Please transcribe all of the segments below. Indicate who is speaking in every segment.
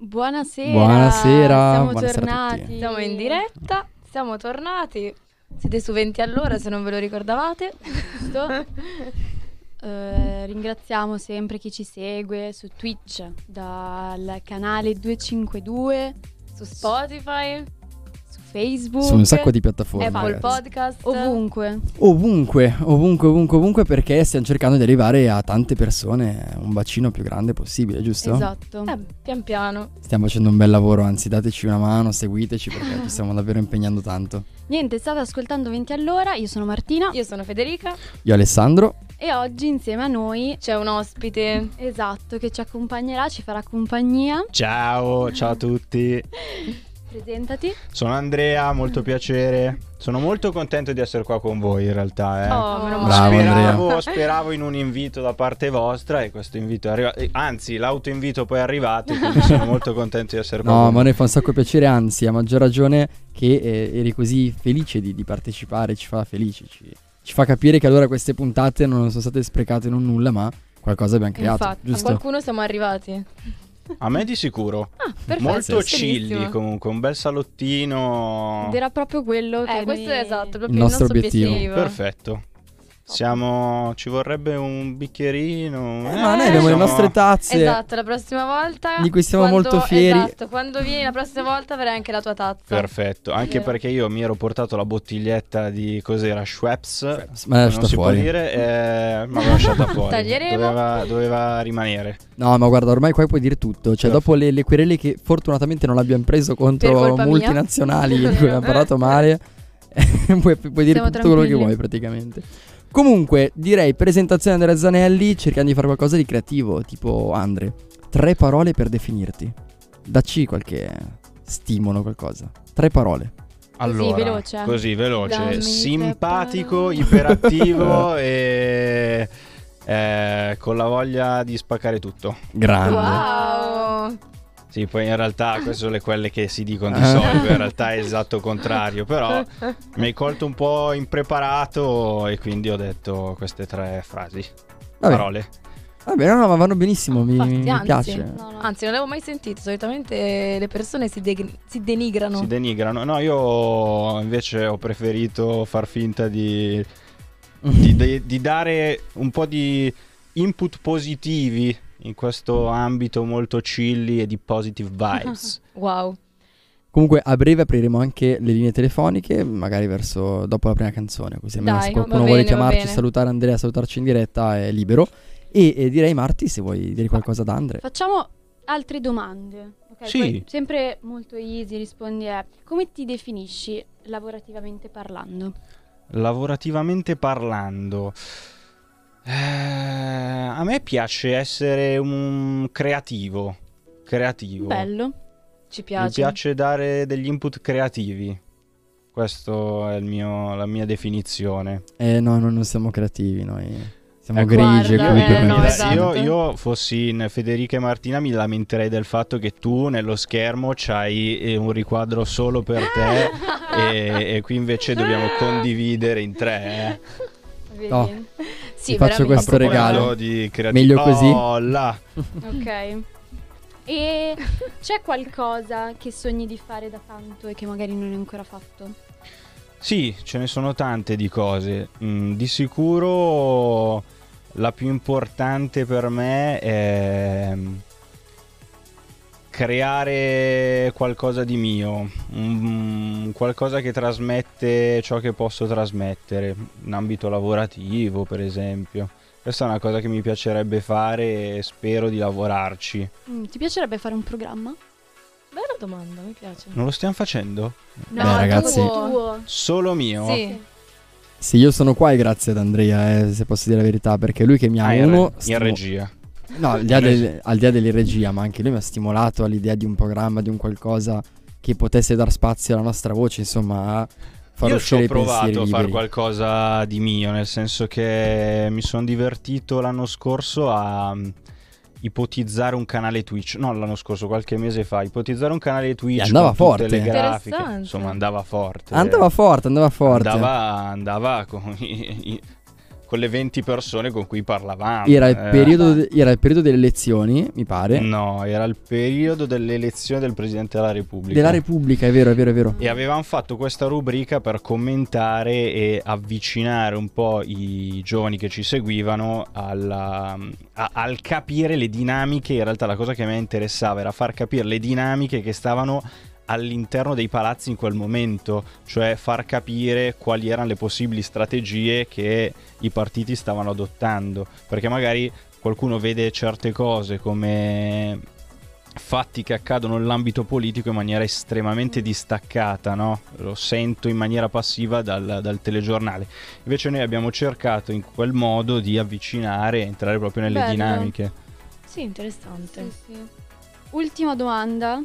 Speaker 1: Buonasera.
Speaker 2: Buonasera,
Speaker 1: Siamo
Speaker 2: buonasera
Speaker 1: tornati.
Speaker 3: Siamo in diretta, siamo tornati. Siete su 20 all'ora se non ve lo ricordavate.
Speaker 1: Giusto? Eh, ringraziamo sempre chi ci segue su Twitch dal canale 252,
Speaker 3: Su Spotify,
Speaker 1: Facebook,
Speaker 2: Su un sacco di piattaforme.
Speaker 3: Apple
Speaker 2: ragazzi.
Speaker 3: Podcast.
Speaker 1: ovunque.
Speaker 2: Ovunque, ovunque, ovunque, ovunque perché stiamo cercando di arrivare a tante persone, un bacino più grande possibile, giusto?
Speaker 1: Esatto.
Speaker 3: Eh, pian piano.
Speaker 2: Stiamo facendo un bel lavoro, anzi dateci una mano, seguiteci perché ci stiamo davvero impegnando tanto.
Speaker 1: Niente, state ascoltando 20 all'ora, io sono Martina
Speaker 3: Io sono Federica,
Speaker 2: Io Alessandro,
Speaker 1: e oggi insieme a noi,
Speaker 3: c'è un ospite.
Speaker 1: esatto, che ci accompagnerà, ci farà compagnia.
Speaker 4: Ciao, ciao a tutti.
Speaker 1: Presentati.
Speaker 4: Sono Andrea, molto piacere. Sono molto contento di essere qua con voi in realtà. Eh.
Speaker 3: Oh, meno male.
Speaker 4: Speravo, speravo in un invito da parte vostra e questo invito è arrivato. eh, Anzi, l'autoinvito poi è arrivato, quindi sono molto contento di essere qua.
Speaker 2: no ma a noi fa un sacco piacere, anzi a maggior ragione che eh, eri così felice di, di partecipare, ci fa felici, ci, ci fa capire che allora queste puntate non sono state sprecate in un nulla ma qualcosa abbiamo creato,
Speaker 1: Infatti,
Speaker 3: A
Speaker 2: giusto?
Speaker 3: qualcuno siamo arrivati.
Speaker 4: A me di sicuro.
Speaker 3: Ah, perfetto.
Speaker 4: molto chilly comunque, un bel salottino.
Speaker 1: Ed era proprio quello che
Speaker 3: Eh, questo è esatto, proprio
Speaker 2: Il
Speaker 3: il
Speaker 2: nostro
Speaker 3: nostro,
Speaker 2: obiettivo.
Speaker 3: obiettivo.
Speaker 4: Perfetto. Siamo... Ci vorrebbe un bicchierino.
Speaker 2: Eh, ma noi abbiamo le
Speaker 4: siamo-
Speaker 2: nostre tazze.
Speaker 3: Esatto, la prossima volta.
Speaker 2: Di cui siamo
Speaker 3: quando-
Speaker 2: molto fieri.
Speaker 3: Esatto, quando vieni la prossima volta avrai anche la tua tazza.
Speaker 4: Perfetto, anche perché io mi ero portato la bottiglietta di cos'era Schweppes,
Speaker 2: Ma
Speaker 4: non
Speaker 2: lasciata
Speaker 4: si
Speaker 2: fuori.
Speaker 4: può dire, eh, ma l'ho lasciata fuori.
Speaker 3: Taglieremo.
Speaker 4: Doveva, doveva rimanere.
Speaker 2: No, ma guarda, ormai qua puoi dire tutto. Cioè, dopo le, le querele che fortunatamente non abbiamo preso contro multinazionali di cui abbiamo parlato male, puoi, puoi dire
Speaker 1: Siamo
Speaker 2: tutto quello che vuoi praticamente. Comunque, direi presentazione Andrea Zanelli, cercando di fare qualcosa di creativo, tipo Andre. Tre parole per definirti. Dacci qualche stimolo, qualcosa. Tre parole.
Speaker 4: Allora,
Speaker 1: veloce.
Speaker 4: così veloce,
Speaker 1: Dammi
Speaker 4: simpatico, iperattivo e eh, con la voglia di spaccare tutto.
Speaker 2: Grande.
Speaker 3: Wow.
Speaker 4: Sì, poi in realtà queste sono le quelle che si dicono di
Speaker 2: Ah.
Speaker 4: solito, in realtà è esatto il contrario, però mi hai colto un po' impreparato e quindi ho detto queste tre frasi,
Speaker 2: Vabbè,
Speaker 4: parole.
Speaker 2: vabbè, no, no, ma vanno benissimo, mi,
Speaker 3: Infatti,
Speaker 2: mi
Speaker 3: anzi.
Speaker 2: piace.
Speaker 1: No, no.
Speaker 3: Anzi, non l'avevo mai sentito. Solitamente le persone si, de- si denigrano.
Speaker 4: Si denigrano. No, io invece ho preferito far finta di, di, di- di dare un po' di input positivi in questo ambito molto chilly e di positive vibes.
Speaker 3: wow.
Speaker 2: Comunque a breve apriremo anche le linee telefoniche, magari verso dopo la prima canzone, così almeno
Speaker 3: Dai,
Speaker 2: se qualcuno
Speaker 3: bene,
Speaker 2: vuole chiamarci, salutare Andrea, salutarci in diretta è libero. E, e direi Marti se vuoi dire qualcosa da Andrea.
Speaker 1: Facciamo altre domande. ok?
Speaker 4: Sì.
Speaker 1: Sempre molto easy, rispondi a come ti definisci lavorativamente parlando?
Speaker 4: Lavorativamente parlando, eh, a me piace essere un creativo. Creativo.
Speaker 1: Bello.
Speaker 3: Ci
Speaker 4: Mi
Speaker 3: piace.
Speaker 4: piace dare degli input creativi. Questa è il mio- la mia definizione.
Speaker 2: Eh no, noi non siamo creativi, noi siamo
Speaker 4: Ecco,
Speaker 2: grigi
Speaker 3: guarda, eh, no, esatto.
Speaker 4: io, io fossi in Federica e Martina mi lamenterei del fatto che tu nello schermo c'hai eh, un riquadro solo per te e, e qui invece dobbiamo condividere in tre. eh.
Speaker 1: Vedi?
Speaker 2: No.
Speaker 3: Sì,
Speaker 2: faccio questo regalo.
Speaker 4: di creatività.
Speaker 2: Meglio così?
Speaker 4: Oh, là.
Speaker 1: Ok. E c'è qualcosa che sogni di fare da tanto e che magari non hai ancora fatto?
Speaker 4: Sì, ce ne sono tante di cose. Mm, di sicuro la più importante per me è creare qualcosa di mio, un- qualcosa che trasmette ciò che posso trasmettere, in ambito lavorativo per esempio. Questa è una cosa che mi piacerebbe fare e spero di lavorarci.
Speaker 1: Mm, ti piacerebbe fare un programma?
Speaker 3: Bella domanda, mi piace.
Speaker 4: Non lo stiamo facendo?
Speaker 2: Beh, ragazzi-
Speaker 1: tuo.
Speaker 4: Solo mio?
Speaker 3: Sì.
Speaker 2: Sì, io sono qua e grazie ad Andrea, eh, se posso dire la verità, perché lui che mi ha
Speaker 4: Ah, in,
Speaker 2: uno...
Speaker 4: re- in
Speaker 2: stimo-
Speaker 4: regia.
Speaker 2: No, al di, là del- al di là dell'irregia, ma anche lui mi ha stimolato all'idea di un programma, di un qualcosa che potesse dar spazio alla nostra voce, insomma, a far
Speaker 4: Io ci
Speaker 2: uscire
Speaker 4: ho
Speaker 2: i pensieri
Speaker 4: provato a fare qualcosa di mio, nel senso che mi sono divertito l'anno scorso a mm, ipotizzare un canale Twitch, no l'anno scorso, qualche mese fa, ipotizzare un canale Twitch
Speaker 2: E andava
Speaker 4: con tutte
Speaker 2: forte.
Speaker 4: le grafiche,
Speaker 3: Interessante.
Speaker 4: insomma andava forte.
Speaker 2: Andava forte, andava forte.
Speaker 4: Andava, andava con con le 20 persone con cui parlavamo.
Speaker 2: Era il,
Speaker 4: eh.
Speaker 2: periodo, era il periodo delle elezioni, mi pare.
Speaker 4: No, era il periodo delle elezioni del Presidente della Repubblica.
Speaker 2: Della Repubblica, è vero, è vero, è vero.
Speaker 4: E avevamo fatto questa rubrica per commentare e avvicinare un po' i giovani che ci seguivano alla- a- al capire le dinamiche. In realtà la cosa che a me interessava era far capire le dinamiche che stavano all'interno dei palazzi in quel momento, cioè far capire quali erano le possibili strategie che i partiti stavano adottando, perché magari qualcuno vede certe cose come fatti che accadono nell'ambito politico in maniera estremamente distaccata, no? Lo sento in maniera passiva dal, dal telegiornale. Invece noi abbiamo cercato in quel modo di avvicinare e entrare proprio nelle
Speaker 1: Bello.
Speaker 4: dinamiche.
Speaker 3: Sì, interessante.
Speaker 1: Sì, sì. Ultima domanda.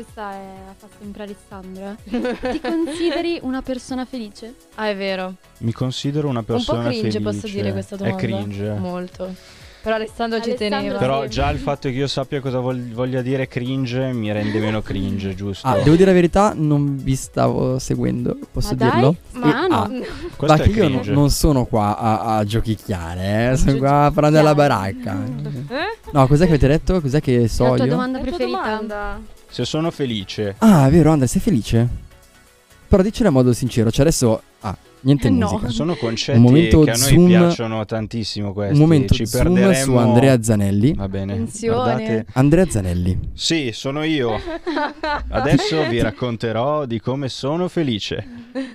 Speaker 1: Questa è la fa sempre Alessandra. Ti consideri una persona felice?
Speaker 3: Ah, è vero.
Speaker 4: Mi considero una
Speaker 3: Un po'
Speaker 4: persona
Speaker 3: cringe,
Speaker 4: felice.
Speaker 3: posso dire questa domanda.
Speaker 4: È cringe.
Speaker 3: Molto. Però Alessandro ci
Speaker 1: Alessandro
Speaker 3: teneva.
Speaker 4: Però già il fatto che io sappia cosa vog- voglia dire cringe mi rende meno cringe, giusto?
Speaker 2: Ah, devo dire la verità, non vi stavo seguendo, posso
Speaker 1: Ma dai,
Speaker 2: dirlo?
Speaker 1: ma
Speaker 2: E-
Speaker 1: no.
Speaker 2: ah, ma che io no- non sono qua a, a giochicchiare, eh, sono qua a prendere la baracca.
Speaker 3: Eh?
Speaker 2: No, cos'è che avete detto? Cos'è che so
Speaker 1: la tua
Speaker 2: io?
Speaker 1: domanda
Speaker 3: La tua
Speaker 1: preferita?
Speaker 3: domanda.
Speaker 4: Se sono felice,
Speaker 2: Ah, è vero, Andre, sei felice? Però dicelo in modo sincero, cioè adesso... Ah, niente
Speaker 1: Eh, no.
Speaker 2: musica.
Speaker 4: sono concetti
Speaker 2: Un momento
Speaker 4: che a noi
Speaker 2: zoom-
Speaker 4: piacciono tantissimo questi.
Speaker 2: Un momento
Speaker 4: Ci
Speaker 2: zoom
Speaker 4: perderemo...
Speaker 2: su Andrea Zanelli.
Speaker 4: Va bene.
Speaker 3: Attenzione.
Speaker 4: Guardate.
Speaker 2: Andrea Zanelli.
Speaker 4: Sì, sono io. Adesso vi racconterò di come sono felice.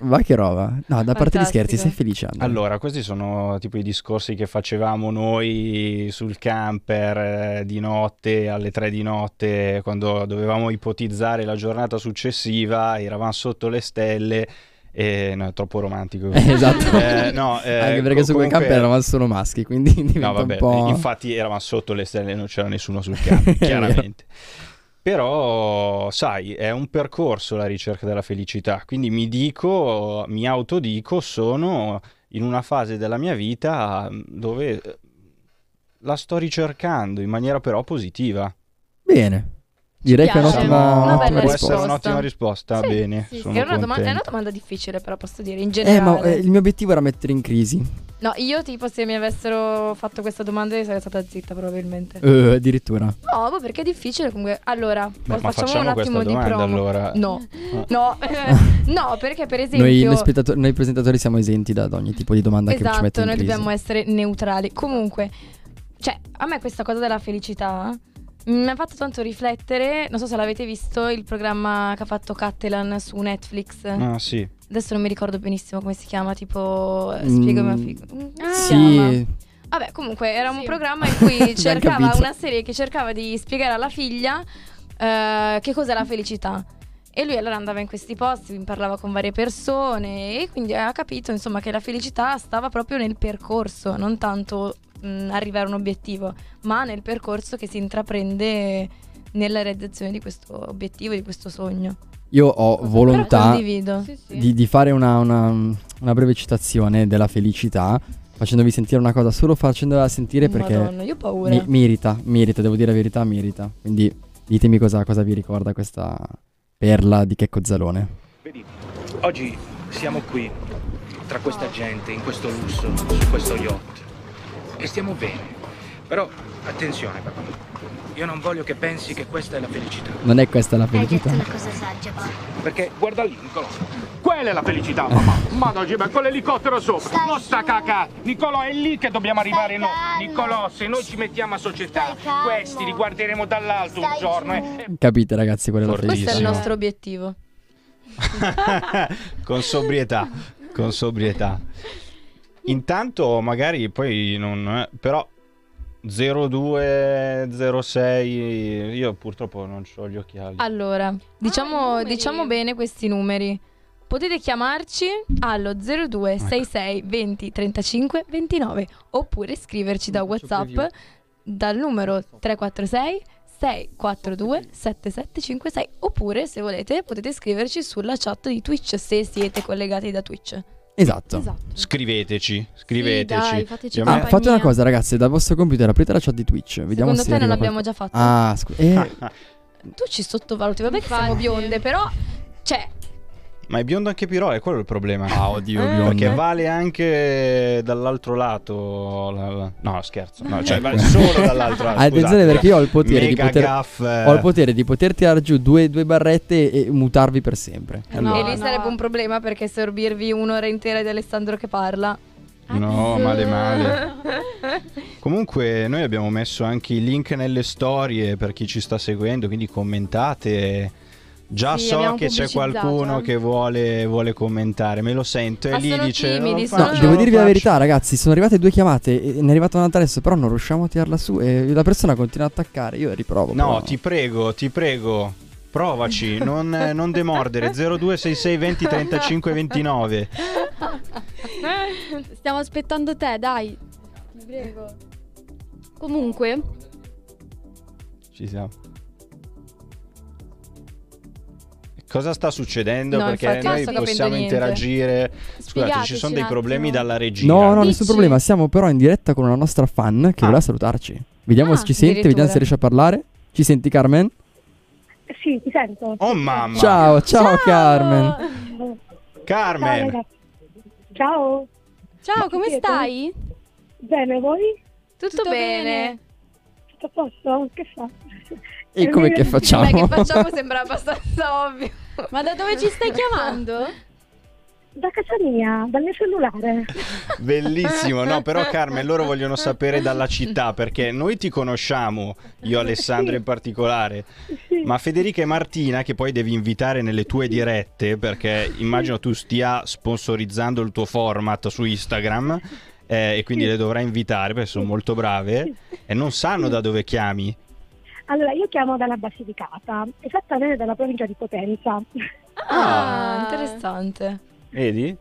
Speaker 2: Va che roba. No, da parte di
Speaker 3: Fantastico.
Speaker 2: scherzi, sei felice Andrea?
Speaker 4: Allora, questi sono tipo i discorsi che facevamo noi sul camper eh, di notte, alle 3 di notte, quando dovevamo ipotizzare la giornata successiva, eravamo sotto le stelle e no, è troppo romantico.
Speaker 2: Eh, esatto.
Speaker 4: Eh, no, eh,
Speaker 2: Anche perché
Speaker 4: co-
Speaker 2: su quel camper eravamo solo maschi, quindi diventa
Speaker 4: No, vabbè,
Speaker 2: un po'...
Speaker 4: infatti eravamo sotto le stelle, non c'era nessuno sul campo, chiaramente. Però, sai, è un percorso la ricerca della felicità, quindi mi dico, mi autodico, sono in una fase della mia vita dove eh, la sto ricercando in maniera però positiva.
Speaker 2: Bene. Direi che è un'ottima,
Speaker 3: Una
Speaker 2: un'ottima
Speaker 4: Può
Speaker 2: risposta.
Speaker 4: essere un'ottima risposta,
Speaker 1: Sì,
Speaker 4: bene,
Speaker 1: sì, sì.
Speaker 4: sono
Speaker 3: È una, domanda, è una domanda difficile, però posso dire, in
Speaker 2: Eh,
Speaker 3: generale.
Speaker 2: ma eh, il mio obiettivo era mettere in crisi.
Speaker 3: No, io tipo se mi avessero fatto questa domanda sarei stata zitta probabilmente.
Speaker 2: Eh, addirittura.
Speaker 3: No, ma perché è difficile comunque. Allora,
Speaker 4: Beh, ma
Speaker 3: facciamo,
Speaker 4: facciamo
Speaker 3: un
Speaker 4: questa
Speaker 3: attimo di
Speaker 4: domanda
Speaker 3: promo.
Speaker 4: allora.
Speaker 3: No,
Speaker 4: Ah.
Speaker 3: no, eh, no, perché per esempio...
Speaker 2: Noi, noi spettatori- noi presentatori siamo esenti da ogni tipo di domanda che ci mette
Speaker 3: Esatto,
Speaker 2: in
Speaker 3: noi
Speaker 2: crisi.
Speaker 3: dobbiamo essere neutrali. Comunque, cioè, a me questa cosa della felicità mi ha fatto tanto riflettere. Non so se l'avete visto il programma che ha fatto Cattelan su Netflix.
Speaker 4: Ah, sì.
Speaker 3: Adesso non mi ricordo benissimo come si chiama, tipo
Speaker 2: Mm,
Speaker 3: Spiegami una figa. Come si
Speaker 2: Sì,
Speaker 3: chiama? Vabbè, comunque era un
Speaker 1: Sì.
Speaker 3: programma in cui cercava una serie che cercava di spiegare alla figlia eh, che cos'è la felicità. E lui allora andava in questi posti, parlava con varie persone e quindi ha capito insomma che la felicità stava proprio nel percorso, non tanto mh, arrivare a un obiettivo, ma nel percorso che si intraprende nella realizzazione di questo obiettivo, di questo sogno.
Speaker 2: io ho
Speaker 3: Però
Speaker 2: volontà
Speaker 3: condivido.
Speaker 1: Sì, sì.
Speaker 2: di, di fare una, una- una breve citazione della felicità, facendovi sentire una cosa, solo facendola sentire perché
Speaker 3: Madonna, io ho paura.
Speaker 2: mi- merita, merita, devo dire la verità, merita. Quindi ditemi cosa, cosa vi ricorda questa perla di Checco Zalone.
Speaker 5: Vedi, oggi siamo qui, tra questa gente, in questo lusso, su questo yacht. E stiamo bene. Però, attenzione papà, io non voglio che pensi che questa è la felicità.
Speaker 2: Non è questa la
Speaker 6: Hai detto
Speaker 2: felicità.
Speaker 6: una cosa saggia, papà.
Speaker 5: Perché guarda lì, Nicolò. Quella è la felicità, papà. Ma no, Giba, con l'elicottero sopra.
Speaker 6: Stai
Speaker 5: non sta cacà. Nicolò, è lì che dobbiamo arrivare noi. Nicolò, se noi ci mettiamo a società, questi li guarderemo dall'alto un
Speaker 6: Stai
Speaker 5: giorno.
Speaker 6: giù.
Speaker 5: eh.
Speaker 2: Capite ragazzi qual è la
Speaker 4: Fortissimo.
Speaker 3: Questo è il
Speaker 2: felicità?
Speaker 3: nostro obiettivo.
Speaker 4: con sobrietà, con sobrietà. Intanto magari poi non è- però 0206 io purtroppo non ho gli occhiali.
Speaker 3: Allora, diciamo,
Speaker 1: numeri.
Speaker 3: diciamo bene questi numeri. Potete chiamarci allo 02 66 20 35 29 oppure scriverci da WhatsApp dal numero 346 642 7756 oppure se volete potete scriverci sulla chat di Twitch se siete collegati da Twitch.
Speaker 2: Esatto.
Speaker 1: Esatto.
Speaker 4: Scriveteci, scriveteci.
Speaker 1: Sì, dai,
Speaker 2: Ah, fate una cosa ragazzi, dal vostro computer aprite la chat di Twitch, vediamo
Speaker 3: Secondo
Speaker 2: se
Speaker 3: te non l'abbiamo
Speaker 2: qualcosa.
Speaker 3: già fatto?
Speaker 2: Ah, scusa. Eh,
Speaker 3: Tu ci sottovaluti, vabbè che siamo bionde, però cioè
Speaker 4: Ma è biondo anche Pirola, è quello il problema.
Speaker 2: Ah, oddio,
Speaker 3: Eh,
Speaker 2: biondo.
Speaker 4: Perché vale anche dall'altro lato. la- la- No, scherzo. No, cioè, vale solo dall'altro lato.
Speaker 2: Attenzione perché io ho il potere di poter
Speaker 4: gaff, eh.
Speaker 2: Ho il potere di poter tirare giù due, due barrette e mutarvi per sempre.
Speaker 1: Eh,
Speaker 2: Allora,
Speaker 3: e
Speaker 1: no,
Speaker 3: lì sarebbe un problema perché sorbirvi un'ora intera di Alessandro che parla.
Speaker 4: No, male male. Comunque noi abbiamo messo anche i link nelle storie per chi ci sta seguendo, quindi commentate. Già
Speaker 1: Sì,
Speaker 4: so che c'è qualcuno che vuole, vuole commentare, me lo sento
Speaker 3: Ma
Speaker 4: e lì dice...
Speaker 3: timidi,
Speaker 4: "Non
Speaker 3: sono-
Speaker 2: No, devo dirvi la
Speaker 4: faccio".
Speaker 2: verità, ragazzi. Sono arrivate due chiamate e ne è arrivata un'altra adesso. Però non riusciamo a tirarla su. E la persona continua ad attaccare. Io riprovo.
Speaker 4: No,
Speaker 2: però.
Speaker 4: ti prego, ti prego. Provaci, non, non demordere 0266 20 35 29.
Speaker 1: Stiamo aspettando te, dai. Ti prego. Comunque,
Speaker 4: Ci siamo. Cosa sta succedendo?
Speaker 3: No,
Speaker 4: Perché noi possiamo
Speaker 3: niente.
Speaker 4: interagire. Scusate, ci sono dei problemi dalla regia.
Speaker 2: No, no,
Speaker 1: Dici.
Speaker 2: nessun problema. Siamo però in diretta con una nostra fan che
Speaker 4: Ah.
Speaker 2: voleva salutarci. Vediamo
Speaker 1: Ah,
Speaker 2: se ci sente, vediamo se riesce a parlare. Ci senti, Carmen?
Speaker 6: Sì, ti sento.
Speaker 4: Oh mamma!
Speaker 2: Ciao, ciao, Carmen.
Speaker 6: Ciao,
Speaker 4: Carmen!
Speaker 6: ragazzi. Ciao.
Speaker 1: ciao,
Speaker 6: Ma
Speaker 1: come
Speaker 6: siete?
Speaker 1: stai?
Speaker 6: Bene, voi?
Speaker 3: Tutto,
Speaker 1: Tutto
Speaker 3: bene.
Speaker 1: bene.
Speaker 6: Tutto a posto? Che fa?
Speaker 2: E come che facciamo?
Speaker 3: Beh, che facciamo sembra abbastanza ovvio.
Speaker 1: Ma da dove ci stai chiamando?
Speaker 6: Da casa mia, dal mio cellulare.
Speaker 4: Bellissimo, no, però Carmen, loro vogliono sapere dalla città perché noi ti conosciamo, io Alessandro in particolare,
Speaker 6: Sì.
Speaker 4: ma Federica e Martina che poi devi invitare nelle tue dirette perché immagino tu stia sponsorizzando il tuo format su Instagram eh, e quindi
Speaker 6: Sì.
Speaker 4: le dovrai invitare perché sono molto brave e non sanno da dove chiami.
Speaker 6: Allora, io chiamo dalla Basilicata, esattamente dalla provincia di Potenza.
Speaker 3: Ah, interessante.
Speaker 4: Vedi?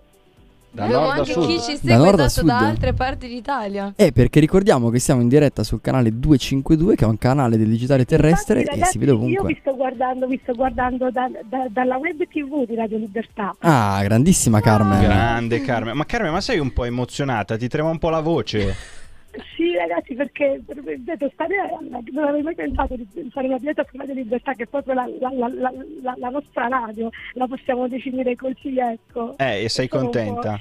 Speaker 4: Da
Speaker 3: Abbiamo
Speaker 4: nord a
Speaker 3: anche
Speaker 4: sud.
Speaker 3: chi ci
Speaker 2: Da
Speaker 3: segue
Speaker 2: nord a
Speaker 3: esatto da
Speaker 2: sud.
Speaker 3: altre parti d'Italia.
Speaker 2: Eh, perché ricordiamo che siamo in diretta sul canale 252, che è un canale del digitale terrestre
Speaker 6: Infatti,
Speaker 2: e
Speaker 6: ragazzi,
Speaker 2: si vede
Speaker 6: Io vi
Speaker 2: ovunque.
Speaker 6: sto guardando, vi sto guardando da- da- dalla web tv di Radio Libertà.
Speaker 2: Ah, grandissima Carmen.
Speaker 4: Grande Carmen. Ma Carmen, ma sei un po' emozionata? Ti trema un po' la voce?
Speaker 6: Sì, ragazzi, perché per- per- detto, stare, non avevo mai pensato di fare una diretta su Radio Libertà, che è proprio la, la- la- la- nostra radio, la possiamo definire così, ecco.
Speaker 4: Eh, e sei contenta?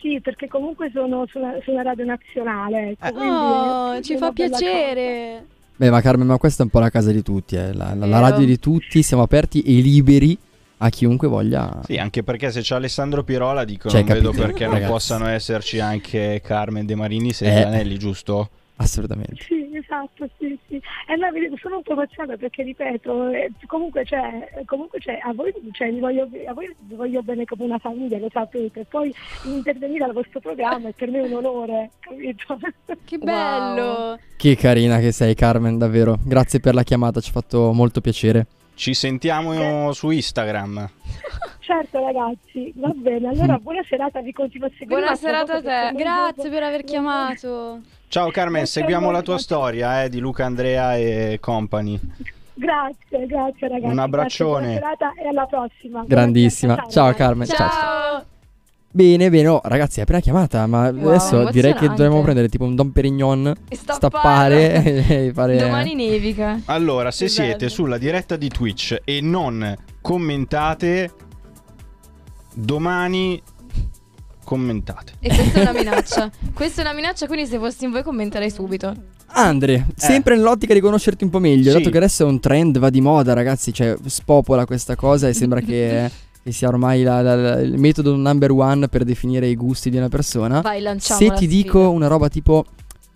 Speaker 6: Sì, perché comunque sono su una, su una radio nazionale. Ecco,
Speaker 4: Eh.
Speaker 1: Oh,
Speaker 6: è
Speaker 1: ci fa piacere.
Speaker 2: Beh, ma Carmen, ma questa è un po' la casa di tutti, eh. la, la- la
Speaker 3: Vero.
Speaker 2: radio di tutti, siamo aperti e liberi a chiunque voglia.
Speaker 4: Sì, anche perché se c'è Alessandro Pirola dico
Speaker 2: Cioè,
Speaker 4: non vedo
Speaker 2: capite,
Speaker 4: perché non
Speaker 2: ragazzi.
Speaker 4: possano esserci anche Carmen De Marini e
Speaker 2: Eh.
Speaker 4: Giusto?
Speaker 2: Assolutamente.
Speaker 6: Sì, esatto, sì, sì. E no, vi dico, sono un po' emozionata perché, ripeto, eh, comunque c'è, comunque c'è, a voi, cioè, vi voglio, a voi vi voglio bene come una famiglia, lo sapete. Poi intervenire al vostro programma è per me un onore, capito?
Speaker 1: Che
Speaker 3: Wow.
Speaker 1: bello.
Speaker 2: Che carina che sei, Carmen, davvero. Grazie per la chiamata, ci ha fatto molto piacere.
Speaker 4: Ci sentiamo su Instagram.
Speaker 6: certo, ragazzi, va bene. Allora, buona serata, vi continuo a seguire.
Speaker 3: Buona serata a te.
Speaker 1: Grazie per aver chiamato.
Speaker 4: Ciao Carmen,
Speaker 6: Grazie
Speaker 4: seguiamo
Speaker 6: voi,
Speaker 4: la tua
Speaker 6: grazie.
Speaker 4: storia eh, di Luca Andrea e company.
Speaker 6: Grazie, grazie ragazzi.
Speaker 4: Un abbraccione.
Speaker 6: Grazie, buona serata e alla prossima.
Speaker 2: Grandissima. Ciao
Speaker 6: serata.
Speaker 2: Carmen. Ciao.
Speaker 3: Ciao.
Speaker 2: Bene, bene. Oh, ragazzi, è appena chiamata, ma
Speaker 3: Wow,
Speaker 2: adesso direi che dovremmo prendere tipo un Don Perignon,
Speaker 3: E
Speaker 2: stappare e fare...
Speaker 3: Domani nevica.
Speaker 4: Allora, se
Speaker 3: Che
Speaker 4: siete
Speaker 3: bello.
Speaker 4: sulla diretta di Twitch e non commentate, domani commentate.
Speaker 3: E questa è una minaccia. questa è una minaccia, quindi se fossi in voi commenterei subito.
Speaker 2: Andre, sempre nell'ottica di conoscerti un po' meglio,
Speaker 4: Eh. Sì.
Speaker 2: dato che adesso è un trend, va di moda, ragazzi, cioè spopola questa cosa e sembra che, che sia ormai la- la- la- il metodo number one per definire i gusti di una persona.
Speaker 3: Vai, lanciamo
Speaker 2: Se
Speaker 3: la
Speaker 2: ti
Speaker 3: sfida.
Speaker 2: dico una roba tipo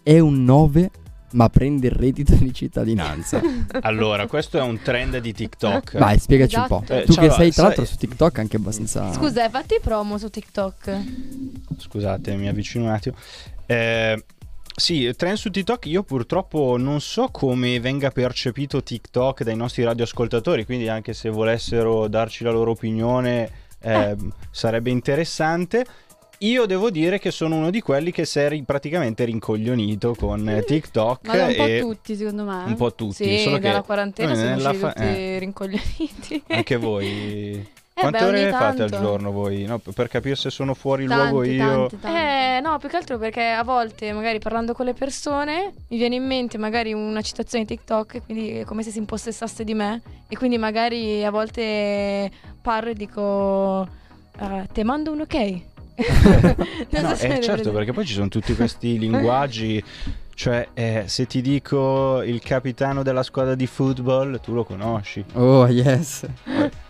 Speaker 2: è un 9, ma prende il reddito di cittadinanza.
Speaker 4: Allora, questo è un trend di TikTok.
Speaker 2: Vai, spiegaci un
Speaker 1: Esatto.
Speaker 2: po'.
Speaker 4: Eh,
Speaker 2: tu che sei tra
Speaker 4: sai-
Speaker 2: l'altro su TikTok anche abbastanza
Speaker 3: Scusa, hai fatti promo su TikTok?
Speaker 4: Scusate, mi avvicino un attimo. Eh, sì, trend su TikTok. Io purtroppo non so come venga percepito TikTok dai nostri radioascoltatori, quindi anche se volessero darci la loro opinione eh, sarebbe interessante. Io devo dire che sono uno di quelli che si è praticamente rincoglionito con eh, TikTok
Speaker 1: Ma un po' tutti, secondo me.
Speaker 4: un po' tutti.
Speaker 3: Sì,
Speaker 4: solo che
Speaker 3: dalla quarantena
Speaker 4: noi
Speaker 3: siamo
Speaker 4: fa-
Speaker 3: tutti
Speaker 4: eh,
Speaker 3: rincoglioniti.
Speaker 4: anche voi. Quante
Speaker 3: beh,
Speaker 4: ore
Speaker 3: ogni
Speaker 4: fate al
Speaker 3: tanto.
Speaker 4: giorno voi? No, per capire se sono fuori
Speaker 1: Tante,
Speaker 4: luogo io.
Speaker 1: tante, tante.
Speaker 3: Eh, no, più che altro perché a volte, magari parlando con le persone, mi viene in mente magari una citazione di TikTok, quindi è come se si impossessasse di me. E quindi magari a volte parlo e dico eh, te mando un ok.
Speaker 4: No,
Speaker 3: so
Speaker 4: eh, certo, perché poi ci sono tutti questi linguaggi. Cioè, eh, se ti dico il capitano della squadra di football, tu lo conosci.
Speaker 2: Oh, yes.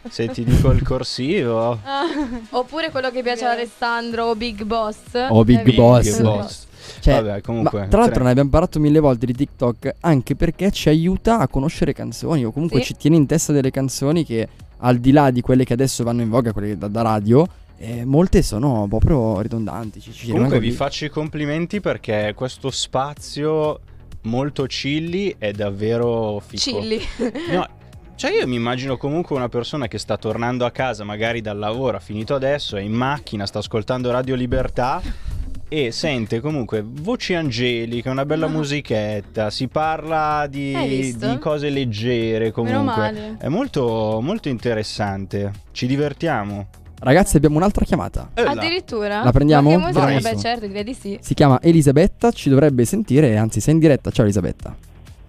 Speaker 4: Se ti dico il corsivo,
Speaker 3: Oppure quello che piace ad Alessandro o Big Boss.
Speaker 2: O Big
Speaker 3: È vero.
Speaker 2: Boss.
Speaker 4: Big Boss.
Speaker 2: Cioè,
Speaker 4: Vabbè, comunque.
Speaker 2: Ma tra l'altro
Speaker 4: tre-
Speaker 2: ne abbiamo parlato mille volte di TikTok anche perché ci aiuta a conoscere canzoni o comunque
Speaker 3: Sì.
Speaker 2: ci tiene in testa delle canzoni che al di là di quelle che adesso vanno in voga, quelle da, da radio, eh, molte sono proprio ridondanti. Ci, ci
Speaker 4: Comunque vi
Speaker 2: lì.
Speaker 4: faccio i complimenti perché questo spazio molto chilly è davvero fico.
Speaker 3: Chilli.
Speaker 4: No, cioè io mi immagino comunque una persona che sta tornando a casa magari dal lavoro, ha finito adesso, è in macchina, sta ascoltando Radio Libertà e sente comunque voci angeliche, una bella musichetta, si parla di, di cose leggere
Speaker 1: Meno
Speaker 4: comunque.
Speaker 1: male.
Speaker 4: È molto, molto interessante, ci divertiamo.
Speaker 2: Ragazzi, abbiamo un'altra chiamata.
Speaker 4: Eh.
Speaker 3: Addirittura?
Speaker 2: La prendiamo?
Speaker 3: Beh, certo, direi di sì.
Speaker 2: Si chiama Elisabetta, ci dovrebbe sentire, anzi sei in diretta. Ciao Elisabetta.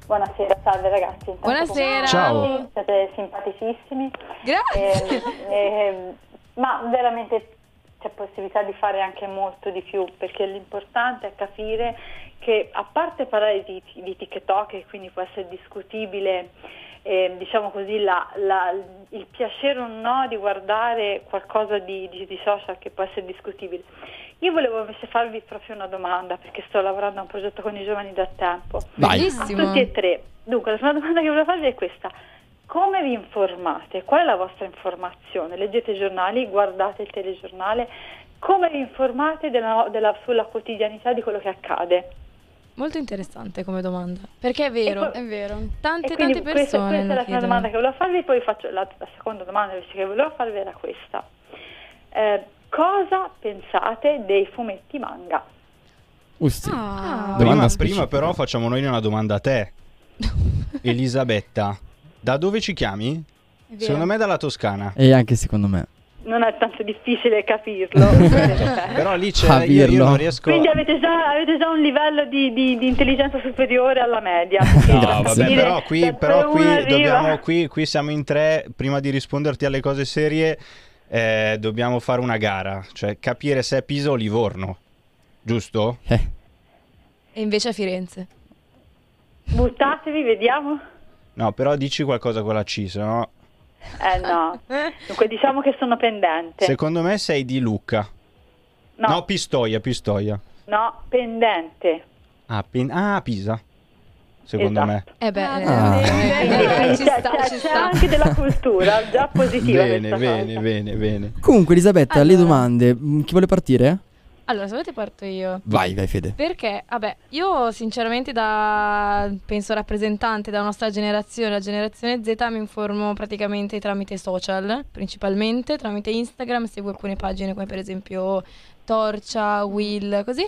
Speaker 7: Buonasera, salve ragazzi. Intanto
Speaker 3: Buonasera.
Speaker 4: Ciao.
Speaker 7: Siete simpaticissimi.
Speaker 3: Grazie.
Speaker 7: Ehm, ehm, ma veramente c'è possibilità di fare anche molto di più perché l'importante è capire che a parte parlare di, di TikTok e quindi può essere discutibile eh, diciamo così la- la- il piacere o no di guardare qualcosa di, di- di social che può essere discutibile io volevo invece farvi proprio una domanda perché sto lavorando a un progetto con i giovani da tempo
Speaker 2: Vai.
Speaker 7: a
Speaker 3: Bellissimo.
Speaker 7: tutti e tre. Dunque, la prima domanda che volevo farvi è questa. Come vi informate? Qual è la vostra informazione? Leggete i giornali, guardate il telegiornale. Come vi informate della- della- sulla quotidianità di quello che accade?
Speaker 3: Molto interessante come domanda. Perché è vero.
Speaker 7: Poi-
Speaker 1: È vero.
Speaker 3: Tante, tante
Speaker 7: questa,
Speaker 3: persone.
Speaker 7: questa è
Speaker 3: lo
Speaker 7: la prima domanda che volevo farvi, poi faccio la, la seconda domanda invece che volevo farvi era questa. Eh, cosa pensate dei fumetti manga?
Speaker 2: Usti.
Speaker 1: Ah.
Speaker 2: Domanda
Speaker 4: Prima, prima però facciamo noi una domanda a te. Elisabetta, da dove ci chiami?
Speaker 1: È.
Speaker 4: Secondo me dalla Toscana.
Speaker 2: E anche secondo me.
Speaker 7: Non è tanto difficile capirlo.
Speaker 4: Però lì c'è
Speaker 2: A
Speaker 4: io, io non riesco
Speaker 7: Quindi avete già, avete già un livello di, di- di intelligenza superiore alla media.
Speaker 4: No, vabbè, però qui, però qui dobbiamo qui, qui siamo in tre, prima di risponderti alle cose serie, eh, dobbiamo fare una gara, cioè capire se è Pisa o Livorno. Giusto?
Speaker 2: Eh,
Speaker 3: E invece a Firenze.
Speaker 7: Buttatevi, vediamo.
Speaker 4: No, però dici qualcosa con la C, se no...
Speaker 7: Eh no. Dunque diciamo che sono pendente.
Speaker 4: Secondo me sei di Lucca.
Speaker 7: no,
Speaker 4: No,
Speaker 7: no,
Speaker 4: Pistoia, Pistoia.
Speaker 7: pendente.
Speaker 4: Ah, Pin- ah, Pisa. Secondo
Speaker 7: Esatto.
Speaker 4: me.
Speaker 3: Eh beh,
Speaker 2: Ah.
Speaker 3: eh,
Speaker 7: Quindi,
Speaker 3: eh,
Speaker 7: quindi
Speaker 3: ci
Speaker 7: c'è,
Speaker 3: sta,
Speaker 7: c'è-
Speaker 3: ci
Speaker 7: c'è
Speaker 3: sta.
Speaker 7: anche della cultura già positiva.
Speaker 4: Bene, bene,
Speaker 7: cosa.
Speaker 4: bene, bene.
Speaker 2: Comunque Elisabetta, le
Speaker 3: Allora.
Speaker 2: domande. Mm, Chi vuole partire?
Speaker 3: Allora, se volete parto io.
Speaker 2: Vai, vai Fede.
Speaker 3: Perché, vabbè, io sinceramente da, penso rappresentante della nostra generazione, la generazione Z, mi informo praticamente tramite social, principalmente tramite Instagram, seguo alcune pagine come per esempio Torcia, Will, così.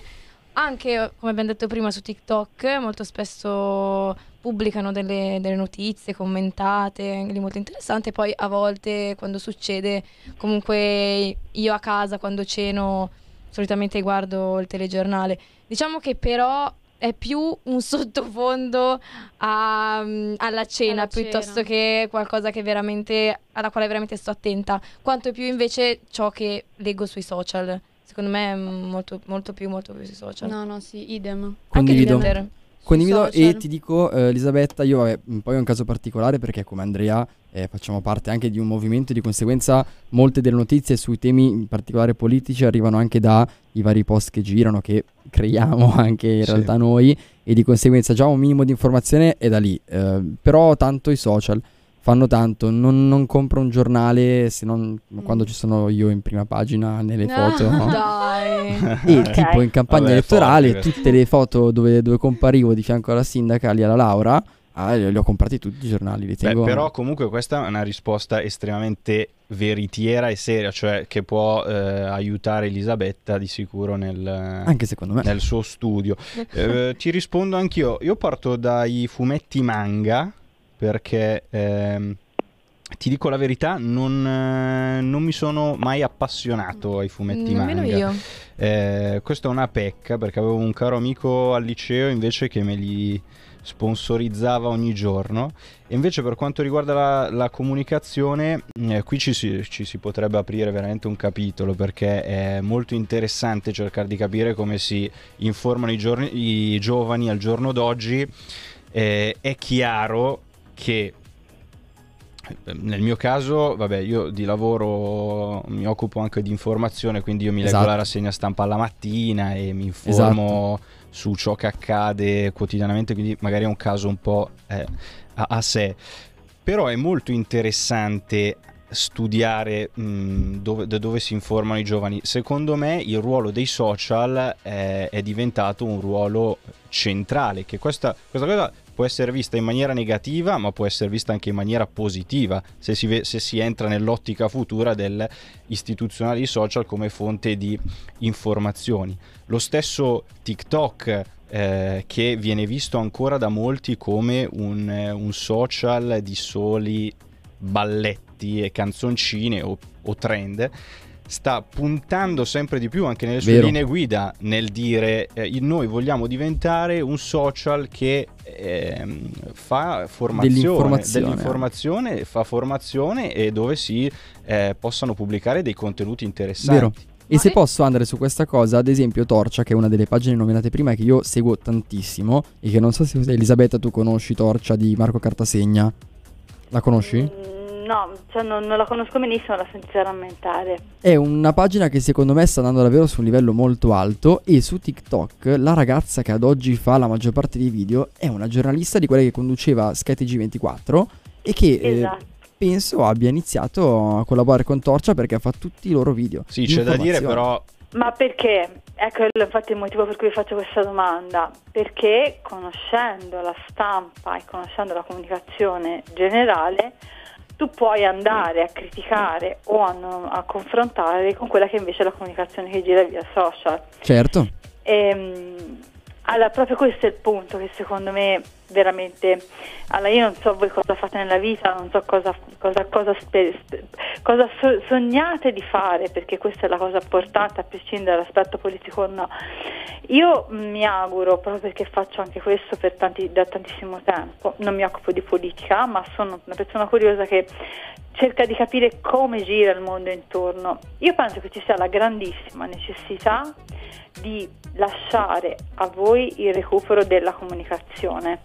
Speaker 3: Anche, come abbiamo detto prima, su TikTok molto spesso pubblicano delle, delle notizie commentate, molto interessanti. Poi a volte quando succede, comunque io a casa quando ceno solitamente guardo il telegiornale. Diciamo che però è più un sottofondo a- mm, alla cena
Speaker 1: Alla
Speaker 3: piuttosto
Speaker 1: cena.
Speaker 3: che qualcosa che veramente, alla quale veramente sto attenta, quanto più invece ciò che leggo sui social. Secondo me è molto, molto più, molto più sui social.
Speaker 1: No, no, sì, idem.
Speaker 2: Condivido.
Speaker 3: Anche Twitter.
Speaker 2: Condivido
Speaker 1: social.
Speaker 2: e ti dico, eh, Elisabetta, io vabbè, poi è un caso particolare perché come Andrea eh, facciamo parte anche di un movimento di conseguenza molte delle notizie sui temi in particolare politici arrivano anche dai vari post che girano, che creiamo anche in
Speaker 4: Sì.
Speaker 2: realtà noi e di conseguenza già un minimo di informazione è da lì. Eh, però tanto i social fanno tanto, non, non compro un giornale se non quando ci sono io in prima pagina nelle foto. no?
Speaker 3: Dai.
Speaker 2: E
Speaker 7: Ok.
Speaker 2: tipo in campagna
Speaker 4: Vabbè,
Speaker 2: elettorale tutte le foto dove, dove comparivo di fianco alla sindaca lì alla Laura, ah, li, li ho comprati tutti i giornali, li
Speaker 4: Beh,
Speaker 2: tengo.
Speaker 4: però comunque questa è una risposta estremamente veritiera e seria, cioè che può eh, aiutare Elisabetta di sicuro nel,
Speaker 2: anche secondo me.
Speaker 4: nel suo studio. Eh, ti rispondo anch'io. Io parto dai fumetti manga perché ehm, ti dico la verità, non, eh, non mi sono mai appassionato ai fumetti
Speaker 3: Nemmeno
Speaker 4: manga.
Speaker 3: io.
Speaker 4: Eh, questa è una pecca perché avevo un caro amico al liceo invece che me li sponsorizzava ogni giorno. E invece per quanto riguarda la, la comunicazione, eh, qui ci si, ci si potrebbe aprire veramente un capitolo perché è molto interessante cercare di capire come si informano i, giorni, i giovani al giorno d'oggi. Eh, è chiaro che nel mio caso, vabbè, io di lavoro mi occupo anche di informazione, quindi io mi leggo
Speaker 2: Esatto.
Speaker 4: la rassegna stampa alla mattina e mi informo su ciò che accade quotidianamente, quindi magari è un caso un po' eh, a, a sé. Però è molto interessante studiare mh, dove, da dove si informano i giovani. Secondo me il ruolo dei social è, è diventato un ruolo centrale, che questa, questa cosa può essere vista in maniera negativa, ma può essere vista anche in maniera positiva se si, ve- se si entra nell'ottica futura dell'istituzionale dei social come fonte di informazioni. Lo stesso TikTok eh, che viene visto ancora da molti come un, eh, un social di soli balletti e canzoncine o, o trend sta puntando sempre di più anche nelle sue
Speaker 2: Vero.
Speaker 4: linee guida nel dire eh, noi vogliamo diventare un social che ehm, fa formazione
Speaker 2: Dell'informazione.
Speaker 4: dell'informazione, fa formazione e dove si eh, possano pubblicare dei contenuti interessanti.
Speaker 2: Vero. E se posso andare su questa cosa, ad esempio Torcia, che è una delle pagine nominate prima che io seguo tantissimo, e che non so se Elisabetta tu conosci Torcia di Marco Cartasegna. La conosci?
Speaker 7: Mm, No, cioè non, non la conosco benissimo, la sentita rammentare.
Speaker 2: È una pagina che secondo me sta andando davvero su un livello molto alto e su TikTok la ragazza che ad oggi fa la maggior parte dei video è una giornalista di quella che conduceva SkyTG 24 e che eh,
Speaker 7: Esatto.
Speaker 2: penso abbia iniziato a collaborare con Torcia perché fa tutti i loro video.
Speaker 4: Sì, c'è da dire però
Speaker 7: Ma perché? Ecco infatti il motivo per cui vi faccio questa domanda. Perché conoscendo la stampa e conoscendo la comunicazione generale, tu puoi andare a criticare o a, non- a confrontare con quella che invece è la comunicazione che gira via social.
Speaker 2: Certo.
Speaker 7: Ehm, allora, proprio questo è il punto che secondo me veramente. Allora, io non so voi cosa fate nella vita, non so cosa, cosa, cosa, cosa so- sognate di fare, perché questa è la cosa importante, a prescindere dall'aspetto politico o no. Io mi auguro, proprio perché faccio anche questo tanti- da tantissimo tempo, non mi occupo di politica, ma sono una persona curiosa che cerca di capire come gira il mondo intorno. Io penso che ci sia la grandissima necessità di lasciare a voi il recupero della comunicazione.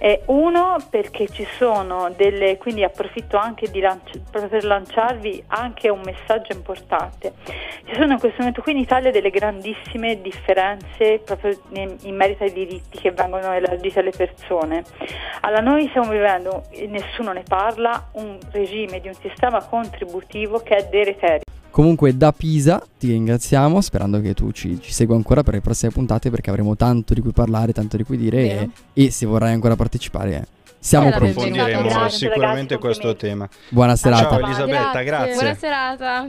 Speaker 7: Eh, uno perché ci sono delle, quindi approfitto anche lanci- per lanciarvi anche un messaggio importante. Ci sono in questo momento qui in Italia delle grandissime differenze proprio in, in merito ai diritti che vengono elargiti alle persone. Allora noi stiamo vivendo, nessuno ne parla, un regime di un sistema contributivo che è deleterio.
Speaker 2: Comunque da Pisa ti ringraziamo, sperando che tu ci, ci segua ancora per le prossime puntate perché avremo tanto di cui parlare, tanto di cui dire e, e se vorrai ancora partecipare eh, siamo
Speaker 3: Eh,
Speaker 4: approfondiremo
Speaker 7: Grazie,
Speaker 4: sicuramente
Speaker 7: ragazzi,
Speaker 4: questo tema.
Speaker 2: Buona serata.
Speaker 4: Ciao Elisabetta, grazie.
Speaker 3: Buona serata.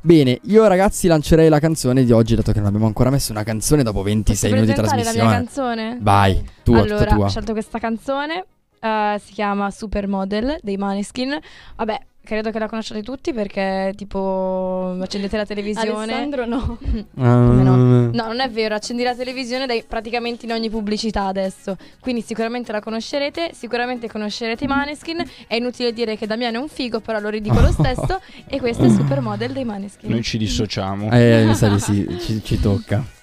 Speaker 2: Bene, io ragazzi lancerei la canzone di oggi dato che non abbiamo ancora messo una canzone dopo 26
Speaker 3: Posso
Speaker 2: minuti di
Speaker 3: presentare la mia
Speaker 2: trasmissione.
Speaker 3: canzone?
Speaker 2: Vai, tua,
Speaker 3: allora,
Speaker 2: tutta tua.
Speaker 3: ho scelto questa canzone, eh, si chiama Supermodel dei Maneskin. Vabbè, credo che la conosciate tutti perché tipo accendete la televisione.
Speaker 1: Alessandro no.
Speaker 3: Come no?
Speaker 2: Mm.
Speaker 3: No, non è vero, accendi la televisione dai praticamente in ogni pubblicità adesso. Quindi sicuramente la conoscerete, sicuramente conoscerete i Maneskin. È inutile dire che Damiano è un figo, però lo ridico lo stesso. e questo è Supermodel dei Maneskin.
Speaker 4: Noi ci dissociamo.
Speaker 2: Eh, mi sa di sì, ci, ci tocca.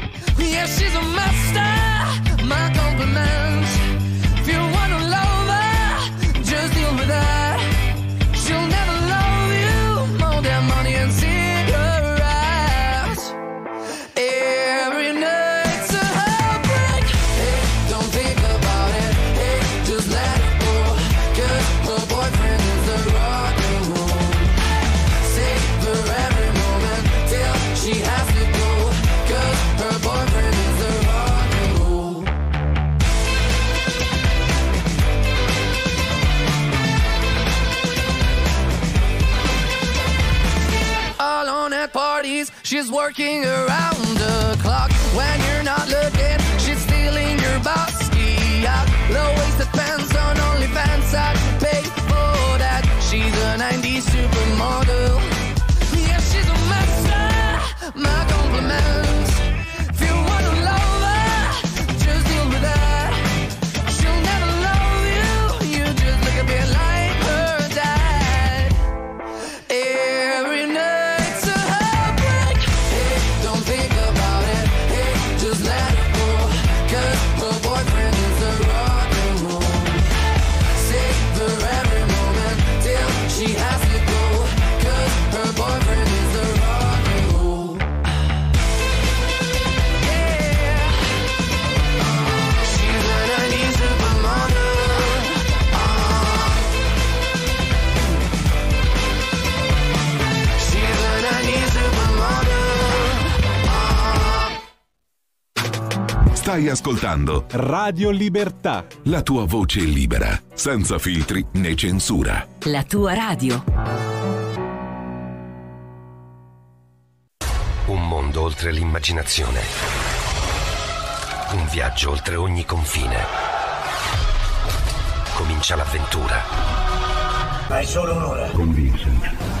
Speaker 8: Yeah, she's a master. My compliments. If you wanna love her, just deal with her. She's working around the clock when you're not looking. She's stealing your bossy out. Low waisted pants on OnlyFans. I pay for that. She's a 90s supermodel. Yeah, she's a master. My compliments.
Speaker 9: Stai ascoltando
Speaker 10: Radio Libertà.
Speaker 9: la tua voce libera, senza filtri né censura.
Speaker 11: La tua radio.
Speaker 12: Un mondo oltre l'immaginazione. Un viaggio oltre ogni confine. Comincia l'avventura.
Speaker 13: Hai solo un'ora.
Speaker 9: Con Vincent.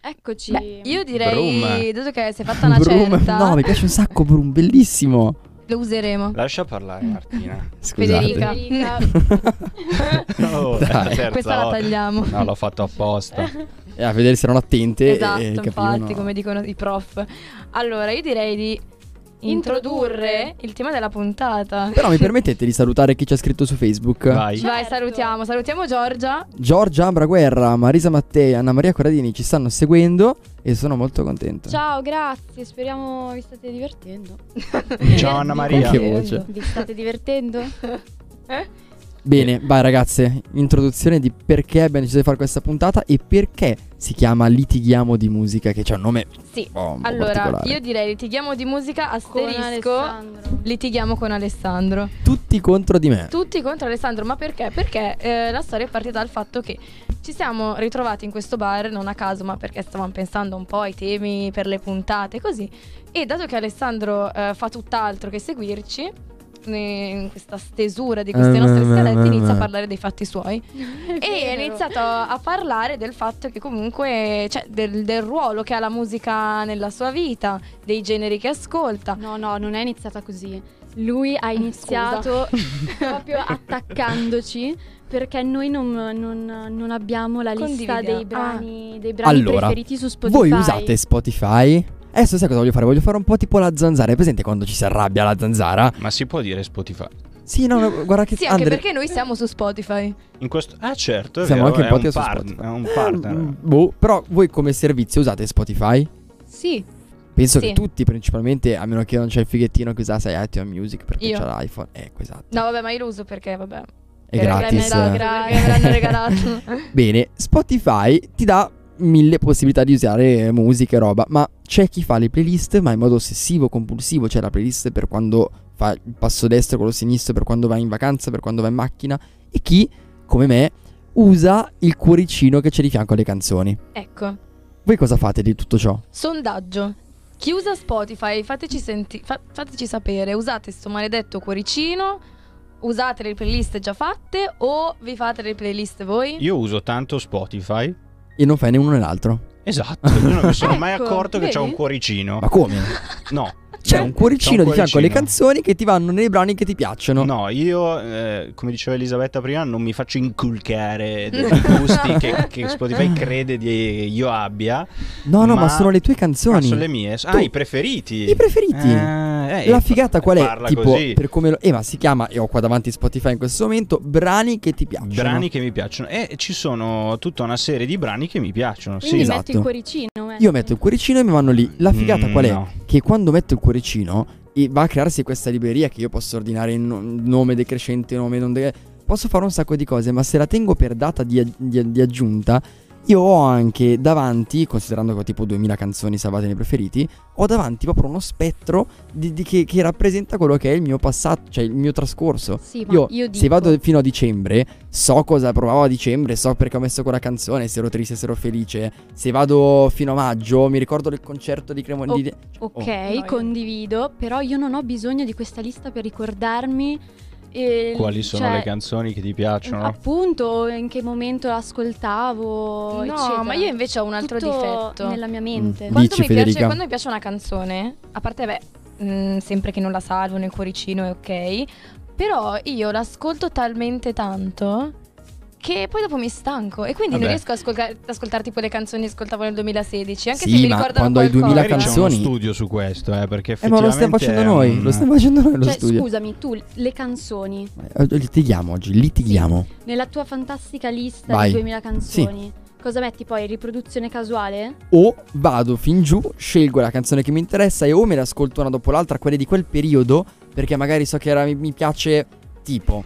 Speaker 1: Eccoci.
Speaker 3: Beh, io direi,
Speaker 2: Brum.
Speaker 3: dato che sei fatta una
Speaker 2: Brum.
Speaker 3: certa,
Speaker 2: No, mi piace un sacco Brum, bellissimo.
Speaker 3: lo useremo.
Speaker 4: Lascia parlare Martina.
Speaker 2: Scusate.
Speaker 3: Federica.
Speaker 4: Oh,
Speaker 2: Dai.
Speaker 3: Questa la tagliamo.
Speaker 4: No, l'ho fatto apposta.
Speaker 2: E a vedere se erano attente
Speaker 3: Esatto,
Speaker 2: e capivano.
Speaker 3: infatti, come dicono i prof. Allora, io direi di introdurre il tema della puntata.
Speaker 2: Però mi permettete di salutare chi ci ha scritto su Facebook?
Speaker 4: Vai.
Speaker 3: Vai, salutiamo. Salutiamo Giorgia.
Speaker 2: Giorgia Ambra Guerra, Marisa Mattei, Anna Maria Corradini ci stanno seguendo e sono molto contento.
Speaker 1: Ciao, grazie. Speriamo vi state divertendo.
Speaker 4: Ciao Anna Maria.
Speaker 2: Che voce?
Speaker 1: Vi state divertendo?
Speaker 2: Bene, vai ragazze, introduzione di perché abbiamo deciso di fare questa puntata e perché si chiama Litighiamo di musica, che c'è un nome
Speaker 3: Sì.
Speaker 2: un
Speaker 3: Allora, io direi litighiamo di musica asterisco. Litighiamo con Alessandro.
Speaker 2: Tutti contro di me.
Speaker 3: Tutti contro Alessandro, ma perché? Perché eh, la storia è partita dal fatto che ci siamo ritrovati in questo bar, non a caso, ma perché stavamo pensando un po' ai temi per le puntate, così. E dato che Alessandro eh, fa tutt'altro che seguirci, in questa stesura di queste
Speaker 2: Eh,
Speaker 3: nostre
Speaker 2: eh,
Speaker 3: scalette,
Speaker 2: eh,
Speaker 3: inizia a
Speaker 2: eh.
Speaker 3: parlare dei fatti suoi. E ha iniziato a parlare del fatto che comunque, cioè del, del ruolo che ha la musica nella sua vita, dei generi che ascolta.
Speaker 1: No, no, non è iniziata così. Lui ha iniziato proprio attaccandoci perché noi non, non- non abbiamo la lista dei brani, dei brani
Speaker 2: Allora,
Speaker 1: preferiti su Spotify.
Speaker 2: voi usate Spotify? Adesso sai cosa voglio fare? Voglio fare un po' tipo la zanzara. È presente quando ci si arrabbia la zanzara?
Speaker 4: Ma si può dire Spotify?
Speaker 2: Sì, no, no, guarda che
Speaker 3: Sì, anche
Speaker 2: Andre-
Speaker 3: perché noi siamo su Spotify.
Speaker 4: In questo... Ah certo, è
Speaker 2: Siamo
Speaker 4: vero,
Speaker 2: anche un
Speaker 4: un
Speaker 2: podcast su
Speaker 4: par-
Speaker 2: Spotify.
Speaker 4: è un partner.
Speaker 2: Mm, boh, però voi come servizio usate Spotify?
Speaker 1: Sì.
Speaker 2: Penso
Speaker 3: Sì.
Speaker 2: che tutti, principalmente, a meno che non c'è il fighettino che usa, sai, iTunes Music perché
Speaker 3: Io.
Speaker 2: c'ha l'iPhone. Ecco, esatto.
Speaker 3: No, vabbè, ma io lo uso perché, vabbè.
Speaker 2: È gratis.
Speaker 3: Me, gra- me l'hanno regalato.
Speaker 2: Bene, Spotify ti dà mille possibilità di usare musica e roba, ma c'è chi fa le playlist ma in modo ossessivo, compulsivo, c'è la playlist per quando fa il passo destro, quello sinistro, per quando va in vacanza, per quando va in macchina e chi, come me, usa il cuoricino che c'è di fianco alle canzoni.
Speaker 3: ecco,
Speaker 2: Voi cosa fate di tutto ciò?
Speaker 3: sondaggio. Chi usa Spotify, fateci, senti- fa- fateci sapere, usate sto maledetto cuoricino? Usate le playlist già fatte o vi fate le playlist voi?
Speaker 4: Io uso tanto Spotify.
Speaker 2: E non fai né uno né l'altro.
Speaker 4: Esatto, io non mi sono mai
Speaker 3: Ecco,
Speaker 4: accorto che c'è
Speaker 3: vedi?
Speaker 4: un cuoricino.
Speaker 2: Ma come?
Speaker 4: No.
Speaker 2: C'è un cuoricino
Speaker 4: C'è un
Speaker 2: di fianco alle
Speaker 4: cuoricino.
Speaker 2: canzoni che ti vanno nei brani che ti piacciono.
Speaker 4: No, io, eh, come diceva Elisabetta prima, non mi faccio inculcare dei gusti che, che Spotify crede di io abbia.
Speaker 2: No, no, ma,
Speaker 4: Ma-
Speaker 2: sono le tue
Speaker 4: Ah,
Speaker 2: canzoni.
Speaker 4: sono le mie. Ah,
Speaker 2: Tu-
Speaker 4: i preferiti.
Speaker 2: I preferiti.
Speaker 4: Ah, Eh,
Speaker 2: La figata qual è?
Speaker 4: parla
Speaker 2: Tipo,
Speaker 4: così.
Speaker 2: per come lo... Eh, ma si chiama, e ho qua davanti Spotify in questo momento, brani che ti piacciono.
Speaker 4: Brani che mi piacciono. E ci sono tutta una serie di brani che mi piacciono.
Speaker 1: Quindi
Speaker 4: sì.
Speaker 1: metti il cuoricino. eh.
Speaker 2: Io metto il cuoricino e mi vanno lì. La figata
Speaker 4: Mm,
Speaker 2: qual è?
Speaker 4: no.
Speaker 2: Che quando metto il cuoricino e va a crearsi questa libreria che io posso ordinare in no- nome decrescente, nome non de- Posso fare un sacco di cose, ma se la tengo per data di, di- di aggiunta, io ho anche davanti, considerando che ho tipo 2000 canzoni salvate nei preferiti, ho davanti proprio uno spettro di- di- che, che rappresenta quello che è il mio passato, cioè il mio trascorso.
Speaker 1: Sì, ma
Speaker 2: io,
Speaker 1: io
Speaker 2: se
Speaker 1: dico-
Speaker 2: vado fino a dicembre, so cosa provavo a dicembre, so perché ho messo quella canzone, se ero triste, se ero felice. Se vado fino a maggio, mi ricordo del concerto di Cremonini.
Speaker 1: Ok,
Speaker 2: Oh.
Speaker 1: condivido, però io non ho bisogno di questa lista per ricordarmi eh,
Speaker 4: Quali sono
Speaker 1: cioè,
Speaker 4: le canzoni che ti piacciono?
Speaker 1: Appunto, in che momento l'ascoltavo.
Speaker 3: No,
Speaker 1: eccetera.
Speaker 3: ma io invece ho un altro
Speaker 1: Tutto
Speaker 3: difetto.
Speaker 1: nella mia mente.
Speaker 2: Mm.
Speaker 3: Quando,
Speaker 2: Dici,
Speaker 3: mi piace, quando mi piace una canzone, a parte, beh, mm, sempre che non la salvo nel cuoricino è ok, però io l'ascolto talmente tanto che poi dopo mi stanco e quindi non
Speaker 4: Vabbè.
Speaker 3: riesco ad ascoltare, ad ascoltare tipo le canzoni che ascoltavo nel 2016, anche
Speaker 2: Sì,
Speaker 3: se mi
Speaker 2: ma
Speaker 3: ricordano
Speaker 2: quando hai
Speaker 3: qualcosa.
Speaker 2: 2000
Speaker 4: Magari c'è uno
Speaker 2: canzoni-
Speaker 4: studio su questo, eh, perché
Speaker 2: Eh, ma lo stiamo facendo noi,
Speaker 4: un-
Speaker 2: lo stiamo facendo noi lo
Speaker 1: Cioè,
Speaker 2: studio.
Speaker 1: scusami, tu le canzoni,
Speaker 2: Eh, Litighiamo oggi, litighiamo.
Speaker 1: nella tua fantastica lista
Speaker 2: Vai.
Speaker 1: di 2000 canzoni, cosa metti poi? Riproduzione casuale?
Speaker 2: O vado fin giù, scelgo la canzone che mi interessa e o me le ascolto una dopo l'altra, quelle di quel periodo, perché magari so che era- mi, mi piace tipo.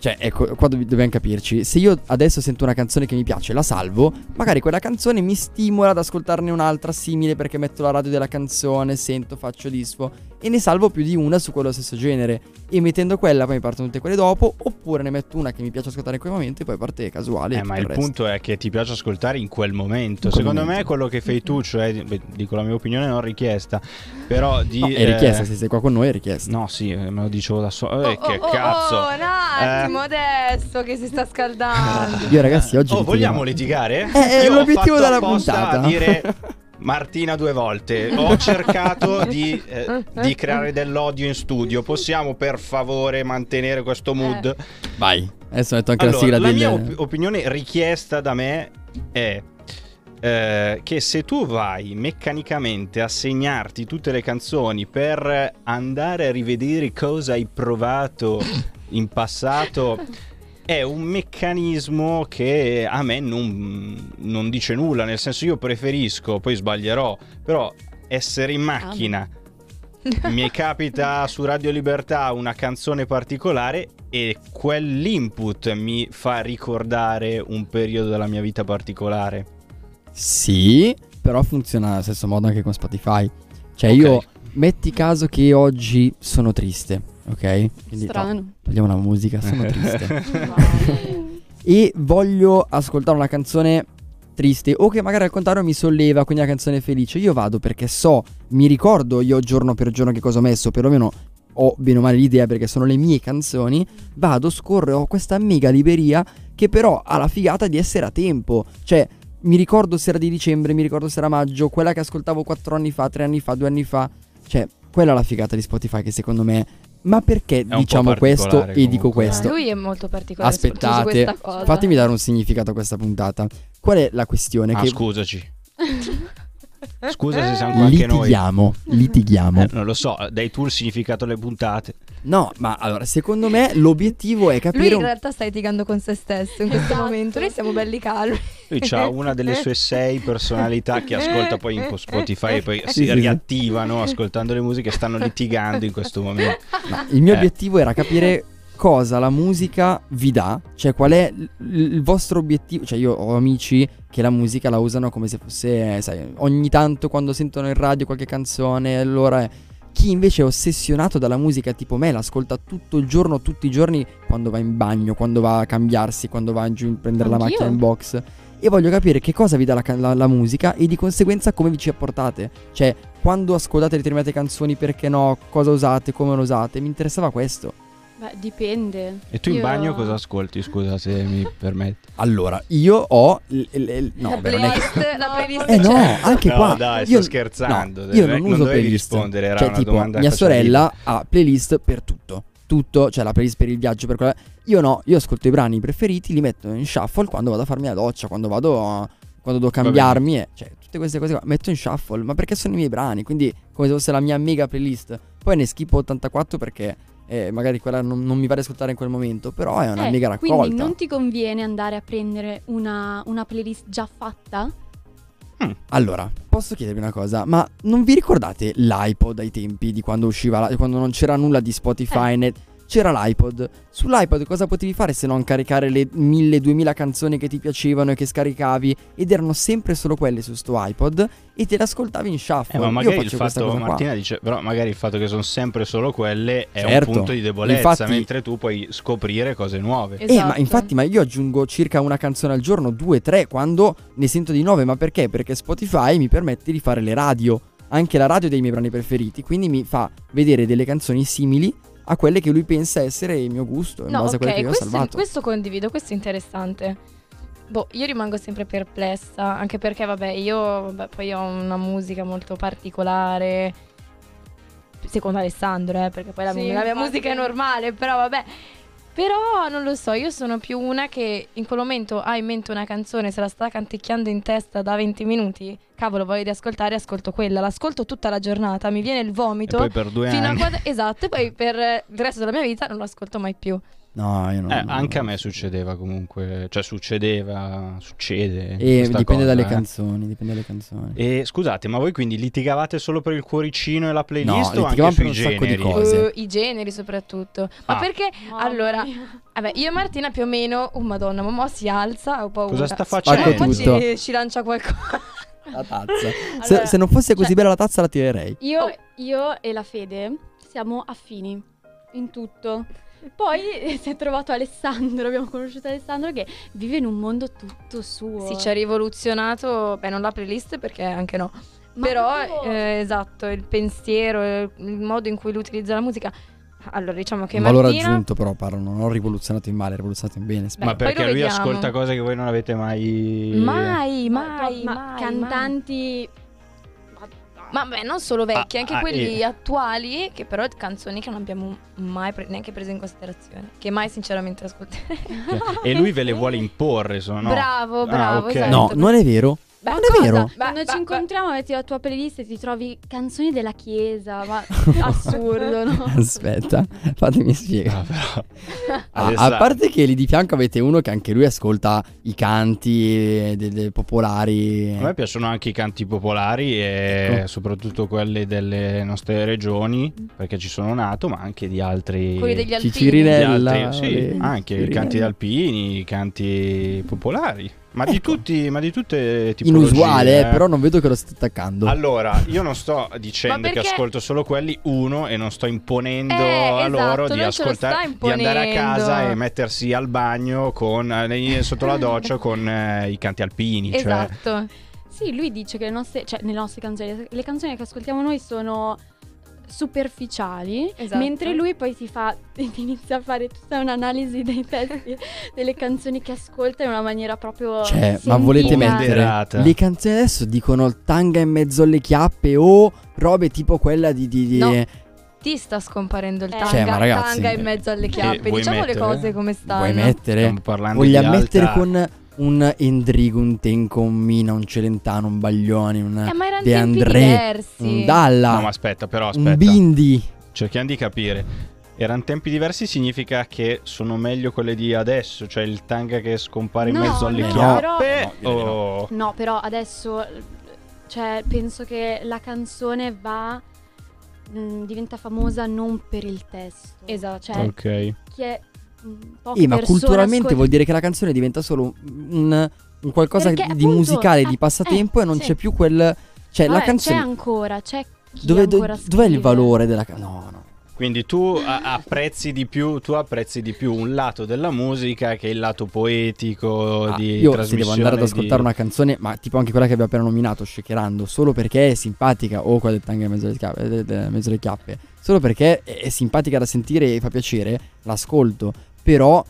Speaker 2: Cioè, ecco, qua dov- dobbiamo capirci. Se io adesso sento una canzone che mi piace, la salvo, magari quella canzone mi stimola ad ascoltarne un'altra simile perché metto la radio della canzone, sento, faccio disfo e ne salvo più di una su quello stesso genere. E mettendo quella poi mi partono tutte quelle dopo, oppure ne metto una che mi piace ascoltare in quei momenti e poi parte casuale. e
Speaker 4: Eh,
Speaker 2: tutto
Speaker 4: ma il
Speaker 2: resto.
Speaker 4: punto è che ti piace ascoltare in quel momento.
Speaker 2: In quel
Speaker 4: Secondo
Speaker 2: momento.
Speaker 4: me quello che fai tu, cioè, beh, dico la mia opinione non richiesta, però di...
Speaker 2: No, è richiesta,
Speaker 4: eh,
Speaker 2: se sei qua con noi è richiesta.
Speaker 4: No, sì, eh, me lo dicevo da solo. Eh,
Speaker 3: Oh,
Speaker 4: che
Speaker 3: oh, oh,
Speaker 4: cazzo.
Speaker 3: Oh, un attimo
Speaker 4: Eh.
Speaker 3: adesso che si sta scaldando.
Speaker 2: Io ragazzi oggi
Speaker 4: Oh,
Speaker 2: litighiamo.
Speaker 4: vogliamo litigare?
Speaker 2: Eh, è
Speaker 4: ho
Speaker 2: l'obiettivo della puntata.
Speaker 4: a dire Martina due volte. Ho cercato di, eh, di creare dell'odio in studio. Possiamo per favore mantenere questo mood?
Speaker 2: Vai. Adesso metto anche
Speaker 4: Allora,
Speaker 2: la sigla
Speaker 4: la mia op- opinione richiesta da me è eh, che se tu vai meccanicamente a segnarti tutte le canzoni per andare a rivedere cosa hai provato in passato è un meccanismo che a me non, non dice nulla, nel senso io preferisco, poi sbaglierò, però essere in macchina mi capita su Radio Libertà una canzone particolare e quell'input mi fa ricordare un periodo della mia vita particolare.
Speaker 2: Sì, però funziona allo stesso modo anche con Spotify. Cioè
Speaker 4: Ok.
Speaker 2: io metti caso che oggi sono triste, ok? Quindi
Speaker 1: Strano.
Speaker 2: to- togliamo la musica, sono triste. e voglio ascoltare una canzone triste o che magari al contrario mi solleva, quindi una canzone felice. Io vado perché so, mi ricordo io giorno per giorno che cosa ho messo, perlomeno ho bene o male l'idea perché sono le mie canzoni, vado, scorro, ho questa mega libreria che però ha la figata di essere a tempo. Cioè, mi ricordo se era di dicembre, mi ricordo se era maggio, quella che ascoltavo quattro anni fa, tre anni fa, due anni fa. Cioè, quella è la figata di Spotify che secondo me... Ma perché
Speaker 4: po'
Speaker 2: diciamo questo
Speaker 4: particolare
Speaker 2: e dico
Speaker 4: comunque.
Speaker 2: questo?
Speaker 3: Lui è molto particolare
Speaker 2: Aspettate, fatemi dare un significato a questa puntata. Qual è la questione?
Speaker 4: Ah,
Speaker 2: che
Speaker 4: scusaci. Scusa se siamo qua anche noi.
Speaker 2: litighiamo, litighiamo.
Speaker 4: Eh, non lo so, dai tu il significato alle puntate.
Speaker 2: No, ma allora, secondo me l'obiettivo è
Speaker 3: Lui
Speaker 2: capire
Speaker 3: in
Speaker 2: un-
Speaker 3: realtà sta litigando con se stesso in questo
Speaker 1: Esatto.
Speaker 3: momento. Noi siamo belli calmi.
Speaker 4: Lui ha una delle sue sei personalità che ascolta poi in Spotify e poi
Speaker 2: Sì,
Speaker 4: si riattivano ascoltando le musiche stanno litigando in questo momento.
Speaker 2: Il mio
Speaker 4: Eh.
Speaker 2: obiettivo era capire cosa la musica vi dà, cioè qual è l- il vostro obiettivo. Cioè, io ho amici che la musica la usano come se fosse, sai, ogni tanto quando sentono in radio qualche canzone, allora è. Chi invece è ossessionato dalla musica tipo me l'ascolta tutto il giorno, tutti i giorni, quando va in bagno, quando va a cambiarsi, quando va giù a prendere la
Speaker 1: Anch'io.
Speaker 2: macchina in box. E voglio capire che cosa vi dà la, la- la musica e di conseguenza come vi ci apportate. Cioè, quando ascoltate determinate canzoni, perché no, cosa usate, come lo usate. Mi interessava questo.
Speaker 1: Beh, dipende.
Speaker 4: E tu in
Speaker 1: Io-
Speaker 4: bagno cosa ascolti? Scusa se mi permetti.
Speaker 2: Allora, io ho. l- l- l- no,
Speaker 3: la,
Speaker 2: è che-
Speaker 3: playlist, la playlist
Speaker 2: Eh no,
Speaker 3: c'è.
Speaker 2: anche
Speaker 4: No,
Speaker 2: qua.
Speaker 4: dai,
Speaker 2: io,
Speaker 4: sto scherzando,
Speaker 2: no, io non
Speaker 4: non
Speaker 2: uso playlist.
Speaker 4: rispondere, era
Speaker 2: cioè,
Speaker 4: una
Speaker 2: tipo,
Speaker 4: domanda
Speaker 2: mia sorella ha playlist per tutto. Tutto, cioè la playlist per il viaggio, per quella. Io no, io ascolto i brani preferiti, li metto in shuffle quando vado a farmi la doccia, quando vado a- quando devo cambiarmi, e, cioè tutte queste cose qua, metto in shuffle, ma perché sono i miei brani, quindi come se fosse la mia mega playlist. Poi ne schippo 84 perché eh, magari quella non, non mi va ad ascoltare in quel momento, però è una
Speaker 1: Eh,
Speaker 2: mega raccolta.
Speaker 1: Quindi non ti conviene andare a prendere una, una playlist già fatta?
Speaker 2: Allora, posso chiedervi una cosa, ma non vi ricordate l'iPod ai tempi di quando usciva, la- quando non c'era nulla di Spotify, né- c'era l'iPod. Sull'iPod cosa potevi fare se non caricare le 1000-2000 canzoni che ti piacevano e che scaricavi ed erano sempre solo quelle su sto iPod e te le ascoltavi in
Speaker 4: Eh,
Speaker 2: shuffle.
Speaker 4: ma
Speaker 2: Io
Speaker 4: magari il fatto,
Speaker 2: cosa qua.
Speaker 4: Martina dice, però magari il fatto che sono sempre solo quelle è
Speaker 2: Certo.
Speaker 4: un punto di debolezza,
Speaker 2: Infatti-
Speaker 4: mentre tu puoi scoprire cose nuove.
Speaker 2: Eh, ma infatti, ma io aggiungo circa una canzone al giorno, due, tre, quando ne sento di nuove. Ma perché? Perché Spotify mi permette di fare le radio, anche la radio dei miei brani preferiti. Quindi mi fa vedere delle canzoni simili a quelle che lui pensa essere il mio gusto, in
Speaker 3: No,
Speaker 2: base a quelle che io ho
Speaker 3: questo,
Speaker 2: salvato.
Speaker 3: questo condivido, questo è interessante. Boh, io rimango sempre perplessa, anche perché, vabbè, io vabbè, poi ho una musica molto particolare. Secondo Alessandro, eh, perché poi la,
Speaker 1: Sì,
Speaker 3: la mia
Speaker 1: infatti.
Speaker 3: musica è normale, però vabbè. Però non lo so, io sono più una che in quel momento ha in mente una canzone, se la sta canticchiando in testa da 20 minuti, cavolo, voglio di ascoltare, ascolto quella, l'ascolto tutta la giornata, mi viene il vomito.
Speaker 4: E poi per due anni.
Speaker 3: quando- esatto, e poi per il resto della mia vita non lo ascolto mai più.
Speaker 2: No, io non.
Speaker 4: Eh, anche a me succedeva comunque, cioè succedeva, succede.
Speaker 2: E dipende
Speaker 4: cosa,
Speaker 2: dalle
Speaker 4: eh.
Speaker 2: canzoni, dipende dalle canzoni.
Speaker 4: E scusate, ma voi quindi litigavate solo per il cuoricino e la playlist
Speaker 2: No,
Speaker 4: o anche
Speaker 2: per un sacco di
Speaker 4: generi?
Speaker 2: cose.
Speaker 3: Uh, I generi soprattutto. Ma
Speaker 4: Ah.
Speaker 3: perché allora, vabbè, io e Martina più o meno, oh madonna, mamma si alza, ho paura.
Speaker 4: Cosa sta
Speaker 3: Spacco
Speaker 4: facendo?
Speaker 2: tutto.
Speaker 3: Ci, ci lancia qualcosa.
Speaker 2: La tazza.
Speaker 1: Allora,
Speaker 2: se, se non fosse così
Speaker 1: cioè-
Speaker 2: bella la tazza la tirerei.
Speaker 1: Io,
Speaker 3: Oh.
Speaker 1: io e la Fede siamo affini in tutto. Poi si è trovato Alessandro, abbiamo conosciuto Alessandro che vive in un mondo tutto suo.
Speaker 3: Sì, ci ha rivoluzionato, beh, non la playlist perché anche no.
Speaker 1: Ma
Speaker 3: Però
Speaker 1: proprio-
Speaker 3: eh, esatto, il pensiero, il modo in cui lui utilizza la musica. Allora, diciamo che
Speaker 2: Un valore
Speaker 3: Martina
Speaker 2: aggiunto, però parlano. Non ho rivoluzionato in male, rivoluzionato in bene.
Speaker 3: Beh,
Speaker 4: Ma perché lui
Speaker 3: vediamo.
Speaker 4: ascolta cose che voi non avete mai...
Speaker 3: mai,
Speaker 1: Ma-
Speaker 3: mai,
Speaker 1: ma
Speaker 3: mai,
Speaker 1: cantanti
Speaker 3: Ma beh, non solo vecchi,
Speaker 4: Ah,
Speaker 3: anche
Speaker 4: ah,
Speaker 3: quelli
Speaker 4: eh.
Speaker 3: attuali, che però canzoni che non abbiamo mai pre- neanche preso in considerazione. Che mai sinceramente ascolteremo.
Speaker 4: E lui ve le vuole imporre, sono no?
Speaker 3: Bravo,
Speaker 4: Ah,
Speaker 3: bravo,
Speaker 4: ok.
Speaker 3: esatto.
Speaker 2: No, non è vero.
Speaker 1: Beh,
Speaker 2: non è vero.
Speaker 1: Quando ci incontriamo metti la tua playlist e ti trovi canzoni della chiesa, ma assurdo, no?
Speaker 2: Aspetta, fatemi spiegare.
Speaker 4: Ah,
Speaker 2: Ah, a parte che lì di fianco avete uno che anche lui ascolta i canti delle popolari.
Speaker 4: A me piacciono anche i canti popolari e
Speaker 2: Ecco.
Speaker 4: soprattutto quelli delle nostre regioni, perché ci sono nato, ma anche di altri...
Speaker 3: Quelli degli alpini.
Speaker 2: Cicirinella.
Speaker 4: Di altri- sì,
Speaker 2: le-
Speaker 4: anche i canti alpini, i canti popolari. Ma di tutti, ma di tutte tipologie.
Speaker 2: Inusuale, eh,
Speaker 4: eh.
Speaker 2: però non vedo che lo stai attaccando.
Speaker 4: Allora, io non sto dicendo che ascolto solo quelli, uno, e non sto imponendo
Speaker 3: Eh,
Speaker 4: a loro
Speaker 3: esatto,
Speaker 4: di
Speaker 3: non ce lo
Speaker 4: ascoltare, di andare a casa e mettersi al bagno con, eh, sotto la doccia con eh, i canti alpini. Cioè,
Speaker 3: Esatto.
Speaker 1: Sì, lui dice che le nostre, cioè, nelle nostre canzoni, le canzoni che ascoltiamo noi sono superficiali,
Speaker 3: Esatto.
Speaker 1: mentre lui poi ti fa ti inizia a fare tutta un'analisi dei testi delle canzoni che ascolta in una maniera proprio
Speaker 2: Cioè, ma
Speaker 1: sentita.
Speaker 2: volete mettere le canzoni adesso dicono il tanga in mezzo alle chiappe o robe tipo quella di, di- di-
Speaker 3: No. Ti sta scomparendo il
Speaker 1: Eh.
Speaker 3: tanga,
Speaker 2: Cioè, ma ragazzi,
Speaker 3: tanga in mezzo alle chiappe.
Speaker 4: vuoi
Speaker 3: Diciamo
Speaker 4: mettere?
Speaker 3: le cose come stanno.
Speaker 2: vuoi mettere?
Speaker 4: Stiamo parlando
Speaker 2: Voglia
Speaker 4: di
Speaker 2: mettere
Speaker 4: alta-
Speaker 2: con un Endrigo, un Tenco, un Mina, un Celentano, un Baglioni, un
Speaker 3: Eh, ma erano
Speaker 2: De
Speaker 3: tempi
Speaker 2: André,
Speaker 3: diversi.
Speaker 2: un Dalla,
Speaker 4: No, ma aspetta, però
Speaker 2: un
Speaker 4: aspetta.
Speaker 2: Bindi.
Speaker 4: Cerchiamo di capire. Erano tempi diversi significa che sono meglio quelle di adesso, cioè il tanga che scompare in
Speaker 1: No,
Speaker 4: mezzo alle
Speaker 1: no,
Speaker 4: chiappe.
Speaker 2: però-
Speaker 4: o-
Speaker 1: No, però adesso cioè, penso che la canzone va mh, diventa famosa non per il testo.
Speaker 3: Esatto.
Speaker 1: Cioè,
Speaker 4: Ok.
Speaker 1: chi è poche
Speaker 2: Eh, ma culturalmente
Speaker 1: ascolta-
Speaker 2: vuol dire che la canzone diventa solo un, un qualcosa
Speaker 1: Perché,
Speaker 2: di
Speaker 1: appunto,
Speaker 2: musicale, di passatempo
Speaker 1: eh,
Speaker 2: e non
Speaker 1: sì.
Speaker 2: c'è più quel... Cioè, la
Speaker 1: Vabbè,
Speaker 2: canzone...
Speaker 1: c'è ancora, c'è chi
Speaker 2: Dove, do-
Speaker 1: ancora
Speaker 2: dov'è il valore della canzone? No, no.
Speaker 4: Quindi tu a- apprezzi di più, tu apprezzi di più un lato della musica che il lato poetico
Speaker 2: Ah,
Speaker 4: di
Speaker 2: io se
Speaker 4: trasmissione
Speaker 2: devo andare ad ascoltare
Speaker 4: di-
Speaker 2: una canzone, ma tipo anche quella che abbiamo appena nominato, Shakerando, solo perché è simpatica, o quella del tanga in mezzo alle chiappe, mezzo alle chiappe, solo perché è, è simpatica da sentire e fa piacere, l'ascolto, però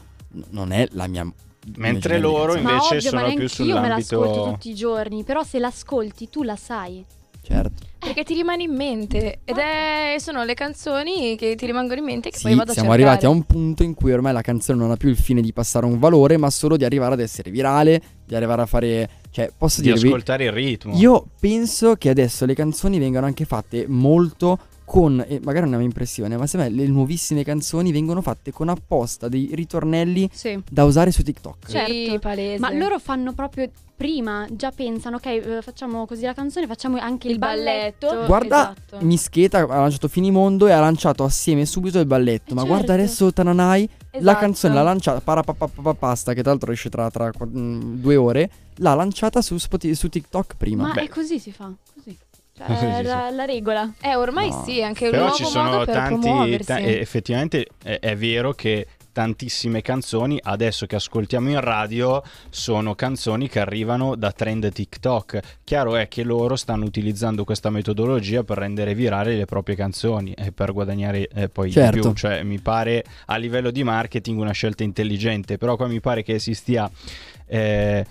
Speaker 2: non è la mia...
Speaker 4: Mentre loro invece
Speaker 1: ovvio,
Speaker 4: sono
Speaker 1: ma
Speaker 4: più
Speaker 1: neanche io me l'ascolto
Speaker 4: sull'ambito
Speaker 1: tutti i giorni, però se l'ascolti tu la sai.
Speaker 2: Certo.
Speaker 3: Perché ti rimane in mente. Ed è, sono le canzoni che ti rimangono in mente che poi
Speaker 2: Sì,
Speaker 3: vado a
Speaker 2: siamo
Speaker 3: cercare.
Speaker 2: arrivati a un punto in cui ormai la canzone non ha più il fine di passare un valore, ma solo di arrivare ad essere virale, di arrivare a fare... Cioè, posso
Speaker 4: di
Speaker 2: dirvi...
Speaker 4: ascoltare il ritmo.
Speaker 2: Io penso che adesso le canzoni vengano anche fatte molto con, e magari è una mia impressione, ma secondo me le nuovissime canzoni vengono fatte con apposta dei ritornelli
Speaker 1: Sì.
Speaker 2: da usare su TikTok.
Speaker 1: Certo,
Speaker 3: Sì, palese.
Speaker 1: ma loro fanno proprio prima, già pensano, ok, eh, facciamo così la canzone, facciamo anche il,
Speaker 3: Il balletto.
Speaker 1: balletto.
Speaker 2: Guarda,
Speaker 1: Esatto.
Speaker 2: Mischeta ha lanciato Finimondo e ha lanciato assieme subito il balletto.
Speaker 1: Eh,
Speaker 2: ma
Speaker 1: certo.
Speaker 2: guarda adesso Tananai, la
Speaker 1: Esatto.
Speaker 2: canzone l'ha lanciata, Parapapapapasta, che tra l'altro esce tra, tra qu- mm, due ore, l'ha lanciata su, su TikTok prima.
Speaker 1: Ma
Speaker 2: Beh,
Speaker 1: è così si fa,
Speaker 4: sì,
Speaker 1: la, la regola.
Speaker 3: Eh, ormai
Speaker 2: No.
Speaker 3: sì, anche un
Speaker 4: Però
Speaker 3: nuovo
Speaker 4: ci sono
Speaker 3: modo per
Speaker 4: tanti.
Speaker 3: promuoversi.
Speaker 4: ta- eh, effettivamente è, è vero che tantissime canzoni adesso che ascoltiamo in radio sono canzoni che arrivano da trend TikTok. Chiaro è che loro stanno utilizzando questa metodologia per rendere virali le proprie canzoni e per guadagnare eh, poi
Speaker 2: Certo.
Speaker 4: di più. Cioè, mi pare a livello di marketing una scelta intelligente, però qua mi pare che si stia. eh,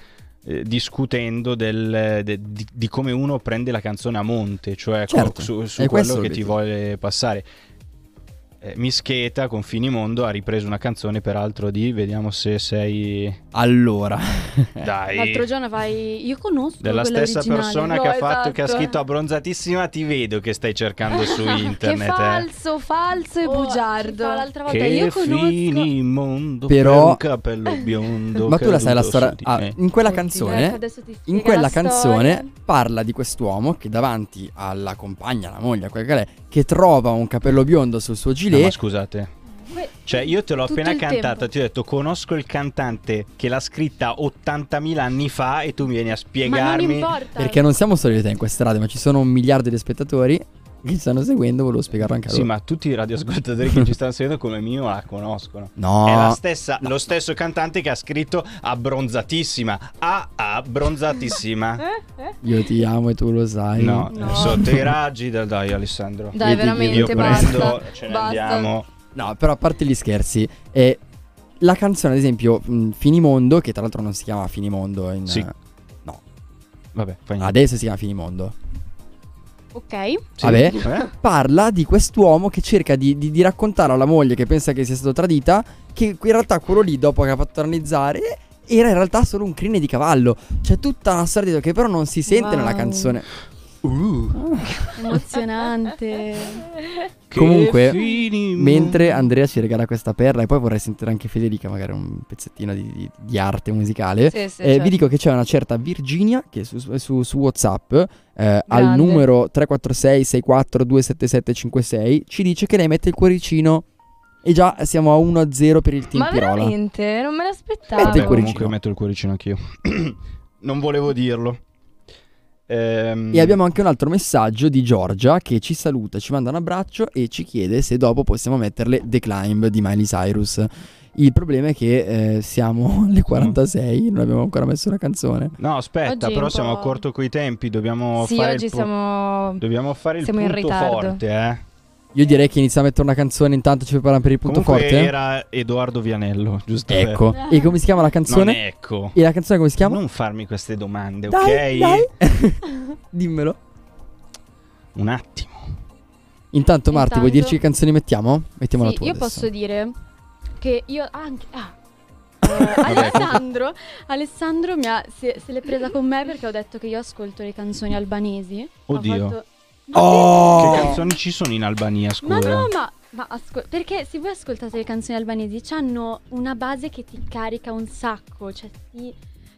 Speaker 4: eh, discutendo del- de- di, di come uno prende la canzone a monte, cioè co-
Speaker 2: Certo,
Speaker 4: su, su
Speaker 2: questo
Speaker 4: quello che ti vuole passare. Eh, Mischeta con Finimondo ha ripreso una canzone, peraltro, di vediamo se sei.
Speaker 2: allora,
Speaker 4: Dai.
Speaker 1: L'altro giorno vai. Io conosco
Speaker 4: Della stessa
Speaker 1: originale.
Speaker 4: persona
Speaker 3: No,
Speaker 4: che ha, fatto, che ha
Speaker 3: esatto.
Speaker 4: scritto abbronzatissima, ti vedo che stai cercando su
Speaker 3: Che
Speaker 4: internet. eh.
Speaker 3: falso, falso e
Speaker 1: Oh,
Speaker 3: bugiardo.
Speaker 1: L'altra volta
Speaker 4: Che
Speaker 1: io conosco.
Speaker 4: finimondo
Speaker 2: Però-
Speaker 4: per un capello biondo.
Speaker 2: ma tu la sai la storia? Ah, in quella canzone,
Speaker 1: ecco,
Speaker 2: in quella
Speaker 1: la
Speaker 2: canzone
Speaker 1: storia.
Speaker 2: parla di quest'uomo che davanti alla compagna, alla moglie, a quella che è, che trova un capello biondo sul suo
Speaker 4: No,
Speaker 2: gilet.
Speaker 4: ma scusate. Cioè, io te l'ho
Speaker 1: Tutto
Speaker 4: appena cantata,
Speaker 1: tempo.
Speaker 4: ti ho detto conosco il cantante che l'ha scritta 80.000 anni fa e tu mi vieni a
Speaker 1: Ma non
Speaker 4: spiegarmi.
Speaker 1: importa.
Speaker 2: Perché non siamo solo io e te in questa radio, ma ci sono un miliardo di spettatori che ci stanno seguendo, volevo spiegarlo anche a
Speaker 4: Sì,
Speaker 2: loro.
Speaker 4: ma tutti i radioascoltatori che ci stanno seguendo come mio la conoscono.
Speaker 2: No.
Speaker 4: È la stessa, lo stesso cantante che ha scritto abbronzatissima. Ah, abbronzatissima.
Speaker 2: Io ti amo e tu lo sai.
Speaker 4: No,
Speaker 1: No.
Speaker 4: sotto i raggi del dai Alessandro.
Speaker 3: Dai, veramente,
Speaker 4: Io
Speaker 3: basta.
Speaker 4: prendo, ce ne
Speaker 3: Basta.
Speaker 4: andiamo.
Speaker 2: No, però a parte gli scherzi, eh, la canzone, ad esempio, mh, Finimondo, che tra l'altro non si chiama Finimondo in...
Speaker 4: Sì.
Speaker 2: eh, no,
Speaker 4: Vabbè, fai niente.
Speaker 2: adesso si chiama Finimondo.
Speaker 1: Ok.
Speaker 4: Sì.
Speaker 2: Vabbè.
Speaker 4: Eh?
Speaker 2: Parla di quest'uomo che cerca di, di- di raccontare alla moglie che pensa che sia stato tradita che in realtà quello lì, dopo che ha fatto trannizzare, era in realtà solo un crine di cavallo. C'è tutta una storia che però non si sente nella
Speaker 1: Wow.
Speaker 2: canzone. Uh.
Speaker 1: Emozionante.
Speaker 4: Che
Speaker 2: Comunque,
Speaker 4: finimondo.
Speaker 2: Mentre Andrea ci regala questa perla, e poi vorrei sentire anche Federica, magari un pezzettino di, di- di arte musicale.
Speaker 3: Sì, sì,
Speaker 2: Eh,
Speaker 3: certo.
Speaker 2: Vi dico che c'è una certa Virginia che su, su- su WhatsApp eh, al numero 346 64 27756 ci dice che lei mette il cuoricino. E già siamo a 1-0 per il team
Speaker 3: Ma
Speaker 2: Pirola.
Speaker 3: veramente? Non me l'aspettavo.
Speaker 2: Mette il cuoricino.
Speaker 4: comunque metto il cuoricino anch'io. non volevo dirlo. Ehm,
Speaker 2: E abbiamo anche un altro messaggio di Giorgia che ci saluta, ci manda un abbraccio e ci chiede se dopo possiamo metterle The Climb di Miley Cyrus. Il problema è che eh, siamo alle 46, non abbiamo ancora messo una canzone.
Speaker 4: No, aspetta,
Speaker 1: Oggi
Speaker 4: però siamo a
Speaker 1: po'-
Speaker 4: corto coi tempi. Dobbiamo
Speaker 3: Sì,
Speaker 4: fare
Speaker 3: oggi
Speaker 4: il pu-
Speaker 3: siamo...
Speaker 4: Dobbiamo fare il
Speaker 3: siamo
Speaker 4: punto
Speaker 3: ritardo.
Speaker 4: forte, eh.
Speaker 2: Io direi che iniziamo a mettere una canzone intanto ci prepariamo per il punto
Speaker 4: Comunque
Speaker 2: forte.
Speaker 4: era Edoardo Vianello, giusto?
Speaker 2: Ecco.
Speaker 1: per-
Speaker 2: E come si chiama la
Speaker 4: Non
Speaker 2: canzone?
Speaker 4: ecco.
Speaker 2: E la canzone come si chiama?
Speaker 4: Non farmi queste domande,
Speaker 2: Dai,
Speaker 4: ok?
Speaker 2: dai. Dimmelo.
Speaker 4: Un attimo.
Speaker 2: Intanto Marti, vuoi
Speaker 1: Intanto-
Speaker 2: dirci che canzoni mettiamo? Mettiamo la
Speaker 1: Sì,
Speaker 2: tua
Speaker 1: io
Speaker 2: adesso.
Speaker 1: posso dire che io anche ah. Eh, Alessandro, Alessandro mi ha, se, se l'è presa con me perché ho detto che io ascolto le canzoni albanesi.
Speaker 4: Oddio.
Speaker 1: fatto-
Speaker 2: Oh!
Speaker 4: Che canzoni ci sono in Albania, scusa?
Speaker 1: Ma no, ma, ma ascol- perché se voi ascoltate le canzoni albanesi hanno una base che ti carica un sacco, cioè ti,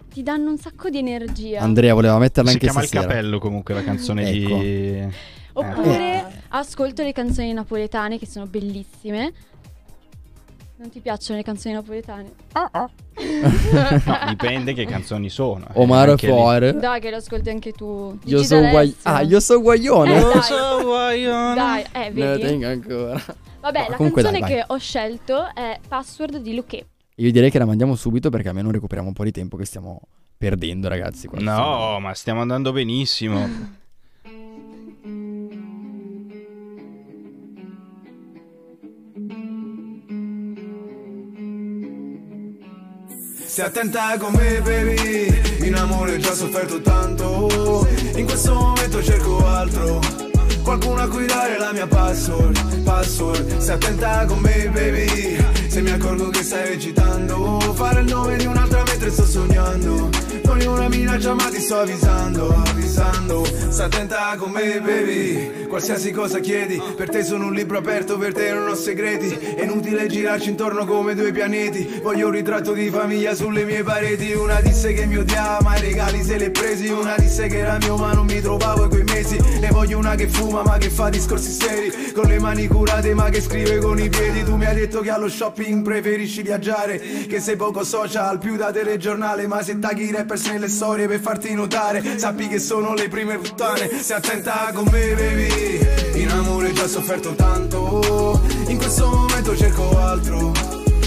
Speaker 1: ti danno un sacco di energia.
Speaker 2: Andrea voleva metterla
Speaker 4: Si
Speaker 2: anche
Speaker 4: chiama
Speaker 2: stasera.
Speaker 4: Il Capello comunque la canzone
Speaker 2: Ecco.
Speaker 4: di...
Speaker 1: Oppure ascolto le canzoni napoletane che sono bellissime. Non ti piacciono le canzoni napoletane?
Speaker 4: No, dipende che canzoni sono. eh,
Speaker 2: Omar
Speaker 4: lì.
Speaker 2: Fuore.
Speaker 1: Dai che lo ascolti anche tu.
Speaker 2: Io sono guai-. Ah, io sono guaglione.
Speaker 1: Eh,
Speaker 4: Io
Speaker 1: dai.
Speaker 4: so guaione.
Speaker 1: Dai, eh,
Speaker 2: Ne
Speaker 1: vedi?
Speaker 2: tengo ancora.
Speaker 1: Vabbè,
Speaker 2: No,
Speaker 1: la canzone
Speaker 2: dai,
Speaker 1: che ho scelto è Password di Luque.
Speaker 2: Io direi che la mandiamo subito perché almeno recuperiamo un po' di tempo che stiamo perdendo, ragazzi.
Speaker 4: No, ma stiamo andando benissimo.
Speaker 14: Stai attenta con me baby In amore ho già sofferto tanto. In questo momento cerco altro. Qualcuno a cui dare la mia password Password. Stai attenta con me baby Se mi accorgo che stai recitando. Fare il nome di un'altra mentre sto sognando. Non è una minaccia ma ti sto avvisando Avvisando. Sta attenta con me baby. Qualsiasi cosa chiedi Per te sono un libro aperto Per te non ho segreti. È inutile girarci intorno come due pianeti. Voglio un ritratto di famiglia sulle mie pareti. Una disse che mi odiava ma i regali se l'è presi. Una disse che era mio ma non mi trovavo in quei mesi. Ne voglio una che fuma ma che fa discorsi seri. Con le mani curate ma che scrive con i piedi. Tu mi hai detto che allo shopping preferisci viaggiare Che sei poco social più da telegiornale Ma se tagli i rappers nelle storie per farti notare Sappi che sono le prime puttane. Stai attenta con me baby In amore già sofferto tanto. In questo momento cerco altro.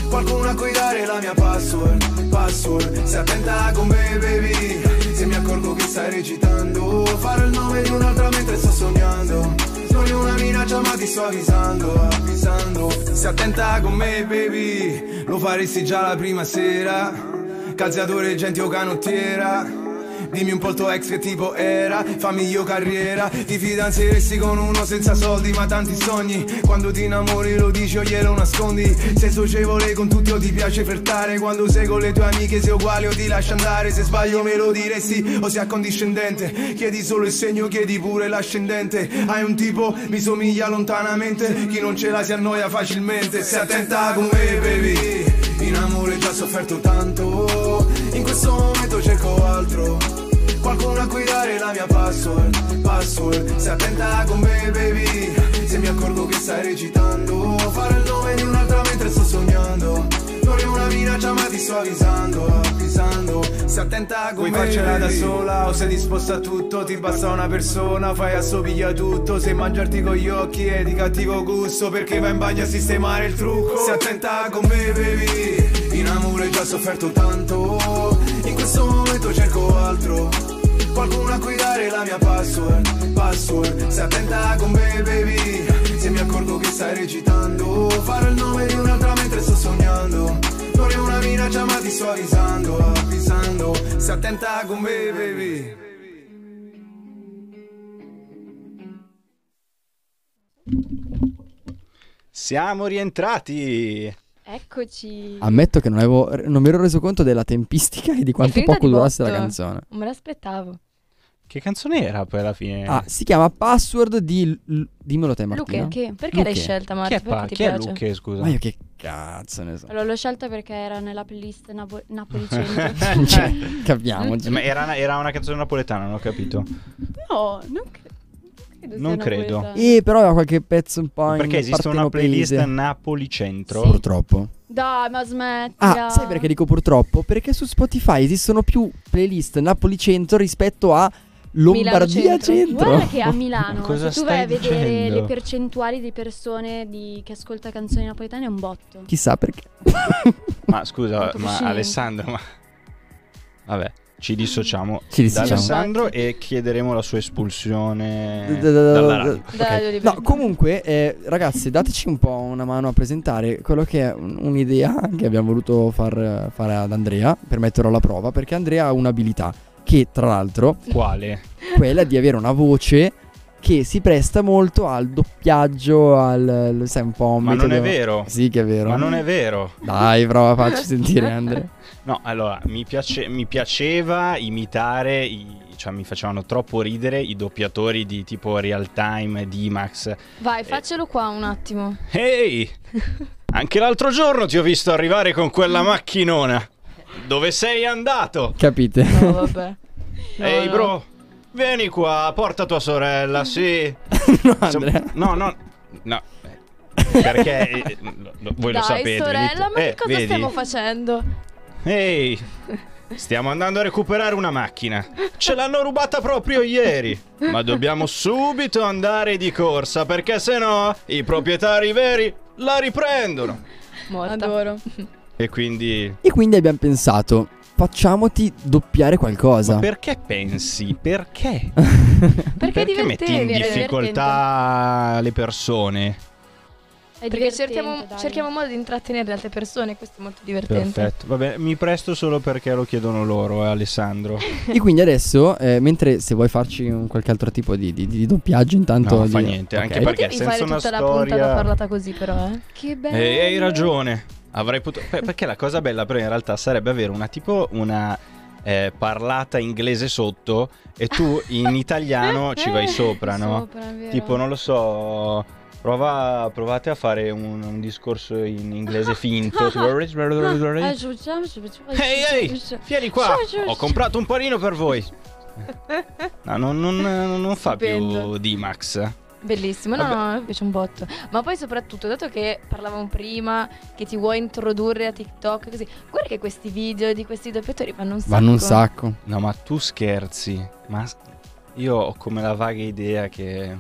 Speaker 14: Qualcuno a cui dare la mia password Password. Stai attenta con me baby Se mi accorgo che stai recitando. Fare il nome di un'altra mentre sto sognando. Non è una minaccia ma ti sto avvisando Avvisando. Stai attenta con me baby Lo faresti già la prima sera Calciatore, gente o canottiera. Dimmi un po' il tuo ex che tipo era Fammi io carriera. Ti fidanzeresti con uno senza soldi ma tanti sogni. Quando ti innamori lo dici o glielo nascondi. Sei socievole con tutti o ti piace flirtare. Quando sei con le tue amiche sei uguale o ti lascia andare. Se sbaglio me lo diresti o sei accondiscendente. Chiedi solo il segno, chiedi pure l'ascendente. Hai un tipo, mi somiglia lontanamente. Chi non ce la si annoia facilmente. Stai attenta con me baby amore già sofferto tanto. In questo momento cerco altro. Qualcuno a cui dare la mia password Password. Stai attenta con me baby. Se mi accorgo che stai recitando. Fare il nome di un'altra mentre sto sognando È una minaccia ma ti sto avvisando Avvisando. Stai attenta con
Speaker 4: Vuoi farcela da sola
Speaker 14: o sei disposta a tutto? Ti basta una persona Fai assomiglia a tutto. Se mangiarti con gli occhi è di cattivo gusto Perché vai in bagno a sistemare il trucco. Stai attenta con me baby. In amore già sofferto tanto. In questo momento cerco altro. Qualcuno a cui dare la mia password Password. Stai attenta con me baby. Se mi accorgo che stai recitando Fare il nome di un'altra sto avvisando Avvisando Stai attenta con me baby
Speaker 4: Siamo rientrati.
Speaker 1: Eccoci.
Speaker 2: Ammetto che non, avevo, non mi ero reso conto della tempistica e di quanto poco durasse la canzone.
Speaker 3: Non me l'aspettavo.
Speaker 4: Che canzone era poi alla fine?
Speaker 2: Ah, si chiama Password di... L- dimmelo te Martina.
Speaker 3: Luche, che? Perché l'hai scelta, Marti?
Speaker 4: Chi è, pa- chi è? Luche, scusa?
Speaker 2: Ma io che cazzo ne so.
Speaker 1: Allora l'ho scelta perché era nella playlist Napo- Napoli 100.
Speaker 2: cioè, capiamoci.
Speaker 4: Ma era una, era una canzone napoletana, non ho capito.
Speaker 1: No, non cre- credo.
Speaker 4: Non credo.
Speaker 2: E però aveva qualche pezzo un po' in
Speaker 4: Perché esiste una playlist Napoli Centro?
Speaker 2: Purtroppo.
Speaker 1: Dai, ma smetti.
Speaker 2: Ah, sai perché dico purtroppo? Perché su Spotify esistono più playlist Napoli Centro rispetto a Lombardia Centro.
Speaker 1: Guarda che a Milano,
Speaker 4: Cosa
Speaker 1: se tu vai a vedere
Speaker 4: dicendo?
Speaker 1: le percentuali di persone di- che ascolta canzoni napoletane è un botto.
Speaker 2: Chissà perché.
Speaker 4: Ma scusa, ma. Alessandro, ma... Vabbè, ci dissociamo
Speaker 2: Ci dissociamo.
Speaker 4: da Alessandro e chiederemo la sua espulsione
Speaker 2: Da- da- da-
Speaker 4: dalla
Speaker 2: da-
Speaker 4: radio.
Speaker 2: ok. No, comunque, eh, ragazzi, dateci un po' una mano a presentare quello che è un- un'idea che abbiamo voluto far fare ad Andrea per metterlo alla prova. Perché Andrea ha un'abilità che, tra l'altro,
Speaker 4: Quale?
Speaker 2: quella di avere una voce che si presta molto al doppiaggio, al sai un po' un
Speaker 4: Ma non
Speaker 2: metodo-
Speaker 4: è vero.
Speaker 2: Sì, che è vero.
Speaker 4: Ma non è vero.
Speaker 2: Dai, prova, facci sentire Andrea.
Speaker 4: No, allora, mi, piace- mi piaceva imitare, i- cioè mi facevano troppo ridere i doppiatori di tipo Real Time, D-Max.
Speaker 3: Vai, faccelo qua un attimo.
Speaker 4: Ehi, anche l'altro giorno ti ho visto arrivare con quella macchinona. Dove sei andato?
Speaker 2: Capite?
Speaker 3: No, vabbè.
Speaker 4: Ehi,
Speaker 3: no.
Speaker 4: bro, vieni qua, porta tua sorella, sì.
Speaker 2: no,
Speaker 4: Andrea. No, no, no. Perché eh, voi
Speaker 3: Dai,
Speaker 4: lo sapete.
Speaker 3: sorella, ma
Speaker 4: Eh,
Speaker 3: che cosa
Speaker 4: vedi?
Speaker 3: stiamo facendo?
Speaker 4: Ehi, stiamo andando a recuperare una macchina. Ce l'hanno rubata proprio ieri. Ma dobbiamo subito andare di corsa perché sennò i proprietari veri la riprendono.
Speaker 3: Morta.
Speaker 1: Adoro.
Speaker 4: E quindi...
Speaker 2: E quindi abbiamo pensato, facciamoti doppiare qualcosa.
Speaker 4: Ma perché pensi? Perché?
Speaker 3: Perché,
Speaker 4: Perché metti in difficoltà le persone?
Speaker 1: È
Speaker 3: Perché cerchiamo, cerchiamo modo di intrattenere le altre persone, questo è molto divertente.
Speaker 4: Perfetto. Vabbè, mi presto solo perché lo chiedono loro, eh, Alessandro.
Speaker 2: E quindi adesso, eh, mentre se vuoi farci un qualche altro tipo di, di- di doppiaggio, intanto...
Speaker 4: No, fa niente,
Speaker 2: ok.
Speaker 4: anche perché
Speaker 3: Potevi
Speaker 4: senza
Speaker 3: fare
Speaker 4: una
Speaker 3: tutta la
Speaker 4: storia...
Speaker 3: puntata parlata così, però, eh.
Speaker 1: Che bello.
Speaker 4: Ehi, hai ragione. Avrei potuto. per- Perché la cosa bella, però, in realtà sarebbe avere una tipo una eh, parlata inglese sotto e tu in italiano ci vai sopra, no?
Speaker 1: Sopra.
Speaker 4: Tipo, non lo so. Prova, provate a fare un, un discorso in inglese finto.
Speaker 1: Ah,
Speaker 4: Ehi, ehi, vieni qua. Ho comprato un panino per voi. No, non, non- non fa più. D-Max.
Speaker 3: Bellissimo, no,
Speaker 4: Vabbè.
Speaker 3: no, mi piace un botto. Ma poi soprattutto, dato che parlavamo prima che ti vuoi introdurre a TikTok così, guarda che questi video di questi doppiatori vanno un sacco.
Speaker 2: Vanno un sacco.
Speaker 4: No, ma tu scherzi. Ma io ho come la vaga idea che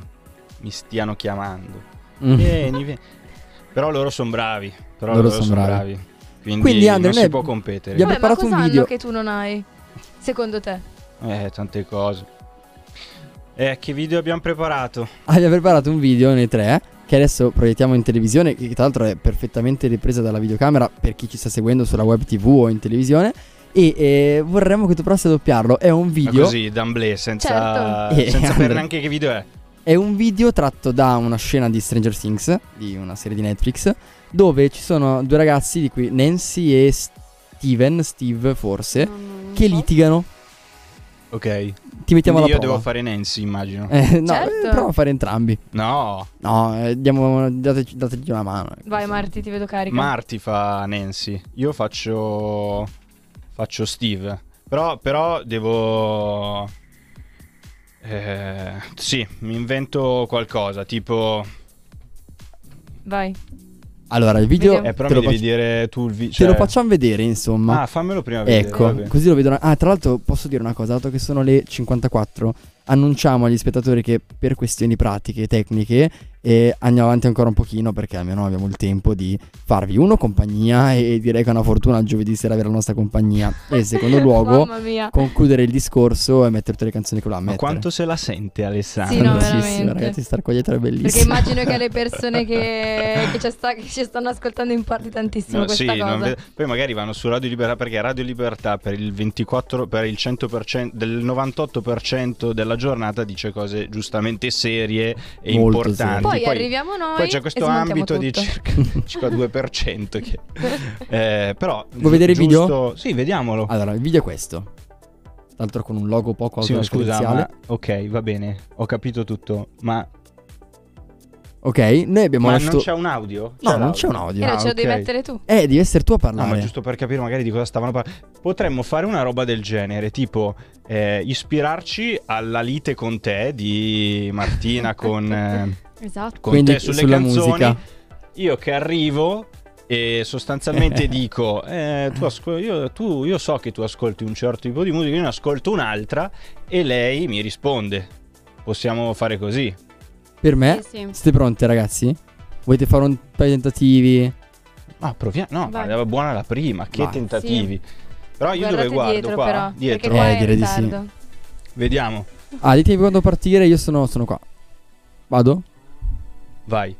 Speaker 4: mi stiano chiamando.
Speaker 2: Mm.
Speaker 4: Vieni, vieni. Però loro sono bravi. Però
Speaker 2: Loro
Speaker 4: loro,
Speaker 2: son
Speaker 4: sono
Speaker 2: bravi.
Speaker 4: bravi. Quindi,
Speaker 2: Quindi, Andre,
Speaker 4: non si può competere.
Speaker 3: Vabbè, ma
Speaker 2: preparato un
Speaker 3: cosa
Speaker 2: video.
Speaker 3: hanno che tu non hai? Secondo te?
Speaker 4: Eh, tante cose. Eh, che video abbiamo preparato?
Speaker 2: Abbiamo preparato un video nei tre che adesso proiettiamo in televisione, che tra l'altro è perfettamente ripresa dalla videocamera per chi ci sta seguendo sulla web tv o in televisione. E eh, vorremmo che tu provassi a doppiarlo. È un
Speaker 4: Ma
Speaker 2: video.
Speaker 4: così, d'amblè, senza,
Speaker 3: Certo.
Speaker 2: Eh,
Speaker 4: senza sapere neanche che video è.
Speaker 2: È un video tratto da una scena di Stranger Things, di una serie di Netflix, dove ci sono due ragazzi, di cui Nancy e Steven, Steve forse, che litigano.
Speaker 4: Ok.
Speaker 2: Ti mettiamo alla
Speaker 4: Quindi io
Speaker 2: prova.
Speaker 4: devo fare Nancy, immagino.
Speaker 2: Eh, no,
Speaker 3: Certo.
Speaker 2: eh, prova a fare entrambi.
Speaker 4: No,
Speaker 2: No, eh, diamo, dateci, dateci una mano.
Speaker 3: Vai Marti, ti vedo carica.
Speaker 4: Marti fa Nancy. Io faccio. Faccio Steve. Però, però devo. Eh, sì, mi invento qualcosa. Tipo.
Speaker 3: Vai.
Speaker 2: Allora, il video.
Speaker 4: Eh, però
Speaker 2: te,
Speaker 4: mi
Speaker 2: lo
Speaker 4: devi
Speaker 2: faccio,
Speaker 4: dire tu il video.
Speaker 2: te lo facciamo vedere, insomma.
Speaker 4: Ah, fammelo prima vedere.
Speaker 2: ecco,
Speaker 4: vabbè.
Speaker 2: così lo vedono. Ah, tra l'altro posso dire una cosa, dato che sono le 54, annunciamo agli spettatori che per questioni pratiche e tecniche eh, andiamo avanti ancora un pochino perché almeno abbiamo il tempo di farvi uno compagnia e direi che è una fortuna il giovedì sera avere la nostra compagnia e in secondo luogo concludere il discorso e mettere tutte le canzoni che voleva
Speaker 4: Ma
Speaker 2: mettere.
Speaker 4: quanto se la sente Alessandro?
Speaker 3: Sì, no, veramente.
Speaker 2: ragazzi, star qua dietro è bellissimo.
Speaker 3: Perché immagino che le persone che, che ci, sta- che ci stanno ascoltando importi tantissimo
Speaker 4: No,
Speaker 3: questa
Speaker 4: sì,
Speaker 3: cosa.
Speaker 4: ve- poi magari vanno su Radio Libertà perché Radio Libertà per il 24 per il 100% del 98% della giornata dice cose giustamente serie e
Speaker 2: Molto
Speaker 4: importanti.
Speaker 3: Poi, arriviamo noi
Speaker 4: poi c'è questo ambito di
Speaker 3: tutto.
Speaker 4: circa, circa 2% che eh, però
Speaker 2: Vuoi vedere il video?
Speaker 4: Sì, vediamolo.
Speaker 2: Allora, il video è questo. L'altro con un logo poco
Speaker 4: Sì, scusa, ma ok, va bene, ho capito tutto, ma,
Speaker 2: Ok, noi abbiamo
Speaker 4: ma
Speaker 2: lasciato...
Speaker 4: non c'è un audio?
Speaker 2: No, non c'è un audio.
Speaker 3: Eh, no,
Speaker 4: Ah,
Speaker 3: ce lo devi
Speaker 4: ok.
Speaker 3: mettere tu.
Speaker 2: Eh, devi essere tu a
Speaker 4: No,
Speaker 2: parlare.
Speaker 4: ma giusto per capire magari di cosa stavano parlando. Potremmo fare una roba del genere, tipo eh, ispirarci alla lite con te di Martina con, eh,
Speaker 1: Esatto.
Speaker 4: con
Speaker 2: Quindi
Speaker 4: te sulle
Speaker 2: sulla
Speaker 4: canzoni.
Speaker 2: musica.
Speaker 4: Io che arrivo e sostanzialmente dico, eh, tu, ascol- io, tu- io so che tu ascolti un certo tipo di musica, io ne ascolto un'altra e lei mi risponde. Possiamo fare così.
Speaker 2: Per me,
Speaker 1: Sì, sì.
Speaker 2: siete pronti ragazzi? Volete fare un paio di tentativi?
Speaker 4: No, proviamo. No,
Speaker 1: Vai.
Speaker 4: ma era buona la prima. Che
Speaker 2: Vai.
Speaker 4: tentativi. Però io
Speaker 3: Guardate
Speaker 4: dove guardo?
Speaker 3: dietro
Speaker 4: qua?
Speaker 3: però,
Speaker 4: Dietro.
Speaker 3: qua
Speaker 2: Eh, direi di sì.
Speaker 4: Vediamo.
Speaker 2: Ah, ditemi quando partire, io sono, sono qua. Vado?
Speaker 4: Vai.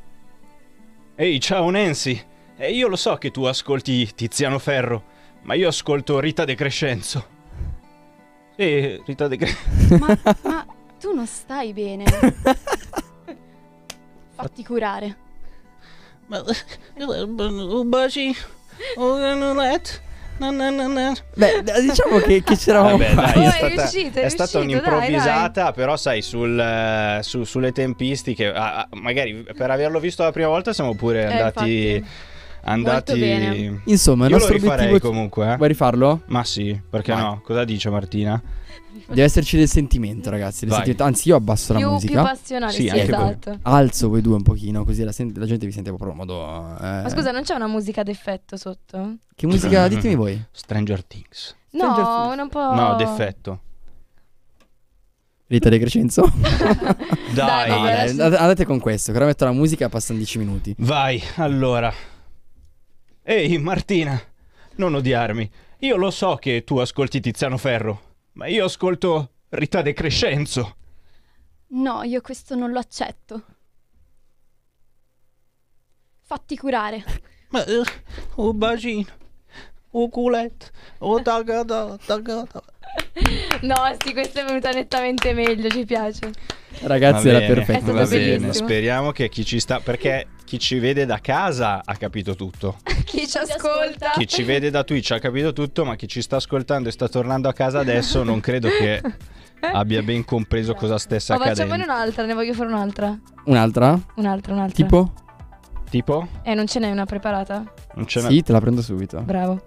Speaker 4: Ehi, ciao Nancy. E io lo so che tu ascolti Tiziano Ferro, ma io ascolto Rita De Crescenzo. Sì, Rita De Crescenzo.
Speaker 1: Ma, ma tu non stai bene. Fatti curare.
Speaker 4: Ma un baci, un let.
Speaker 2: Beh, diciamo che, che c'eravamo
Speaker 4: Vabbè, dai, è
Speaker 3: è
Speaker 4: stata,
Speaker 3: riuscito, è
Speaker 4: è stata
Speaker 3: riuscito, dai,
Speaker 4: un'improvvisata, però sai, sul, eh, su- sulle tempistiche, ah, magari per averlo visto la prima volta siamo pure andati...
Speaker 1: infatti.
Speaker 4: andati...
Speaker 1: Molto bene.
Speaker 2: Insomma, il
Speaker 4: Io lo rifarei
Speaker 2: obiettivo...
Speaker 4: comunque, eh.
Speaker 2: Vuoi rifarlo?
Speaker 4: Ma sì, perché
Speaker 2: Vai.
Speaker 4: no? Cosa dice Martina?
Speaker 2: Deve esserci del sentimento, ragazzi. del sentimento. Anzi, io abbasso la
Speaker 3: Più, più
Speaker 2: musica.
Speaker 3: passionale,
Speaker 4: Sì,
Speaker 3: sì,
Speaker 4: anche voi.
Speaker 3: esatto.
Speaker 2: Alzo voi due un pochino, così la, sen- la gente vi sente proprio modo. eh.
Speaker 3: Ma scusa, non c'è una musica d'effetto sotto?
Speaker 2: Che musica? Ditemi voi.
Speaker 4: Stranger Things.
Speaker 2: Stranger
Speaker 3: No,
Speaker 2: Things.
Speaker 3: un po'...
Speaker 4: No, d'effetto.
Speaker 2: Rita De Crescenzo?
Speaker 4: Dai,
Speaker 2: dai,
Speaker 3: adesso-
Speaker 2: andate andate con questo. Che ora metto la musica e passano 10 minuti.
Speaker 4: vai, allora. Ehi, Martina, non odiarmi. Io lo so che tu ascolti Tiziano Ferro, ma io ascolto Rita De Crescenzo.
Speaker 1: No, io questo non lo accetto. Fatti curare.
Speaker 4: Ma eh, un bacino, un culetto, un tagada, tagada.
Speaker 3: No, sì, questa è venuta nettamente meglio, ci piace.
Speaker 2: Ragazzi,
Speaker 4: Va
Speaker 2: era
Speaker 4: bene,
Speaker 2: perfetto.
Speaker 4: Va bene, speriamo che chi ci sta. Perché chi ci vede da casa ha capito tutto.
Speaker 3: Chi ci ascolta?
Speaker 4: Chi ci vede da Twitch ha capito tutto, ma chi ci sta ascoltando e sta tornando a casa adesso non credo che abbia ben compreso cosa stesse
Speaker 3: Oh, facciamone
Speaker 4: accadendo.
Speaker 3: un'altra, ne voglio fare un'altra.
Speaker 2: Un'altra?
Speaker 3: Un'altra, un'altra.
Speaker 2: Tipo?
Speaker 4: Tipo?
Speaker 3: Eh, non ce n'è una preparata?
Speaker 4: Non ce n'è.
Speaker 2: Sì, te la prendo subito.
Speaker 3: Bravo.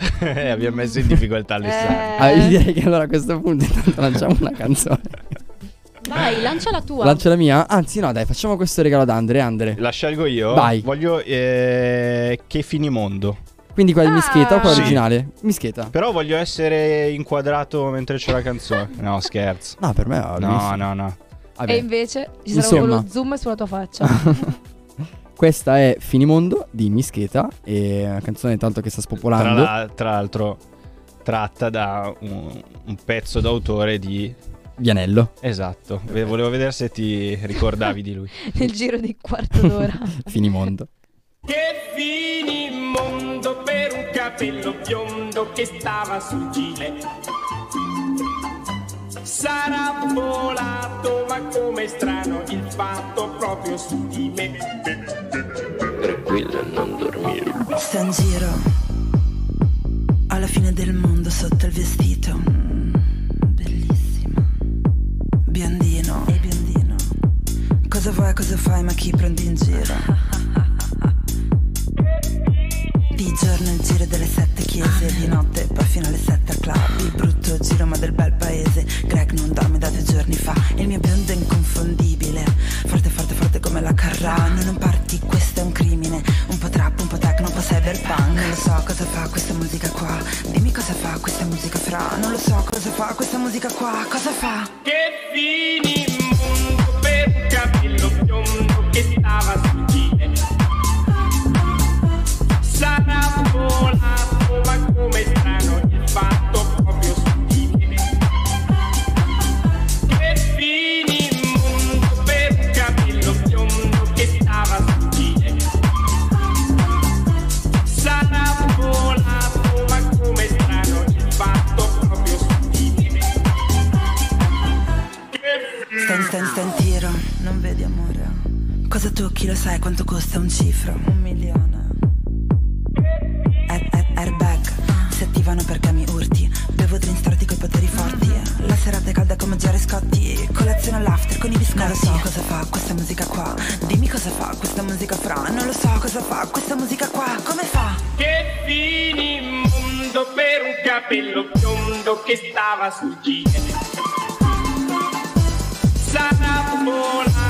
Speaker 4: Eh, abbiamo messo in difficoltà Alessandro.
Speaker 2: Ah, io direi che allora a questo punto intanto lanciamo una canzone.
Speaker 1: Vai, lancia la tua.
Speaker 2: Lancia la mia? Anzi, no, dai, facciamo questo regalo ad Andre. Andre.
Speaker 4: La scelgo io?
Speaker 2: Vai.
Speaker 4: Voglio eh, che finimondo.
Speaker 2: Quindi quella di Mischeta o quella
Speaker 4: Sì.
Speaker 2: originale? Mischeta.
Speaker 4: Però voglio essere inquadrato mentre c'è la canzone. No, scherzo.
Speaker 2: No, per me va
Speaker 4: No, no, no.
Speaker 2: Vabbè.
Speaker 3: E invece ci sarà
Speaker 2: Insomma.
Speaker 3: lo zoom sulla tua faccia.
Speaker 2: Questa è Finimondo di Mischeta. E una canzone tanto che sta
Speaker 4: Tra,
Speaker 2: spopolando.
Speaker 4: la- tra l'altro tratta da un, un pezzo d'autore di...
Speaker 2: Vianello.
Speaker 4: Esatto. Volevo vedere se ti ricordavi di lui.
Speaker 3: Nel giro di quarto d'ora.
Speaker 2: Finimondo.
Speaker 15: Che finimondo per un capello biondo che stava sul gilet. Sarà volato, ma come strano il fatto proprio su di me.
Speaker 16: Tranquilla, non dormire.
Speaker 17: Sta in giro alla fine del mondo sotto il vestito. Mm, Bellissima. Biondino. E biondino. Cosa vuoi, cosa fai, ma chi prendi in giro? Di giorno il giro delle sette chiese, di notte poi fino alle sette al club. Il brutto giro ma del bel paese. Greg non dorme da due giorni fa. Il mio biondo è inconfondibile. Forte, forte, forte come la Carrà. Noi non parti, questo è un crimine. Un po' trap, un po' techno, un po' cyberpunk. Non lo so cosa fa questa musica qua. Dimmi cosa fa questa musica fra. Non lo so cosa fa questa musica qua. Cosa fa?
Speaker 15: Che finimondo per un capello biondo che stava Sarà volato, ma come strano il fatto proprio su di me. Che finimondo per un capello biondo che stava sul gilet. Sarà volato, ma come strano il fatto proprio su di me.
Speaker 17: Stai, stai, stai in tiro, non vedi amore. Cosa tocchi lo sai quanto costa un cifro? Un milione. Si attivano perché mi urti. Bevo drink storti coi poteri forti. La serata è calda come Jerry Scotti. Colazione all'after con i biscotti. Non lo so cosa fa questa musica qua. Dimmi cosa fa questa musica fra. Non lo so cosa fa questa musica qua. Come fa?
Speaker 15: Che finimondo per un capello biondo che stava sul gilet. Sarà volato,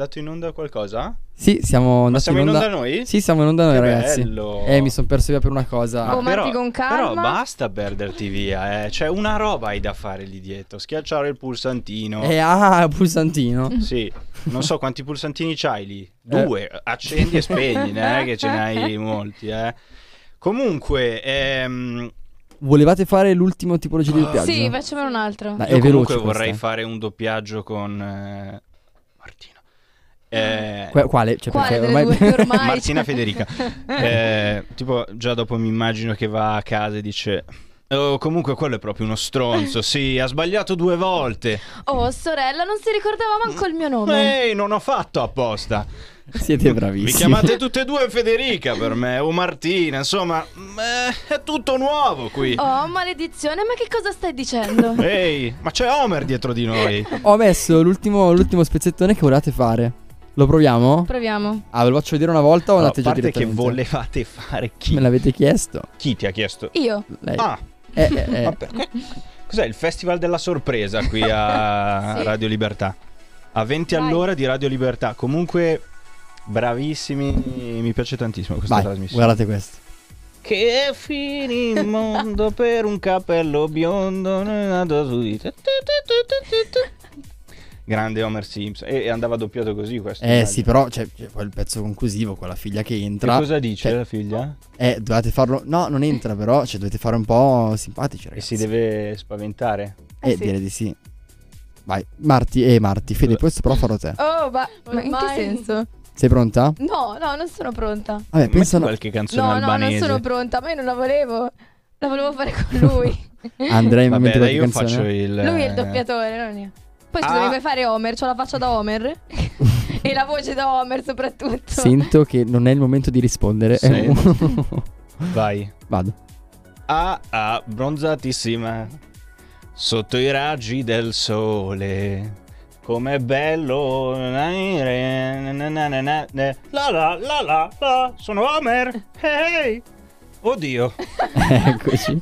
Speaker 4: Andato in onda qualcosa?
Speaker 2: Sì, siamo andati
Speaker 4: siamo in
Speaker 2: in
Speaker 4: onda
Speaker 2: onda
Speaker 4: noi?
Speaker 2: Sì, siamo in onda noi,
Speaker 4: Che
Speaker 2: ragazzi.
Speaker 4: bello.
Speaker 2: Eh, mi sono perso via per una cosa.
Speaker 3: Oh, ma
Speaker 4: però,
Speaker 3: Matti con calma.
Speaker 4: però basta perderti via, eh. C'è una roba hai da fare lì dietro. Schiacciare il pulsantino.
Speaker 2: Eh, ah, pulsantino.
Speaker 4: Sì, non so quanti pulsantini c'hai lì. Due, accendi e spegni, è che ce n'hai molti, eh. Comunque, ehm,
Speaker 2: Volevate fare l'ultimo tipologia di doppiaggio?
Speaker 3: Sì, facciamone un altro.
Speaker 2: Dai,
Speaker 4: io comunque vorrei
Speaker 2: questa.
Speaker 4: fare un doppiaggio con eh, Martina. Eh,
Speaker 2: Que- quale? Cioè,
Speaker 3: Quale
Speaker 2: ormai...
Speaker 3: ormai?
Speaker 4: Martina
Speaker 3: Cioè-
Speaker 4: Federica. Eh, tipo, già dopo mi immagino che va a casa e dice... Oh, comunque quello è proprio uno stronzo, sì, ha sbagliato due volte.
Speaker 3: Oh, sorella, non si ricordava manco il mio nome.
Speaker 4: Ehi, non ho fatto apposta.
Speaker 2: Siete
Speaker 4: Vi
Speaker 2: bravissimi.
Speaker 4: chiamate tutte e due Federica per me, o Martina, insomma, eh, è tutto nuovo qui.
Speaker 3: Oh, maledizione, ma che cosa stai dicendo?
Speaker 4: Ehi, ma c'è Homer dietro di noi.
Speaker 2: Ho messo l'ultimo, l'ultimo spezzettone che volevate fare. Lo proviamo?
Speaker 3: Proviamo.
Speaker 2: Ah, ve lo faccio vedere una volta o
Speaker 4: No,
Speaker 2: andate
Speaker 4: a
Speaker 2: già
Speaker 4: parte che
Speaker 2: direttamente?
Speaker 4: volevate fare chi?
Speaker 2: Me l'avete chiesto?
Speaker 4: Chi ti ha chiesto?
Speaker 3: Io.
Speaker 2: Lei.
Speaker 4: Ah,
Speaker 2: Eh, eh, eh.
Speaker 4: Cos'è il festival della sorpresa qui a
Speaker 3: Sì.
Speaker 4: Radio Libertà? A 20
Speaker 3: Vai.
Speaker 4: all'ora di Radio Libertà. Comunque, bravissimi, mi piace tantissimo questa
Speaker 2: Vai,
Speaker 4: trasmissione.
Speaker 2: guardate questo.
Speaker 4: Che fini il mondo per un capello biondo Grande Homer Simpson. E, e andava doppiato così questo.
Speaker 2: Eh
Speaker 4: immagino.
Speaker 2: sì, però c'è, c'è poi il pezzo conclusivo con la figlia che
Speaker 4: Che
Speaker 2: entra.
Speaker 4: cosa dice
Speaker 2: Cioè,
Speaker 4: la figlia?
Speaker 2: Eh, dovete farlo. No, non entra, però. Cioè, dovete fare un po' simpatici,
Speaker 4: E
Speaker 2: ragazzi.
Speaker 4: si deve spaventare.
Speaker 2: Eh,
Speaker 3: sì.
Speaker 2: direi di sì. Vai, Marti, eh, Marti, Fede, questo però farò te.
Speaker 3: Oh, ma, ma in che senso?
Speaker 2: Sei pronta?
Speaker 3: No, no, non sono pronta.
Speaker 2: Vabbè, pensa.
Speaker 4: Metti qualche canzone
Speaker 3: No, no, non
Speaker 4: albanese.
Speaker 3: sono pronta, ma io non la volevo. La volevo fare con lui.
Speaker 2: Andrei in
Speaker 4: Vabbè, dai, io
Speaker 2: canzone.
Speaker 4: faccio il...
Speaker 3: Lui è il
Speaker 4: eh,
Speaker 3: doppiatore, non io. Poi
Speaker 4: Ah.
Speaker 3: scusa, mi vuoi fare Homer? C'ho la faccia da Homer. e la voce da Homer soprattutto.
Speaker 2: Sento che non è il momento di rispondere.
Speaker 4: Sì. Vai.
Speaker 2: Vado.
Speaker 4: Ah, ah, bronzatissima. Sotto i raggi del sole. Com'è bello. Na, na, na, na, na, na, na. La la la la la. Sono Homer. Hey. Oddio.
Speaker 2: Eccoci.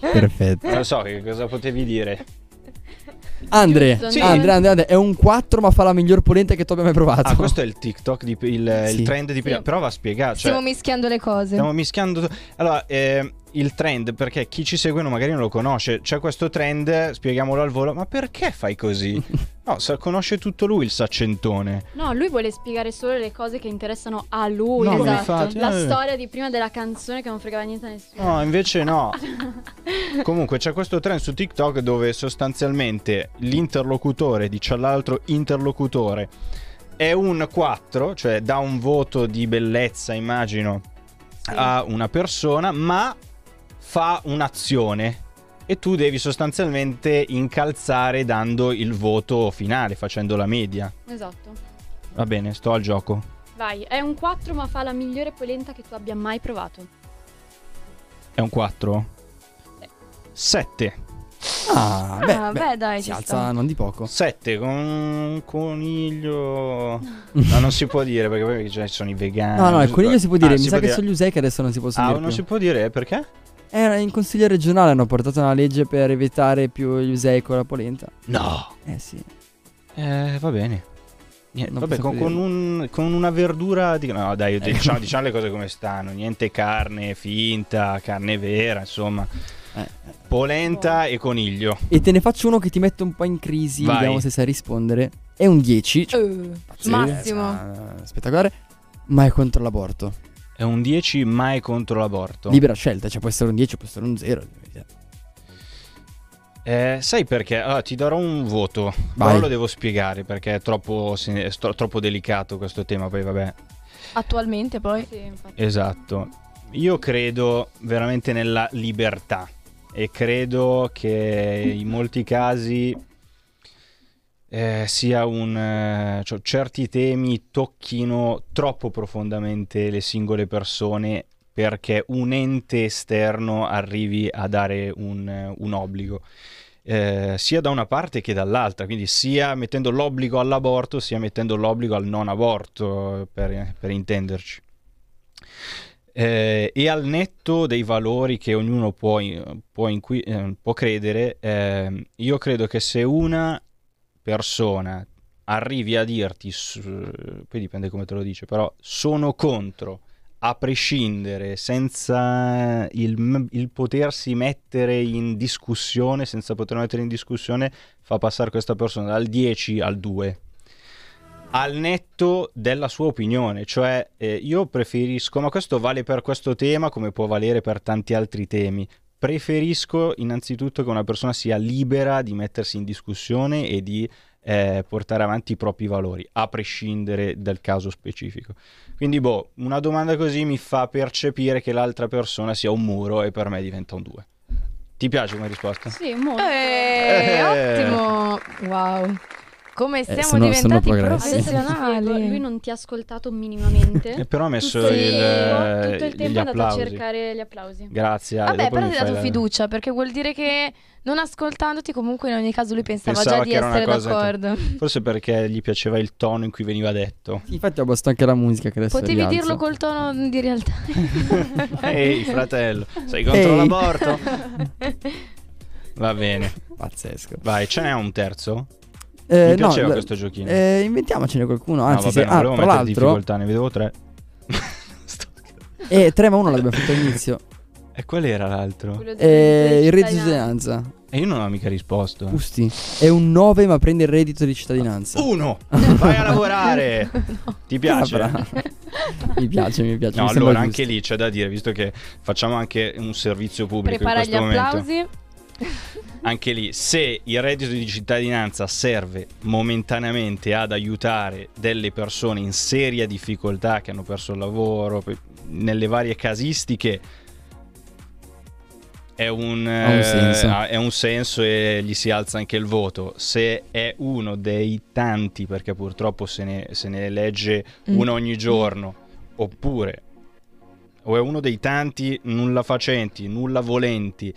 Speaker 2: Perfetto.
Speaker 4: Non so che cosa potevi dire.
Speaker 2: Andre,
Speaker 1: Giusto,
Speaker 4: Sì.
Speaker 2: Andre, Andre, Andre, è un 4 ma fa la miglior polenta che tu abbia mai provato.
Speaker 4: Ah, questo è il TikTok, di, il,
Speaker 2: Sì.
Speaker 4: il trend di prima.
Speaker 3: Sì.
Speaker 4: Però va spiegato. Cioè,
Speaker 3: Stiamo mischiando le cose.
Speaker 4: Stiamo mischiando. Allora, eh, il trend, perché chi ci segue magari non lo conosce. C'è questo trend, spieghiamolo al volo. Ma perché fai così? No, sa- conosce tutto lui il saccentone.
Speaker 1: No, lui vuole spiegare solo le cose che interessano a lui.
Speaker 4: No,
Speaker 1: esatto.
Speaker 4: infatti,
Speaker 1: La
Speaker 4: eh.
Speaker 1: storia di prima della canzone che non fregava niente a nessuno.
Speaker 4: No, invece no. Comunque c'è questo trend su TikTok dove sostanzialmente l'interlocutore dice all'altro interlocutore è un 4, cioè dà un voto di bellezza, immagino, a una persona, ma fa un'azione e tu devi sostanzialmente incalzare dando il voto finale, facendo la media.
Speaker 1: Esatto.
Speaker 4: Va bene, sto al gioco.
Speaker 1: Vai, è un 4 ma fa la migliore polenta che tu abbia mai provato.
Speaker 4: È un 4? 7.
Speaker 2: Ah, beh,
Speaker 3: Ah,
Speaker 2: beh,
Speaker 3: beh, dai,
Speaker 2: si
Speaker 3: ci
Speaker 2: alza
Speaker 3: sta.
Speaker 2: non di poco.
Speaker 4: 7 con un coniglio. No, non si può dire perché poi cioè, ci sono i vegani.
Speaker 2: No, no, il coniglio si può dire.
Speaker 4: Ah,
Speaker 2: Mi sa che sono gli usei che adesso non si possono
Speaker 4: Ah,
Speaker 2: dire
Speaker 4: non
Speaker 2: più.
Speaker 4: si può dire perché?
Speaker 2: Era in consiglio regionale hanno portato una legge per evitare più gli usei con la polenta.
Speaker 4: No.
Speaker 2: Eh sì.
Speaker 4: Eh, va bene. Niente, vabbè, con, con un- con una verdura. Di... No, dai,
Speaker 2: Eh.
Speaker 4: diciamo, diciamo le cose come stanno. Niente carne finta, carne vera, insomma.
Speaker 2: Eh.
Speaker 4: Polenta e coniglio.
Speaker 2: E te ne faccio uno che ti mette un po' in crisi,
Speaker 4: Vai.
Speaker 2: vediamo se sai rispondere. È un 10, cioè,
Speaker 3: Eh,
Speaker 2: sì,
Speaker 3: massimo.
Speaker 2: eh, spettacolare, ma è contro l'aborto.
Speaker 4: È un 10 mai contro l'aborto.
Speaker 2: Libera scelta, cioè può essere un 10 può essere un 0.
Speaker 4: Eh, sai perché? Allora, ti darò un voto.
Speaker 2: Vai.
Speaker 4: Però lo devo spiegare perché è troppo, è troppo delicato questo tema. Poi, vabbè.
Speaker 3: Attualmente poi.
Speaker 1: Sì.
Speaker 4: Esatto. Io credo veramente nella libertà e credo che in molti casi eh, sia un eh, cioè, certi temi tocchino troppo profondamente le singole persone perché un ente esterno arrivi a dare un, un obbligo. eh, sia da una parte che dall'altra, quindi sia mettendo l'obbligo all'aborto, sia mettendo l'obbligo al non aborto, per, per intenderci. Eh, e al netto dei valori che ognuno può, può, inqui- eh, può credere, eh, io credo che se una persona arrivi a dirti, poi dipende come te lo dice, però sono contro, a prescindere, senza il, il potersi mettere in discussione, senza poter mettere in discussione, fa passare questa persona dal 10 al 2 al netto della sua opinione, cioè eh, io preferisco, ma questo vale per questo tema come può valere per tanti altri temi, preferisco innanzitutto che una persona sia libera di mettersi in discussione e di eh, portare avanti i propri valori, a prescindere dal caso specifico. Quindi, boh, una domanda così mi fa percepire che l'altra persona sia un muro e per me diventa un 2. Ti piace come risposta?
Speaker 1: Sì, molto.
Speaker 3: Eh,
Speaker 4: Eh.
Speaker 3: ottimo. Wow. Come siamo
Speaker 2: sono- sono
Speaker 3: diventati.
Speaker 1: Adesso spiego,
Speaker 3: professionali.
Speaker 1: lui non ti ha ascoltato minimamente.
Speaker 4: E però ha messo
Speaker 1: tutto il,
Speaker 4: il,
Speaker 1: tempo, tutto il
Speaker 4: gli
Speaker 1: tempo è andato a cercare gli applausi.
Speaker 4: Grazie. Ale,
Speaker 3: Vabbè, però ti ha dato fiducia perché vuol dire che non ascoltandoti comunque in ogni caso lui pensava,
Speaker 4: Pensava
Speaker 3: già di
Speaker 4: che
Speaker 3: essere d'accordo.
Speaker 4: Forse perché gli piaceva il tono in cui veniva detto.
Speaker 2: Infatti ho basta anche la musica che adesso
Speaker 3: Potevi
Speaker 2: rialzo.
Speaker 3: dirlo col tono di realtà.
Speaker 4: Ehi, fratello, sei contro
Speaker 2: Ehi.
Speaker 4: l'aborto? Va bene.
Speaker 2: Pazzesco.
Speaker 4: Vai, ce n'è un terzo?
Speaker 2: Eh,
Speaker 4: Mi
Speaker 2: no,
Speaker 4: piaceva
Speaker 2: l-
Speaker 4: questo giochino.
Speaker 2: Eh, inventiamocene qualcuno.
Speaker 4: no,
Speaker 2: Anzi,
Speaker 4: vabbè,
Speaker 2: se- ah, tra
Speaker 4: mettere
Speaker 2: l'altro,
Speaker 4: difficoltà, ne vedevo tre.
Speaker 2: eh, 3 ma 1 l'abbiamo fatto all'inizio.
Speaker 4: E qual era l'altro?
Speaker 2: Eh, il reddito di cittadinanza.
Speaker 4: E io non ho mica risposto.
Speaker 2: Usti. È un 9 ma prende il reddito di cittadinanza.
Speaker 4: Uno! Vai a lavorare! Ti piace?
Speaker 2: Ah, mi piace, mi piace.
Speaker 4: No,
Speaker 2: mi
Speaker 4: allora
Speaker 2: giusto.
Speaker 4: anche lì c'è da dire, visto che facciamo anche un servizio pubblico
Speaker 3: Prepara
Speaker 4: in
Speaker 3: gli
Speaker 4: questo momento.
Speaker 3: applausi.
Speaker 4: Anche lì, se il reddito di cittadinanza serve momentaneamente ad aiutare delle persone in seria difficoltà che hanno perso il lavoro, nelle varie casistiche, è un, eh, è un senso e gli si alza anche il voto. Se è uno dei tanti, perché purtroppo se ne, se ne elegge
Speaker 3: Mm.
Speaker 4: uno ogni giorno, oppure o è uno dei tanti nulla facenti, nulla volenti,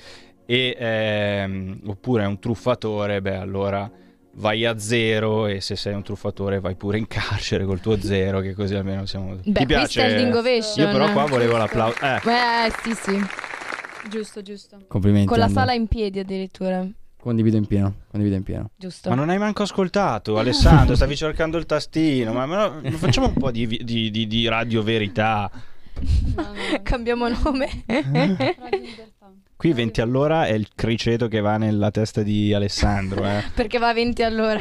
Speaker 4: e, ehm, oppure è un truffatore, beh allora vai a zero e se sei un truffatore vai pure in carcere col tuo zero, che così almeno siamo...
Speaker 3: Beh,
Speaker 4: Ti piace? Io però qua volevo l'applauso. Eh,
Speaker 3: Beh, sì, sì.
Speaker 1: Giusto, giusto.
Speaker 2: Complimenti.
Speaker 3: Con la
Speaker 2: Andrea.
Speaker 3: sala in piedi addirittura.
Speaker 2: Condivido in pieno. Condivido in pieno.
Speaker 3: Giusto.
Speaker 4: ma non hai manco ascoltato, Alessandro, stavi cercando il tastino, ma, ma no, facciamo un po' di, di- di- di radio verità.
Speaker 3: Cambiamo nome.
Speaker 4: Qui 20 all'ora è il criceto che va nella testa di Alessandro. Eh.
Speaker 3: Perché va a 20 all'ora.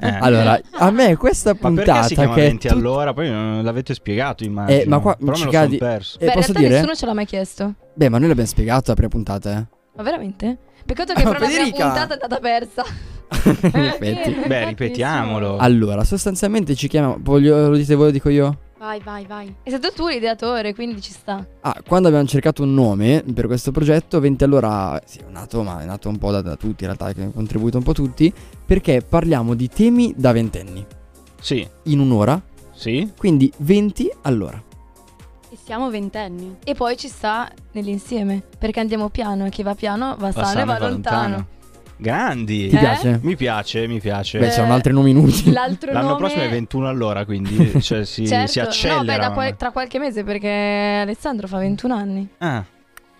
Speaker 4: Eh.
Speaker 2: Allora, a me questa
Speaker 4: Ma perché
Speaker 2: puntata
Speaker 4: si chiama
Speaker 2: che è
Speaker 4: 20
Speaker 2: tut-
Speaker 4: allora? Poi non l'avete spiegato, immagino.
Speaker 2: Eh, ma qua
Speaker 4: Però me lo
Speaker 2: Cicadi-
Speaker 4: son perso.
Speaker 2: Eh,
Speaker 3: Beh, in realtà
Speaker 2: dire?
Speaker 3: nessuno ce l'ha mai chiesto.
Speaker 2: Beh, ma noi l'abbiamo spiegato la prima puntata, eh.
Speaker 3: Ma veramente? Peccato che
Speaker 2: Ma
Speaker 3: però la prima puntata è andata persa.
Speaker 2: In effetti.
Speaker 4: Beh, ripetiamolo.
Speaker 2: Allora, sostanzialmente ci chiamiamo. Voglio, lo dite voi, lo dico io?
Speaker 1: Vai, vai, vai.
Speaker 3: È stato tu l'ideatore, quindi ci sta.
Speaker 2: Ah, quando abbiamo cercato un nome per questo progetto, 20 allora sì, è nato, ma è nato un po' da, da tutti, in realtà, che hanno contribuito un po' tutti, perché parliamo di temi da ventenni.
Speaker 4: Sì.
Speaker 2: In un'ora.
Speaker 4: Sì.
Speaker 2: Quindi 20 all'ora.
Speaker 1: E siamo ventenni.
Speaker 3: E poi ci sta nell'insieme. Perché andiamo piano e chi va piano va,
Speaker 4: Va
Speaker 3: sano e
Speaker 4: e va
Speaker 3: lontano.
Speaker 4: lontano. Grandi.
Speaker 2: Ti piace?
Speaker 4: Mi piace, mi piace.
Speaker 2: Beh, c'erano altri nomi inutili.
Speaker 1: L'altro
Speaker 4: L'anno
Speaker 1: nome...
Speaker 4: prossimo è 21 all'ora, quindi cioè, si,
Speaker 3: certo.
Speaker 4: si accelera.
Speaker 3: No, beh, da
Speaker 4: man
Speaker 3: qual- tra qualche mese perché Alessandro fa 21 anni.
Speaker 4: Ah.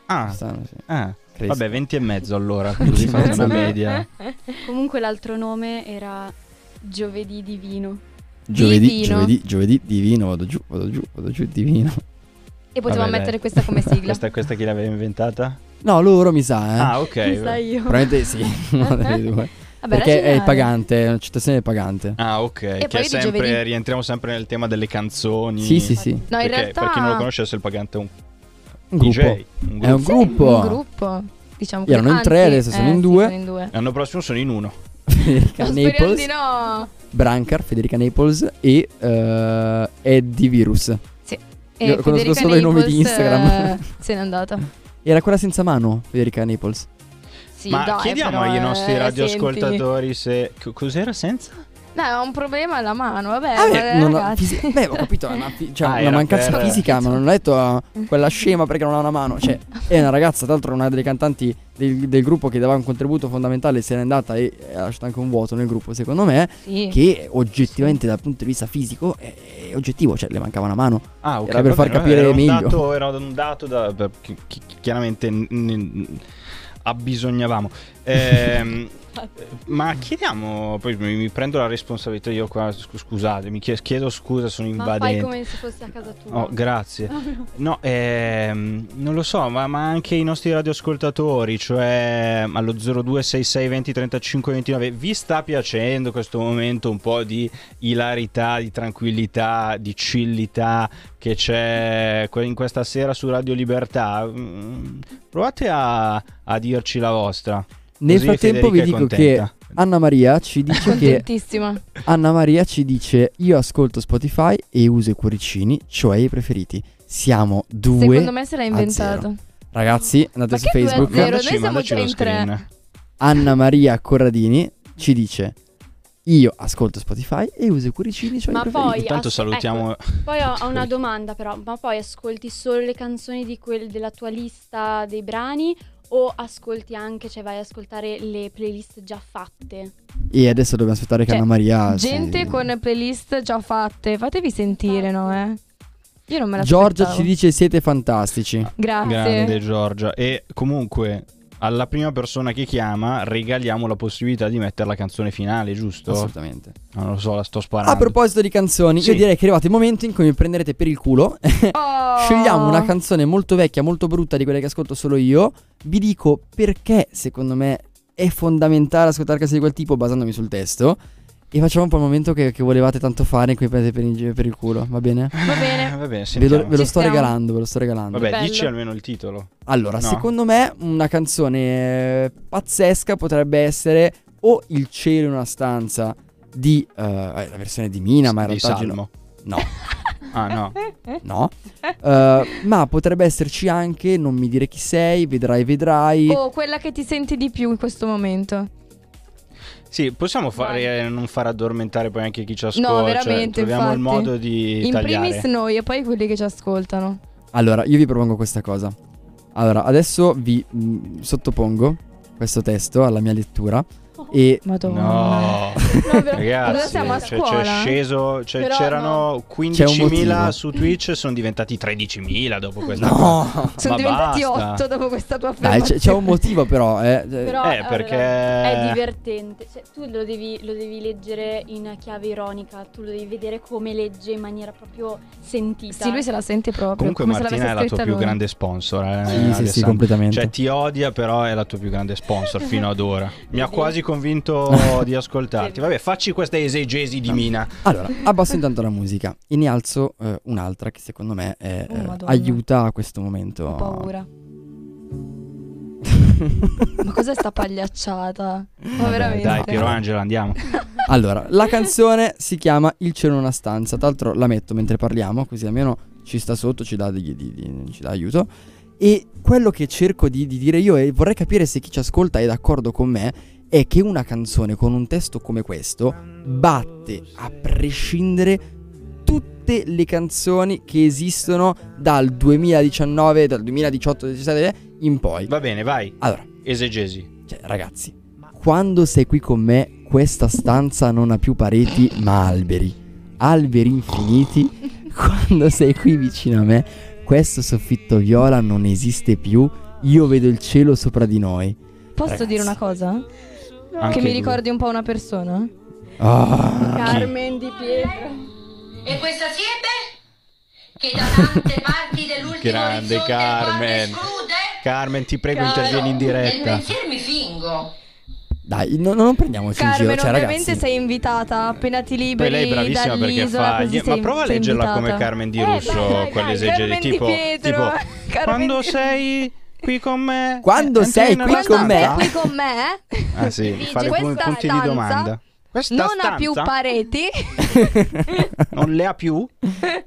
Speaker 4: Ah.
Speaker 2: Stanno, sì.
Speaker 4: Ah. Vabbè, 20 e mezzo allora, così fate una media.
Speaker 1: Comunque l'altro nome era Giovedì Divino.
Speaker 2: Giovedì,
Speaker 3: Divino.
Speaker 2: giovedì, giovedì divino, vado giù, vado giù, vado giù divino.
Speaker 3: E potevamo
Speaker 4: Vabbè,
Speaker 3: mettere
Speaker 4: dai.
Speaker 3: questa come sigla.
Speaker 4: Questa, questa chi l'aveva inventata?
Speaker 2: No, loro mi sa, eh.
Speaker 4: Ah, ok.
Speaker 1: Mi sa io.
Speaker 2: Probabilmente sì, una delle due.
Speaker 3: Vabbè,
Speaker 2: Perché è il pagante, è una citazione del pagante.
Speaker 4: Ah, ok. che
Speaker 3: poi
Speaker 4: è
Speaker 3: di
Speaker 4: sempre,
Speaker 3: giovedì.
Speaker 4: rientriamo sempre nel tema delle canzoni.
Speaker 2: Sì, sì, sì.
Speaker 3: No, in
Speaker 4: Perché,
Speaker 3: realtà
Speaker 4: per chi non lo conoscesse, il pagante è un,
Speaker 2: Un
Speaker 4: DJ.
Speaker 2: gruppo.
Speaker 4: un
Speaker 2: È un
Speaker 3: Sì,
Speaker 2: gruppo.
Speaker 3: un gruppo. Diciamo
Speaker 2: Erano in tre, adesso sono
Speaker 3: eh,
Speaker 2: in
Speaker 3: sì,
Speaker 2: due.
Speaker 3: sono in due.
Speaker 4: L'anno prossimo sono in uno.
Speaker 2: Federica
Speaker 3: No,
Speaker 2: Naples,
Speaker 3: di no.
Speaker 2: Brancar, Federica Naples e eh, Eddie Virus.
Speaker 3: Sì.
Speaker 2: Io
Speaker 3: E
Speaker 2: conosco
Speaker 3: Federica
Speaker 2: solo i nomi di
Speaker 3: Naples,
Speaker 2: Instagram.
Speaker 3: eh, se n'è andata.
Speaker 2: Era quella senza mano, Federica Naples.
Speaker 3: Sì,
Speaker 4: Ma
Speaker 3: dai,
Speaker 4: chiediamo
Speaker 3: però,
Speaker 4: ai nostri
Speaker 3: eh,
Speaker 4: radioascoltatori se. co- Cos'era senza?
Speaker 3: No, ha un problema alla mano, vabbè,
Speaker 2: Ah, beh,
Speaker 3: vabbè,
Speaker 2: non
Speaker 3: ragazzi.
Speaker 2: fisi- beh, ho capito, è una, fi- cioè,
Speaker 4: Ah,
Speaker 2: una mancanza
Speaker 4: per-
Speaker 2: fisica, ma non ho detto ah, quella scema perché non ha una mano. Cioè, è una ragazza, tra l'altro, una delle cantanti del, del gruppo che dava un contributo fondamentale, se n'è andata e ha lasciato anche un vuoto nel gruppo, secondo me.
Speaker 3: Sì.
Speaker 2: Che oggettivamente, dal punto di vista fisico, è, è oggettivo, cioè, le mancava una mano.
Speaker 4: Ah, ok.
Speaker 2: Era per
Speaker 4: va
Speaker 2: far capire
Speaker 4: era un
Speaker 2: meglio.
Speaker 4: Dato, era un dato da. per- chi- chi- chiaramente. n- n- abbisognavamo. Ehm, ma chiediamo. Poi mi, mi prendo la responsabilità io qua. scu- Scusate, mi chie- chiedo scusa, sono
Speaker 1: Ma fai
Speaker 4: invadente.
Speaker 1: come se fossi a casa tua.
Speaker 4: Oh, grazie. No, ehm, non lo so, ma, ma anche i nostri radioascoltatori, cioè allo 0266 20 35 29, vi sta piacendo questo momento un po' di ilarità, di tranquillità, di chillità che c'è in questa sera su Radio Libertà? Mm, Provate a, a dirci la vostra.
Speaker 2: Nel frattempo vi dico che Anna Maria ci dice che. Anna Maria ci dice io ascolto Spotify e uso i cuoricini, cioè i preferiti. Siamo due
Speaker 3: Secondo me se l'ha inventato.
Speaker 2: zero. Ragazzi, andate
Speaker 3: Ma
Speaker 2: su Facebook.
Speaker 4: Mandaci,
Speaker 3: Noi siamo
Speaker 4: mandaci lo
Speaker 3: in tre.
Speaker 4: screen.
Speaker 2: Anna Maria Corradini ci dice Io ascolto Spotify e uso i cuoricini. Cioè
Speaker 1: Ma
Speaker 2: i preferiti.
Speaker 1: poi
Speaker 4: Intanto
Speaker 1: as-
Speaker 4: salutiamo-
Speaker 1: ecco, poi ho, ho una domanda però, ma poi ascolti solo le canzoni di quel, della tua lista dei brani o ascolti anche, cioè vai ad ascoltare le playlist già fatte?
Speaker 2: E adesso dobbiamo aspettare che
Speaker 3: Cioè,
Speaker 2: Anna Maria.
Speaker 3: Gente con playlist già fatte, fatevi sentire, no? Eh? Io non me la
Speaker 2: Giorgia ci dice siete fantastici.
Speaker 3: Grazie.
Speaker 4: Grande Giorgia. E comunque alla prima persona che chiama regaliamo la possibilità di mettere la canzone finale, giusto?
Speaker 2: Assolutamente.
Speaker 4: Non lo so, la sto sparando.
Speaker 2: A proposito di canzoni,
Speaker 4: Sì.
Speaker 2: io direi che è arrivato il momento in cui mi prenderete per il culo.
Speaker 3: Oh.
Speaker 2: Scegliamo una canzone molto vecchia, molto brutta di quelle che ascolto solo io. Vi dico perché secondo me è fondamentale ascoltare canzoni di quel tipo basandomi sul testo. E facciamo un po' il momento che, che volevate tanto fare in cui prendete per, in- per il culo, va bene?
Speaker 3: Va bene.
Speaker 4: Va bene,
Speaker 2: Ve lo,
Speaker 4: sentiamo.
Speaker 2: ve lo
Speaker 3: Ci
Speaker 2: sto
Speaker 3: stiamo.
Speaker 2: regalando, ve lo sto regalando.
Speaker 4: Vabbè,
Speaker 3: Bello.
Speaker 4: dici almeno il titolo.
Speaker 2: Allora,
Speaker 4: No.
Speaker 2: secondo me una canzone eh, pazzesca potrebbe essere o Il cielo in una stanza di eh, eh, la versione di Mina, ma in
Speaker 4: Di
Speaker 2: realtà oggi
Speaker 4: Salmo.
Speaker 2: No.
Speaker 4: Ah, no.
Speaker 2: No. Eh, ma potrebbe esserci anche Non mi dire chi sei, vedrai vedrai.
Speaker 3: O quella che ti senti di più in questo momento.
Speaker 4: Sì, possiamo fare, eh, non far addormentare poi anche chi ci ascolta.
Speaker 3: No,
Speaker 4: cioè,
Speaker 3: veramente.
Speaker 4: troviamo il
Speaker 3: infatti.
Speaker 4: modo di
Speaker 3: In
Speaker 4: tagliare.
Speaker 3: primis noi e poi quelli che ci ascoltano.
Speaker 2: Allora, io vi propongo questa cosa. Allora, adesso vi mh, sottopongo questo testo alla mia lettura e
Speaker 3: Madonna.
Speaker 4: No, ragazzi,
Speaker 3: Cosa siamo a
Speaker 4: cioè,
Speaker 3: scuola?
Speaker 4: c'è sceso, cioè,
Speaker 1: Però
Speaker 4: c'erano
Speaker 2: un
Speaker 4: 15.000
Speaker 2: motivo.
Speaker 4: su Twitch, sono diventati 13.000 dopo questa
Speaker 2: No.
Speaker 3: Sono
Speaker 4: Ma
Speaker 3: diventati
Speaker 4: basta.
Speaker 3: 8 dopo questa tua
Speaker 2: Dai, c'è,
Speaker 3: affermazione.
Speaker 2: c'è un motivo però, eh.
Speaker 1: Però
Speaker 4: Eh,
Speaker 1: allora,
Speaker 4: perché-
Speaker 1: è divertente. Cioè, tu lo devi, lo devi leggere in chiave ironica, tu lo devi vedere come legge in maniera proprio sentita.
Speaker 3: Sì, lui se la sente proprio.
Speaker 4: Comunque
Speaker 3: come se
Speaker 4: Martina è la tua
Speaker 3: scritta
Speaker 4: più
Speaker 3: lui.
Speaker 4: grande sponsor. Eh,
Speaker 2: Sì, sì, sì, completamente.
Speaker 4: Cioè ti odia però è la tua più grande sponsor fino ad ora. Mi ha quasi convinto di ascoltarti. Vabbè, facci questa esegesi di Mina.
Speaker 2: Allora, abbasso intanto la musica e ne alzo eh, un'altra che secondo me eh,
Speaker 3: Oh,
Speaker 2: eh, aiuta a questo momento.
Speaker 3: Ho paura. Ma cos'è sta pagliacciata? Ma
Speaker 4: Vabbè,
Speaker 3: veramente?
Speaker 4: Dai, Piero Angela, andiamo.
Speaker 2: Allora, la canzone si chiama Il cielo in una stanza. Tra l'altro la metto mentre parliamo, così almeno ci sta sotto, ci dà, degli- di- di- ci dà aiuto. E quello che cerco di, di dire io, e vorrei capire se chi ci ascolta è d'accordo con me, è che una canzone con un testo come questo batte a prescindere tutte le canzoni che esistono dal 2019, dal 2018-2017 in poi.
Speaker 4: Va bene, vai.
Speaker 2: Allora,
Speaker 4: Esegesi.
Speaker 2: cioè, ragazzi, quando sei qui con me, questa stanza non ha più pareti, ma alberi. Alberi infiniti. Quando sei qui vicino a me, questo soffitto viola non esiste più. Io vedo il cielo sopra di noi.
Speaker 3: Posso
Speaker 2: Ragazzi.
Speaker 3: dire una cosa?
Speaker 4: Anche
Speaker 3: che mi
Speaker 4: lui.
Speaker 3: ricordi un po' una persona?
Speaker 2: Ah,
Speaker 1: Carmen Di Pietro.
Speaker 16: E questa siepe? Che da tante parti dell'ultimo
Speaker 4: Grande
Speaker 16: orizzonte
Speaker 4: Carmen.
Speaker 16: esclude?
Speaker 4: Carmen, ti prego,
Speaker 16: Caro,
Speaker 4: intervieni in
Speaker 16: Nel
Speaker 4: diretta.
Speaker 16: pensiero mi fingo.
Speaker 2: dai, no- non prendiamoci in
Speaker 3: Carmen,
Speaker 2: giro. Cioè,
Speaker 3: ovviamente
Speaker 2: ragazzi,
Speaker 3: sei invitata appena ti
Speaker 4: Poi
Speaker 3: liberi
Speaker 4: lei è bravissima perché
Speaker 3: dall'isola,
Speaker 4: fa.
Speaker 3: così
Speaker 4: gli-
Speaker 3: sei-
Speaker 4: Ma prova a
Speaker 3: sei
Speaker 4: leggerla
Speaker 3: invitata.
Speaker 4: come Carmen Di
Speaker 3: Eh,
Speaker 4: Russo,
Speaker 3: dai, dai,
Speaker 4: quell'esegesi.
Speaker 3: Carmen Di
Speaker 4: Tipo,
Speaker 3: Pietro,
Speaker 4: tipo
Speaker 3: Carmen
Speaker 4: quando
Speaker 3: Di-
Speaker 4: sei qui con me.
Speaker 2: Quando
Speaker 4: eh,
Speaker 2: sei
Speaker 4: entri
Speaker 2: qui con me?
Speaker 3: qui con me
Speaker 4: Ah sì, fare
Speaker 3: questa
Speaker 4: punti di
Speaker 3: stanza
Speaker 4: domanda. Questa
Speaker 3: non
Speaker 4: stanza
Speaker 3: ha più pareti.
Speaker 4: non le ha più?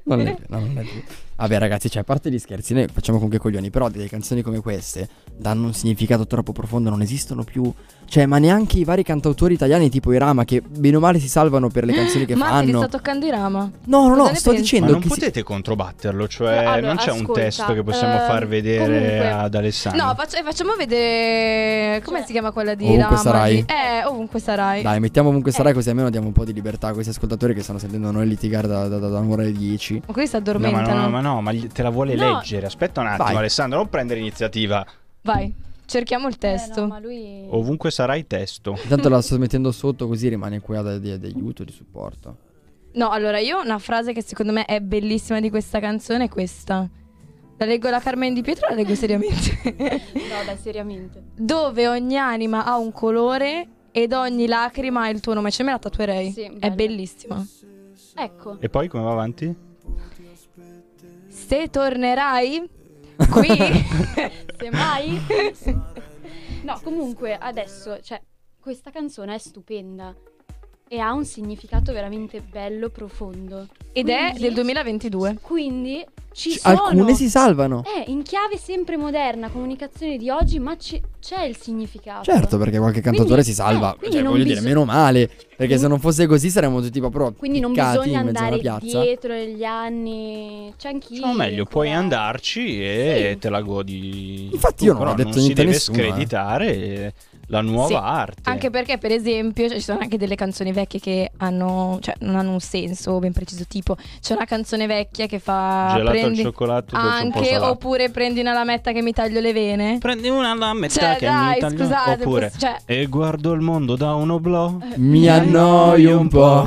Speaker 2: non no, non è più. Vabbè, ragazzi, cioè, a parte gli scherzi, noi facciamo comunque coglioni. Però delle canzoni come queste danno un significato troppo profondo, non esistono più. Cioè, ma neanche i vari cantautori italiani tipo i Rama, che bene o male si salvano per le canzoni che
Speaker 3: Matti, ti
Speaker 2: fanno.
Speaker 3: sta toccando i rama.
Speaker 2: No, no, no, sto
Speaker 3: pensi?
Speaker 2: dicendo
Speaker 4: Ma non
Speaker 2: che si-
Speaker 4: potete controbatterlo, cioè
Speaker 1: Allora,
Speaker 4: non c'è un
Speaker 1: ascolta,
Speaker 4: testo che possiamo
Speaker 1: ehm,
Speaker 4: far vedere
Speaker 1: comunque-
Speaker 4: ad Alessandro.
Speaker 3: No, faccia- facciamo vedere. Come
Speaker 1: Cioè-
Speaker 3: si chiama quella di
Speaker 2: Ovunque
Speaker 3: Rama?
Speaker 2: sarai.
Speaker 3: Eh, ovunque sarai.
Speaker 2: Dai, mettiamo ovunque
Speaker 3: Eh.
Speaker 2: sarai, così almeno diamo un po' di libertà a questi ascoltatori che stanno sentendo noi litigare da, da, da, da un'ora e dieci.
Speaker 3: Ma questi si
Speaker 4: No, ma
Speaker 3: addormentano.
Speaker 4: no, ma no, ma te la vuole
Speaker 1: No.
Speaker 4: leggere. Aspetta un attimo,
Speaker 2: Vai.
Speaker 4: Alessandro, non prendere iniziativa.
Speaker 3: Vai, cerchiamo il
Speaker 1: Eh,
Speaker 3: testo.
Speaker 1: no, ma lui...
Speaker 4: Ovunque sarai testo.
Speaker 2: Intanto la sto mettendo sotto così rimane qua da- di, di aiuto, di supporto.
Speaker 3: No, allora io una frase che secondo me è bellissima di questa canzone è questa. La leggo la Carmen Di Pietro la leggo seriamente?
Speaker 1: No, dai, seriamente.
Speaker 3: Dove ogni anima ha un colore ed ogni lacrima ha il tuo nome. Cioè me la tatuerei.
Speaker 1: Sì,
Speaker 3: è bellissima.
Speaker 1: Ecco.
Speaker 4: E poi come va avanti?
Speaker 3: Se tornerai qui
Speaker 1: Se mai... no, comunque adesso, cioè, questa canzone è stupenda. E ha un significato veramente bello, profondo.
Speaker 3: ed è
Speaker 1: Quindi-
Speaker 3: del 2022.
Speaker 1: Quindi Ci
Speaker 2: C-
Speaker 1: sono.
Speaker 2: alcune si salvano.
Speaker 1: Eh, in chiave sempre moderna, comunicazione di oggi, ma c'è, c'è il significato.
Speaker 2: Certo, perché qualche cantautore
Speaker 1: Quindi-
Speaker 2: si salva.
Speaker 1: eh, quindi
Speaker 2: Cioè,
Speaker 1: non
Speaker 2: voglio dire,
Speaker 1: biso-
Speaker 2: meno male. Perché se non fosse così saremmo tutti proprio
Speaker 1: Quindi non bisogna andare
Speaker 2: piazza.
Speaker 1: dietro negli anni. C'è anch'io.
Speaker 4: O meglio, puoi andarci e te la godi.
Speaker 2: Infatti
Speaker 4: tu,
Speaker 2: io non ho detto
Speaker 4: non si
Speaker 2: niente a
Speaker 4: deve
Speaker 2: nessuno, eh.
Speaker 4: screditare la nuova
Speaker 3: Sì,
Speaker 4: arte.
Speaker 3: Anche perché, per esempio, cioè, ci sono anche delle canzoni vecchie che hanno, cioè, non hanno un senso ben preciso. Tipo, c'è una canzone vecchia che fa.
Speaker 4: Gelato al
Speaker 3: prendi-
Speaker 4: cioccolato, un po'
Speaker 3: Anche, oppure prendi una lametta che mi taglio le vene.
Speaker 4: Prendi una lametta
Speaker 3: Cioè,
Speaker 4: che
Speaker 3: dai,
Speaker 4: mi taglio-
Speaker 3: scusate,
Speaker 4: Oppure,
Speaker 3: posso- cioè-
Speaker 4: e guardo il mondo da un oblò.
Speaker 2: Mi annoio un po'.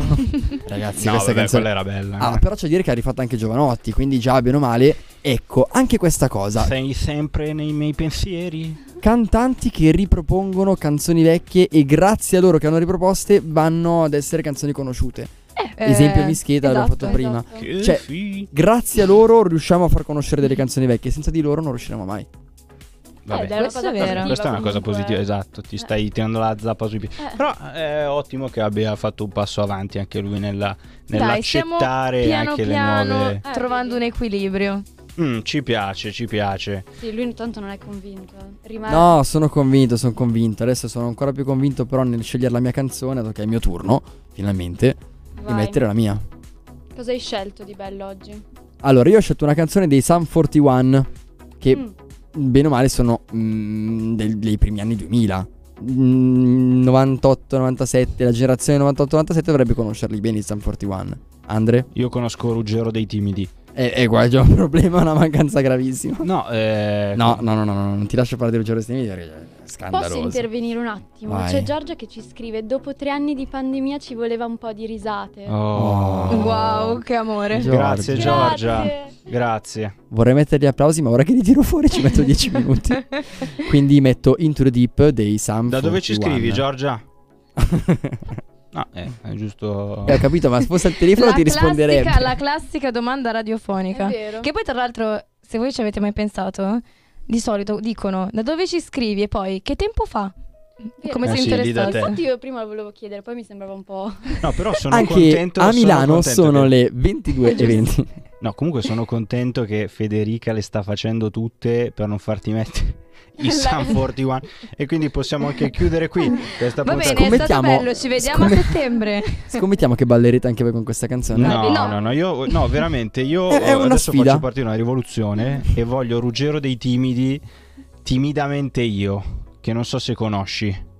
Speaker 2: Ragazzi,
Speaker 4: No,
Speaker 2: questa
Speaker 4: vabbè,
Speaker 2: canzone
Speaker 4: quella era bella.
Speaker 2: Ah, però c'è da dire che ha rifatto anche Giovanotti, quindi già bene o male. Ecco, anche questa cosa.
Speaker 4: Sei sempre nei miei pensieri.
Speaker 2: Cantanti che ripropongono canzoni vecchie e grazie a loro che hanno riproposte vanno ad essere canzoni conosciute.
Speaker 3: Eh,
Speaker 2: Esempio
Speaker 3: eh,
Speaker 2: Mischeta, l'abbiamo
Speaker 3: esatto,
Speaker 2: fatto prima.
Speaker 3: esatto.
Speaker 4: Che
Speaker 2: Cioè, grazie a loro riusciamo a far conoscere delle canzoni vecchie, senza di loro non riusciremo mai.
Speaker 4: Vabbè,
Speaker 1: Eh, dai,
Speaker 3: è vero.
Speaker 4: Questa è una cosa positiva, esatto. Ti stai tirando la zappa sui piedi.
Speaker 1: Eh.
Speaker 4: Però è ottimo che abbia fatto un passo avanti anche lui nella,
Speaker 3: Dai,
Speaker 4: nell'accettare
Speaker 3: piano
Speaker 4: anche
Speaker 3: piano
Speaker 4: le nuove.
Speaker 1: Eh,
Speaker 3: trovando un equilibrio.
Speaker 4: Mm, ci piace, ci piace.
Speaker 1: Sì, lui tanto non è convinto. Rimane.
Speaker 2: No, sono convinto, sono convinto. Adesso sono ancora più convinto però nel scegliere la mia canzone, dato che è il mio turno, finalmente, e
Speaker 1: Vai.
Speaker 2: mettere la mia.
Speaker 1: Cosa hai scelto di bello oggi?
Speaker 2: Allora, io ho scelto una canzone dei Sum 41 che
Speaker 1: Mm.
Speaker 2: bene o male sono mm, del- dei primi anni 2000. Mm, 98-97, la generazione 98-97 dovrebbe conoscerli bene i Sum 41. Andre?
Speaker 4: Io conosco Ruggero dei Timidi.
Speaker 2: E, e qua c'è un problema, una mancanza gravissima.
Speaker 4: No, eh,
Speaker 2: No, no, no, no, no, non ti lascio parlare di Stimi perché è scandaloso.
Speaker 1: Posso intervenire un attimo?
Speaker 2: Vai.
Speaker 1: C'è Giorgia che ci scrive: Dopo tre anni di pandemia ci voleva un po' di risate.
Speaker 4: Oh.
Speaker 3: Wow, che amore.
Speaker 2: Giorgia.
Speaker 4: Grazie Giorgia.
Speaker 1: Grazie.
Speaker 4: Grazie.
Speaker 2: Vorrei mettere gli applausi, ma ora che li tiro fuori ci metto 10 minuti. Quindi metto Into the Deep dei Sum
Speaker 4: Da dove ci
Speaker 2: 41.
Speaker 4: scrivi, Giorgia? No, eh, è giusto.
Speaker 2: Eh, ho capito, ma se fosse al telefono ti risponderebbe.
Speaker 3: la classica domanda radiofonica.
Speaker 1: È vero.
Speaker 3: Che poi, tra l'altro, se voi ci avete mai pensato, di solito dicono da dove ci scrivi e poi che tempo fa?
Speaker 1: Vero.
Speaker 3: Come
Speaker 4: Eh
Speaker 3: se
Speaker 4: sì, te.
Speaker 1: Infatti, io prima lo volevo chiedere, poi mi sembrava un po'.
Speaker 4: No, però sono
Speaker 2: Anche
Speaker 4: contento.
Speaker 2: a Milano
Speaker 4: contento
Speaker 2: sono
Speaker 4: che-
Speaker 2: le 22 e 20.
Speaker 4: No, comunque sono contento che Federica le sta facendo tutte per non farti mettere i Sun 41 e quindi possiamo anche chiudere qui questa
Speaker 3: Va
Speaker 4: puntata.
Speaker 3: bene, è stato bello, ci vediamo
Speaker 2: scomme-
Speaker 3: a settembre.
Speaker 2: Scommettiamo che ballerete anche voi con questa canzone.
Speaker 4: No,
Speaker 3: No.
Speaker 4: no, no, io no, veramente io
Speaker 2: È- è una
Speaker 4: adesso
Speaker 2: sfida.
Speaker 4: faccio partire una rivoluzione e voglio Ruggero dei timidi timidamente io, che non so se conosci.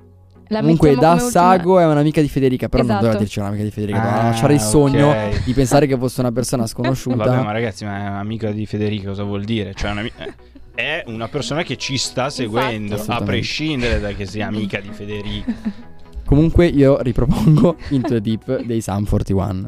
Speaker 3: La
Speaker 2: Comunque, da
Speaker 3: come ultima-
Speaker 2: Sago è un'amica di Federica. Però non
Speaker 3: Esatto.
Speaker 2: doveva dirci un'amica di Federica. Doveva
Speaker 4: Ah,
Speaker 2: lasciare il sogno di pensare che fosse una persona sconosciuta.
Speaker 4: Vabbè, ma ragazzi, ma è un'amica di Federica cosa vuol dire? Cioè, una- eh, è una persona che ci sta seguendo, a prescindere da che sia amica di Federica.
Speaker 2: Comunque, io ripropongo Into the Deep dei Sum 41.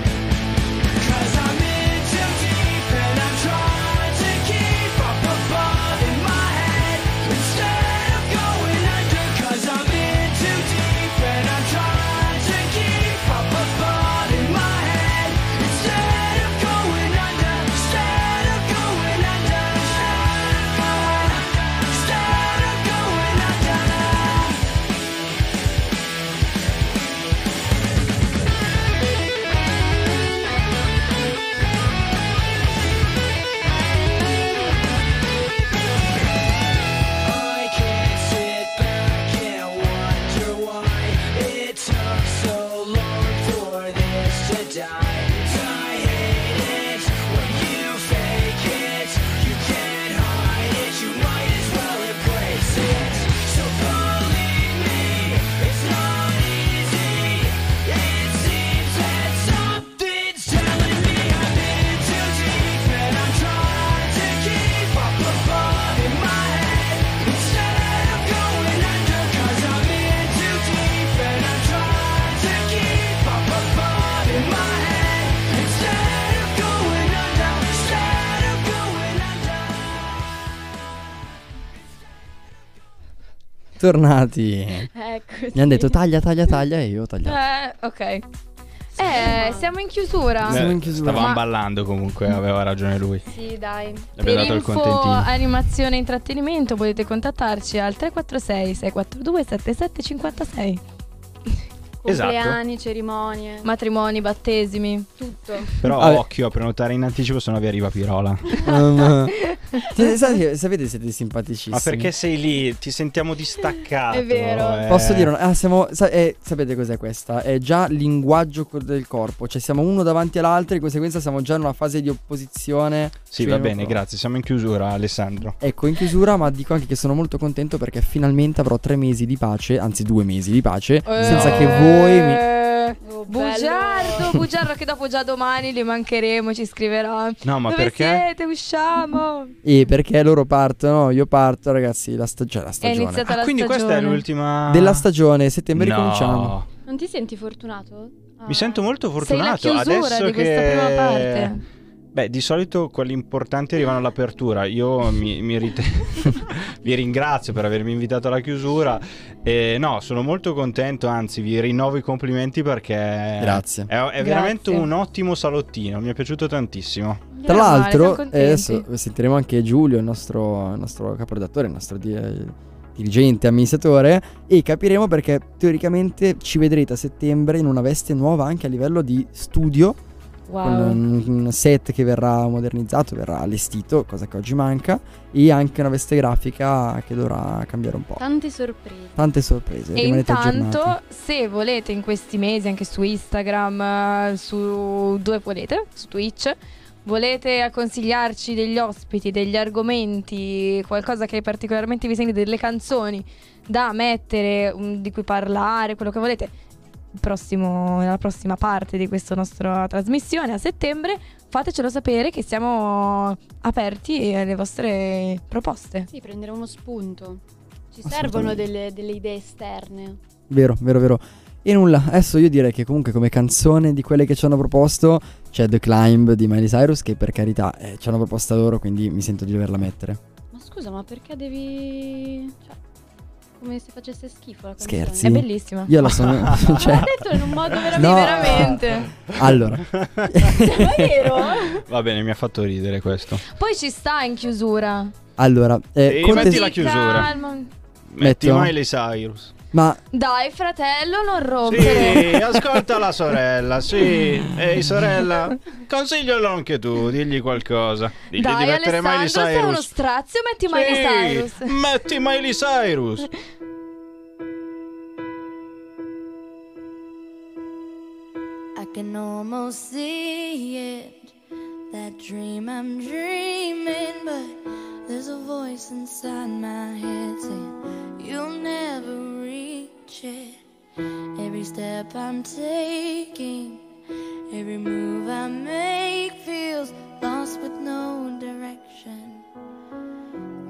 Speaker 2: Bentornati.
Speaker 1: Eccoci.
Speaker 2: Mi hanno detto taglia, taglia, taglia e io ho tagliato.
Speaker 3: Eh, ok. Eh, siamo in chiusura.
Speaker 2: Siamo in chiusura.
Speaker 4: Stavamo
Speaker 3: Ma-
Speaker 4: ballando comunque, aveva ragione lui.
Speaker 3: Sì, dai.
Speaker 4: abbiamo
Speaker 3: Per
Speaker 4: dato il
Speaker 3: info,
Speaker 4: contentino.
Speaker 3: animazione e intrattenimento potete contattarci al 346 642 7756.
Speaker 4: Esatto.
Speaker 1: Compleanni, cerimonie,
Speaker 3: Matrimoni, battesimi.
Speaker 1: tutto.
Speaker 4: Però
Speaker 2: Vabbè.
Speaker 4: occhio a prenotare in anticipo, se no vi arriva Pirola.
Speaker 2: Um, ti- sai- sapete siete simpaticissimi.
Speaker 4: Ma perché sei lì? Ti sentiamo distaccato.
Speaker 3: È vero.
Speaker 4: eh.
Speaker 2: Posso dire, una- ah, siamo, sa- eh, sapete cos'è questa? È già linguaggio del corpo, cioè siamo uno davanti all'altro, di conseguenza siamo già in una fase di opposizione.
Speaker 4: Sì,
Speaker 2: Cioè,
Speaker 4: va bene,
Speaker 2: proprio-
Speaker 4: grazie. Siamo in chiusura, Alessandro.
Speaker 2: Ecco, in chiusura, ma dico anche che sono molto contento perché finalmente avrò tre mesi di pace, anzi due mesi di pace, senza che voi mi...
Speaker 3: Eh, Bugiardo, bugiardo che dopo già domani li mancheremo, ci scriverà.
Speaker 4: No, ma
Speaker 3: Dove
Speaker 4: perché?
Speaker 3: siete? Usciamo.
Speaker 2: E perché loro partono, io parto, ragazzi, la, sta- cioè, la stagione.
Speaker 3: iniziata la
Speaker 4: Ah, quindi questa è
Speaker 3: stagione.
Speaker 4: l'ultima.
Speaker 2: Della stagione, settembre
Speaker 4: No.
Speaker 2: ricominciamo.
Speaker 1: Non ti senti fortunato? Ah.
Speaker 4: Mi sento molto
Speaker 3: Sei la
Speaker 4: fortunato.
Speaker 3: chiusura
Speaker 4: Adesso
Speaker 3: di
Speaker 4: che...
Speaker 3: questa prima parte.
Speaker 4: Beh, di solito quelli importanti arrivano all'apertura. Io mi, mi rite- vi ringrazio per avermi invitato alla chiusura. E no, sono molto contento, anzi, vi rinnovo i complimenti perché
Speaker 2: Grazie.
Speaker 4: è, è veramente
Speaker 3: Grazie.
Speaker 4: un ottimo salottino. Mi è piaciuto tantissimo.
Speaker 2: Tra
Speaker 3: male,
Speaker 2: l'altro,
Speaker 3: siamo contenti.
Speaker 2: eh, adesso sentiremo anche Giulio, il nostro, il nostro caporedattore, il nostro di- dirigente, amministratore, e capiremo perché teoricamente ci vedrete a settembre in una veste nuova anche a livello di studio,
Speaker 3: Wow.
Speaker 2: con un, un set che verrà modernizzato, verrà allestito, cosa che oggi manca, e anche una veste grafica che dovrà cambiare un po'.
Speaker 1: Tante sorprese.
Speaker 2: Tante sorprese,
Speaker 3: E intanto,
Speaker 2: aggiornati.
Speaker 3: se volete in questi mesi, anche su Instagram, su dove volete, su Twitch, volete consigliarci degli ospiti, degli argomenti, qualcosa che particolarmente vi senti, delle canzoni da mettere, di cui parlare, quello che volete, prossimo- nella prossima parte di questa nostra trasmissione a settembre, fatecelo sapere che siamo aperti alle vostre proposte.
Speaker 1: Sì, prendere uno spunto. Ci servono delle, delle idee esterne.
Speaker 2: Vero, vero, vero. E nulla, adesso io direi che comunque come canzone di quelle che ci hanno proposto c'è The Climb di Miley Cyrus che per carità eh, ci hanno proposta loro, quindi mi sento di doverla mettere.
Speaker 1: Ma scusa, ma perché devi... Cioè, come se facesse schifo la canzone.
Speaker 2: Scherzi?
Speaker 3: È bellissima.
Speaker 2: Io la sono... cioè,
Speaker 1: L'ha detto in un modo veramente...
Speaker 2: No.
Speaker 3: veramente.
Speaker 2: allora,
Speaker 1: È vero?
Speaker 4: Va bene, mi ha fatto ridere questo.
Speaker 3: Poi ci sta in chiusura.
Speaker 2: allora, eh,
Speaker 4: E
Speaker 2: contes-
Speaker 4: metti la chiusura.
Speaker 3: Calma.
Speaker 4: Metti? Miley Cyrus.
Speaker 2: Ma
Speaker 3: Dai, fratello, non rompere.
Speaker 4: Sì, ascolta la sorella, sì. Ehi sorella, consiglialo anche tu, digli qualcosa. Digli
Speaker 3: Dai,
Speaker 4: di mettere Miley
Speaker 3: Alessandro, sei uno
Speaker 4: Cyrus.
Speaker 3: strazio, metti Miley
Speaker 4: Sì,
Speaker 3: Cyrus.
Speaker 4: Metti Miley Cyrus.
Speaker 18: I can almost see it. That dream I'm dreaming, but there's a voice inside my head saying you'll never reach it. Every step I'm taking, every move I make feels lost with no direction.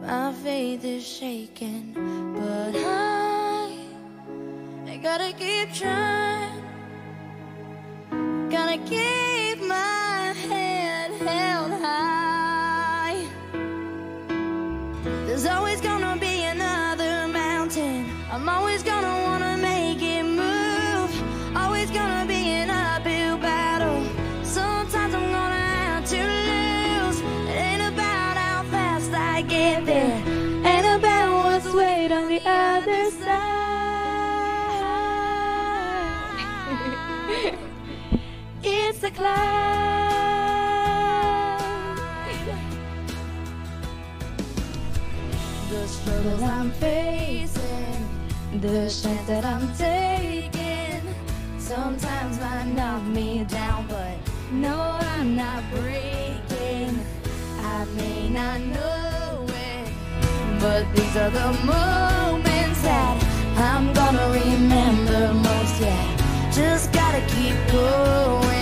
Speaker 18: My faith is shaken, but I, I gotta keep trying. Gotta keep my head held high. There's always I'm always gonna wanna make it move. Always gonna be an uphill battle. Sometimes I'm gonna have to lose. It ain't about how fast I get there. Ain't about what's wait on the other side. It's the cloud. The struggles I'm facing, the chance that I'm taking, sometimes might knock me down, but no, I'm not breaking. I may not know it, but these are the moments that I'm gonna remember most. Yeah, just gotta keep going,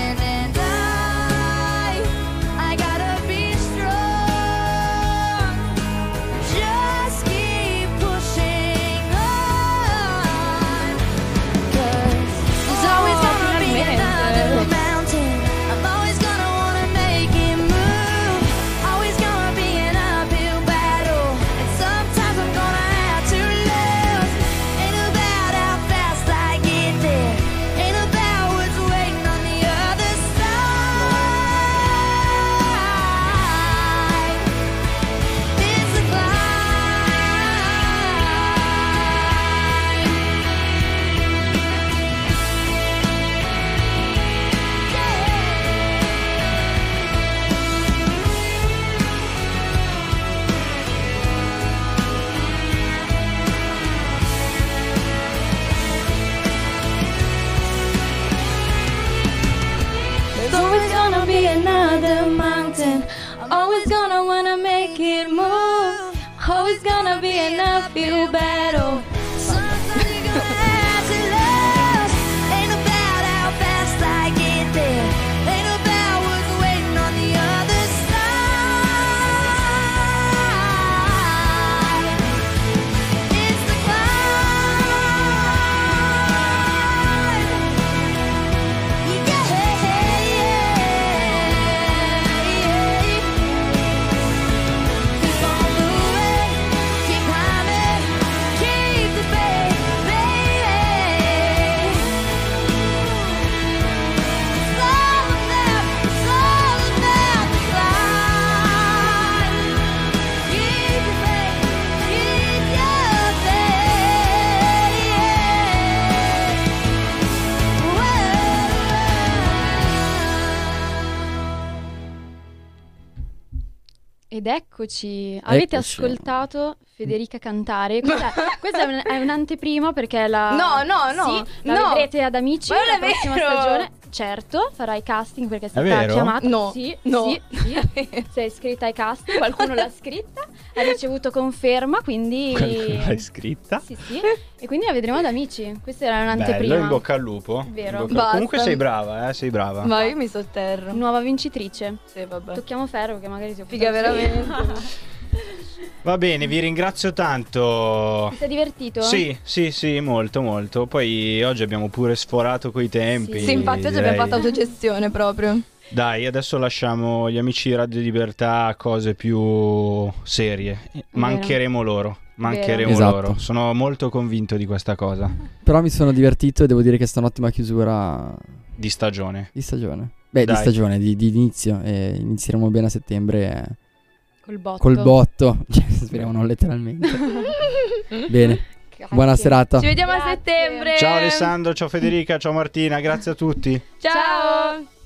Speaker 1: eccoci, avete
Speaker 2: Eccoci.
Speaker 1: ascoltato Federica cantare. Questa, questa è, un- è un'anteprima perché la.
Speaker 3: No, no, no,
Speaker 1: Sì, la
Speaker 3: no.
Speaker 1: vedrete ad Amici
Speaker 3: Ma
Speaker 1: la prossima
Speaker 3: vero.
Speaker 1: stagione. Certo, farai casting perché è stata
Speaker 4: vero?
Speaker 1: chiamata.
Speaker 3: No,
Speaker 1: Sì,
Speaker 3: no.
Speaker 1: sì, sì. Sei iscritta ai casting, qualcuno l'ha scritta, ha ricevuto conferma, quindi.
Speaker 4: Qualcuno l'hai scritta?
Speaker 1: Sì, sì. E quindi la vedremo ad Amici. Questa era un'anteprima.
Speaker 4: Bello, in bocca al lupo.
Speaker 1: Vero.
Speaker 3: Basta.
Speaker 4: Comunque sei brava, eh, sei brava.
Speaker 3: Ma io mi sotterro.
Speaker 1: Nuova vincitrice.
Speaker 3: Sì, vabbè.
Speaker 1: Tocchiamo ferro che magari si
Speaker 3: Figa veramente.
Speaker 4: Va bene, vi ringrazio tanto.
Speaker 1: Ti sei divertito?
Speaker 4: Sì, sì, sì, molto, molto. Poi oggi abbiamo pure sforato coi tempi.
Speaker 3: Sì, infatti oggi
Speaker 4: direi.
Speaker 3: abbiamo fatto autogestione proprio.
Speaker 4: Dai, adesso lasciamo gli amici di Radio Libertà a cose più serie. Mancheremo loro. Mancheremo
Speaker 2: Esatto.
Speaker 4: loro. Sono molto convinto di questa cosa.
Speaker 2: Però mi sono divertito e devo dire che sta un'ottima chiusura
Speaker 4: Di stagione.
Speaker 2: di stagione. Beh,
Speaker 4: Dai.
Speaker 2: di stagione, di, di inizio. E inizieremo bene a settembre eh,
Speaker 1: Col botto.
Speaker 2: col botto. Cioè, speriamo non letteralmente. bene. Buona serata.
Speaker 3: Ci vediamo a settembre.
Speaker 4: Ciao Alessandro, ciao Federica, ciao Martina, grazie a tutti.
Speaker 3: Ciao.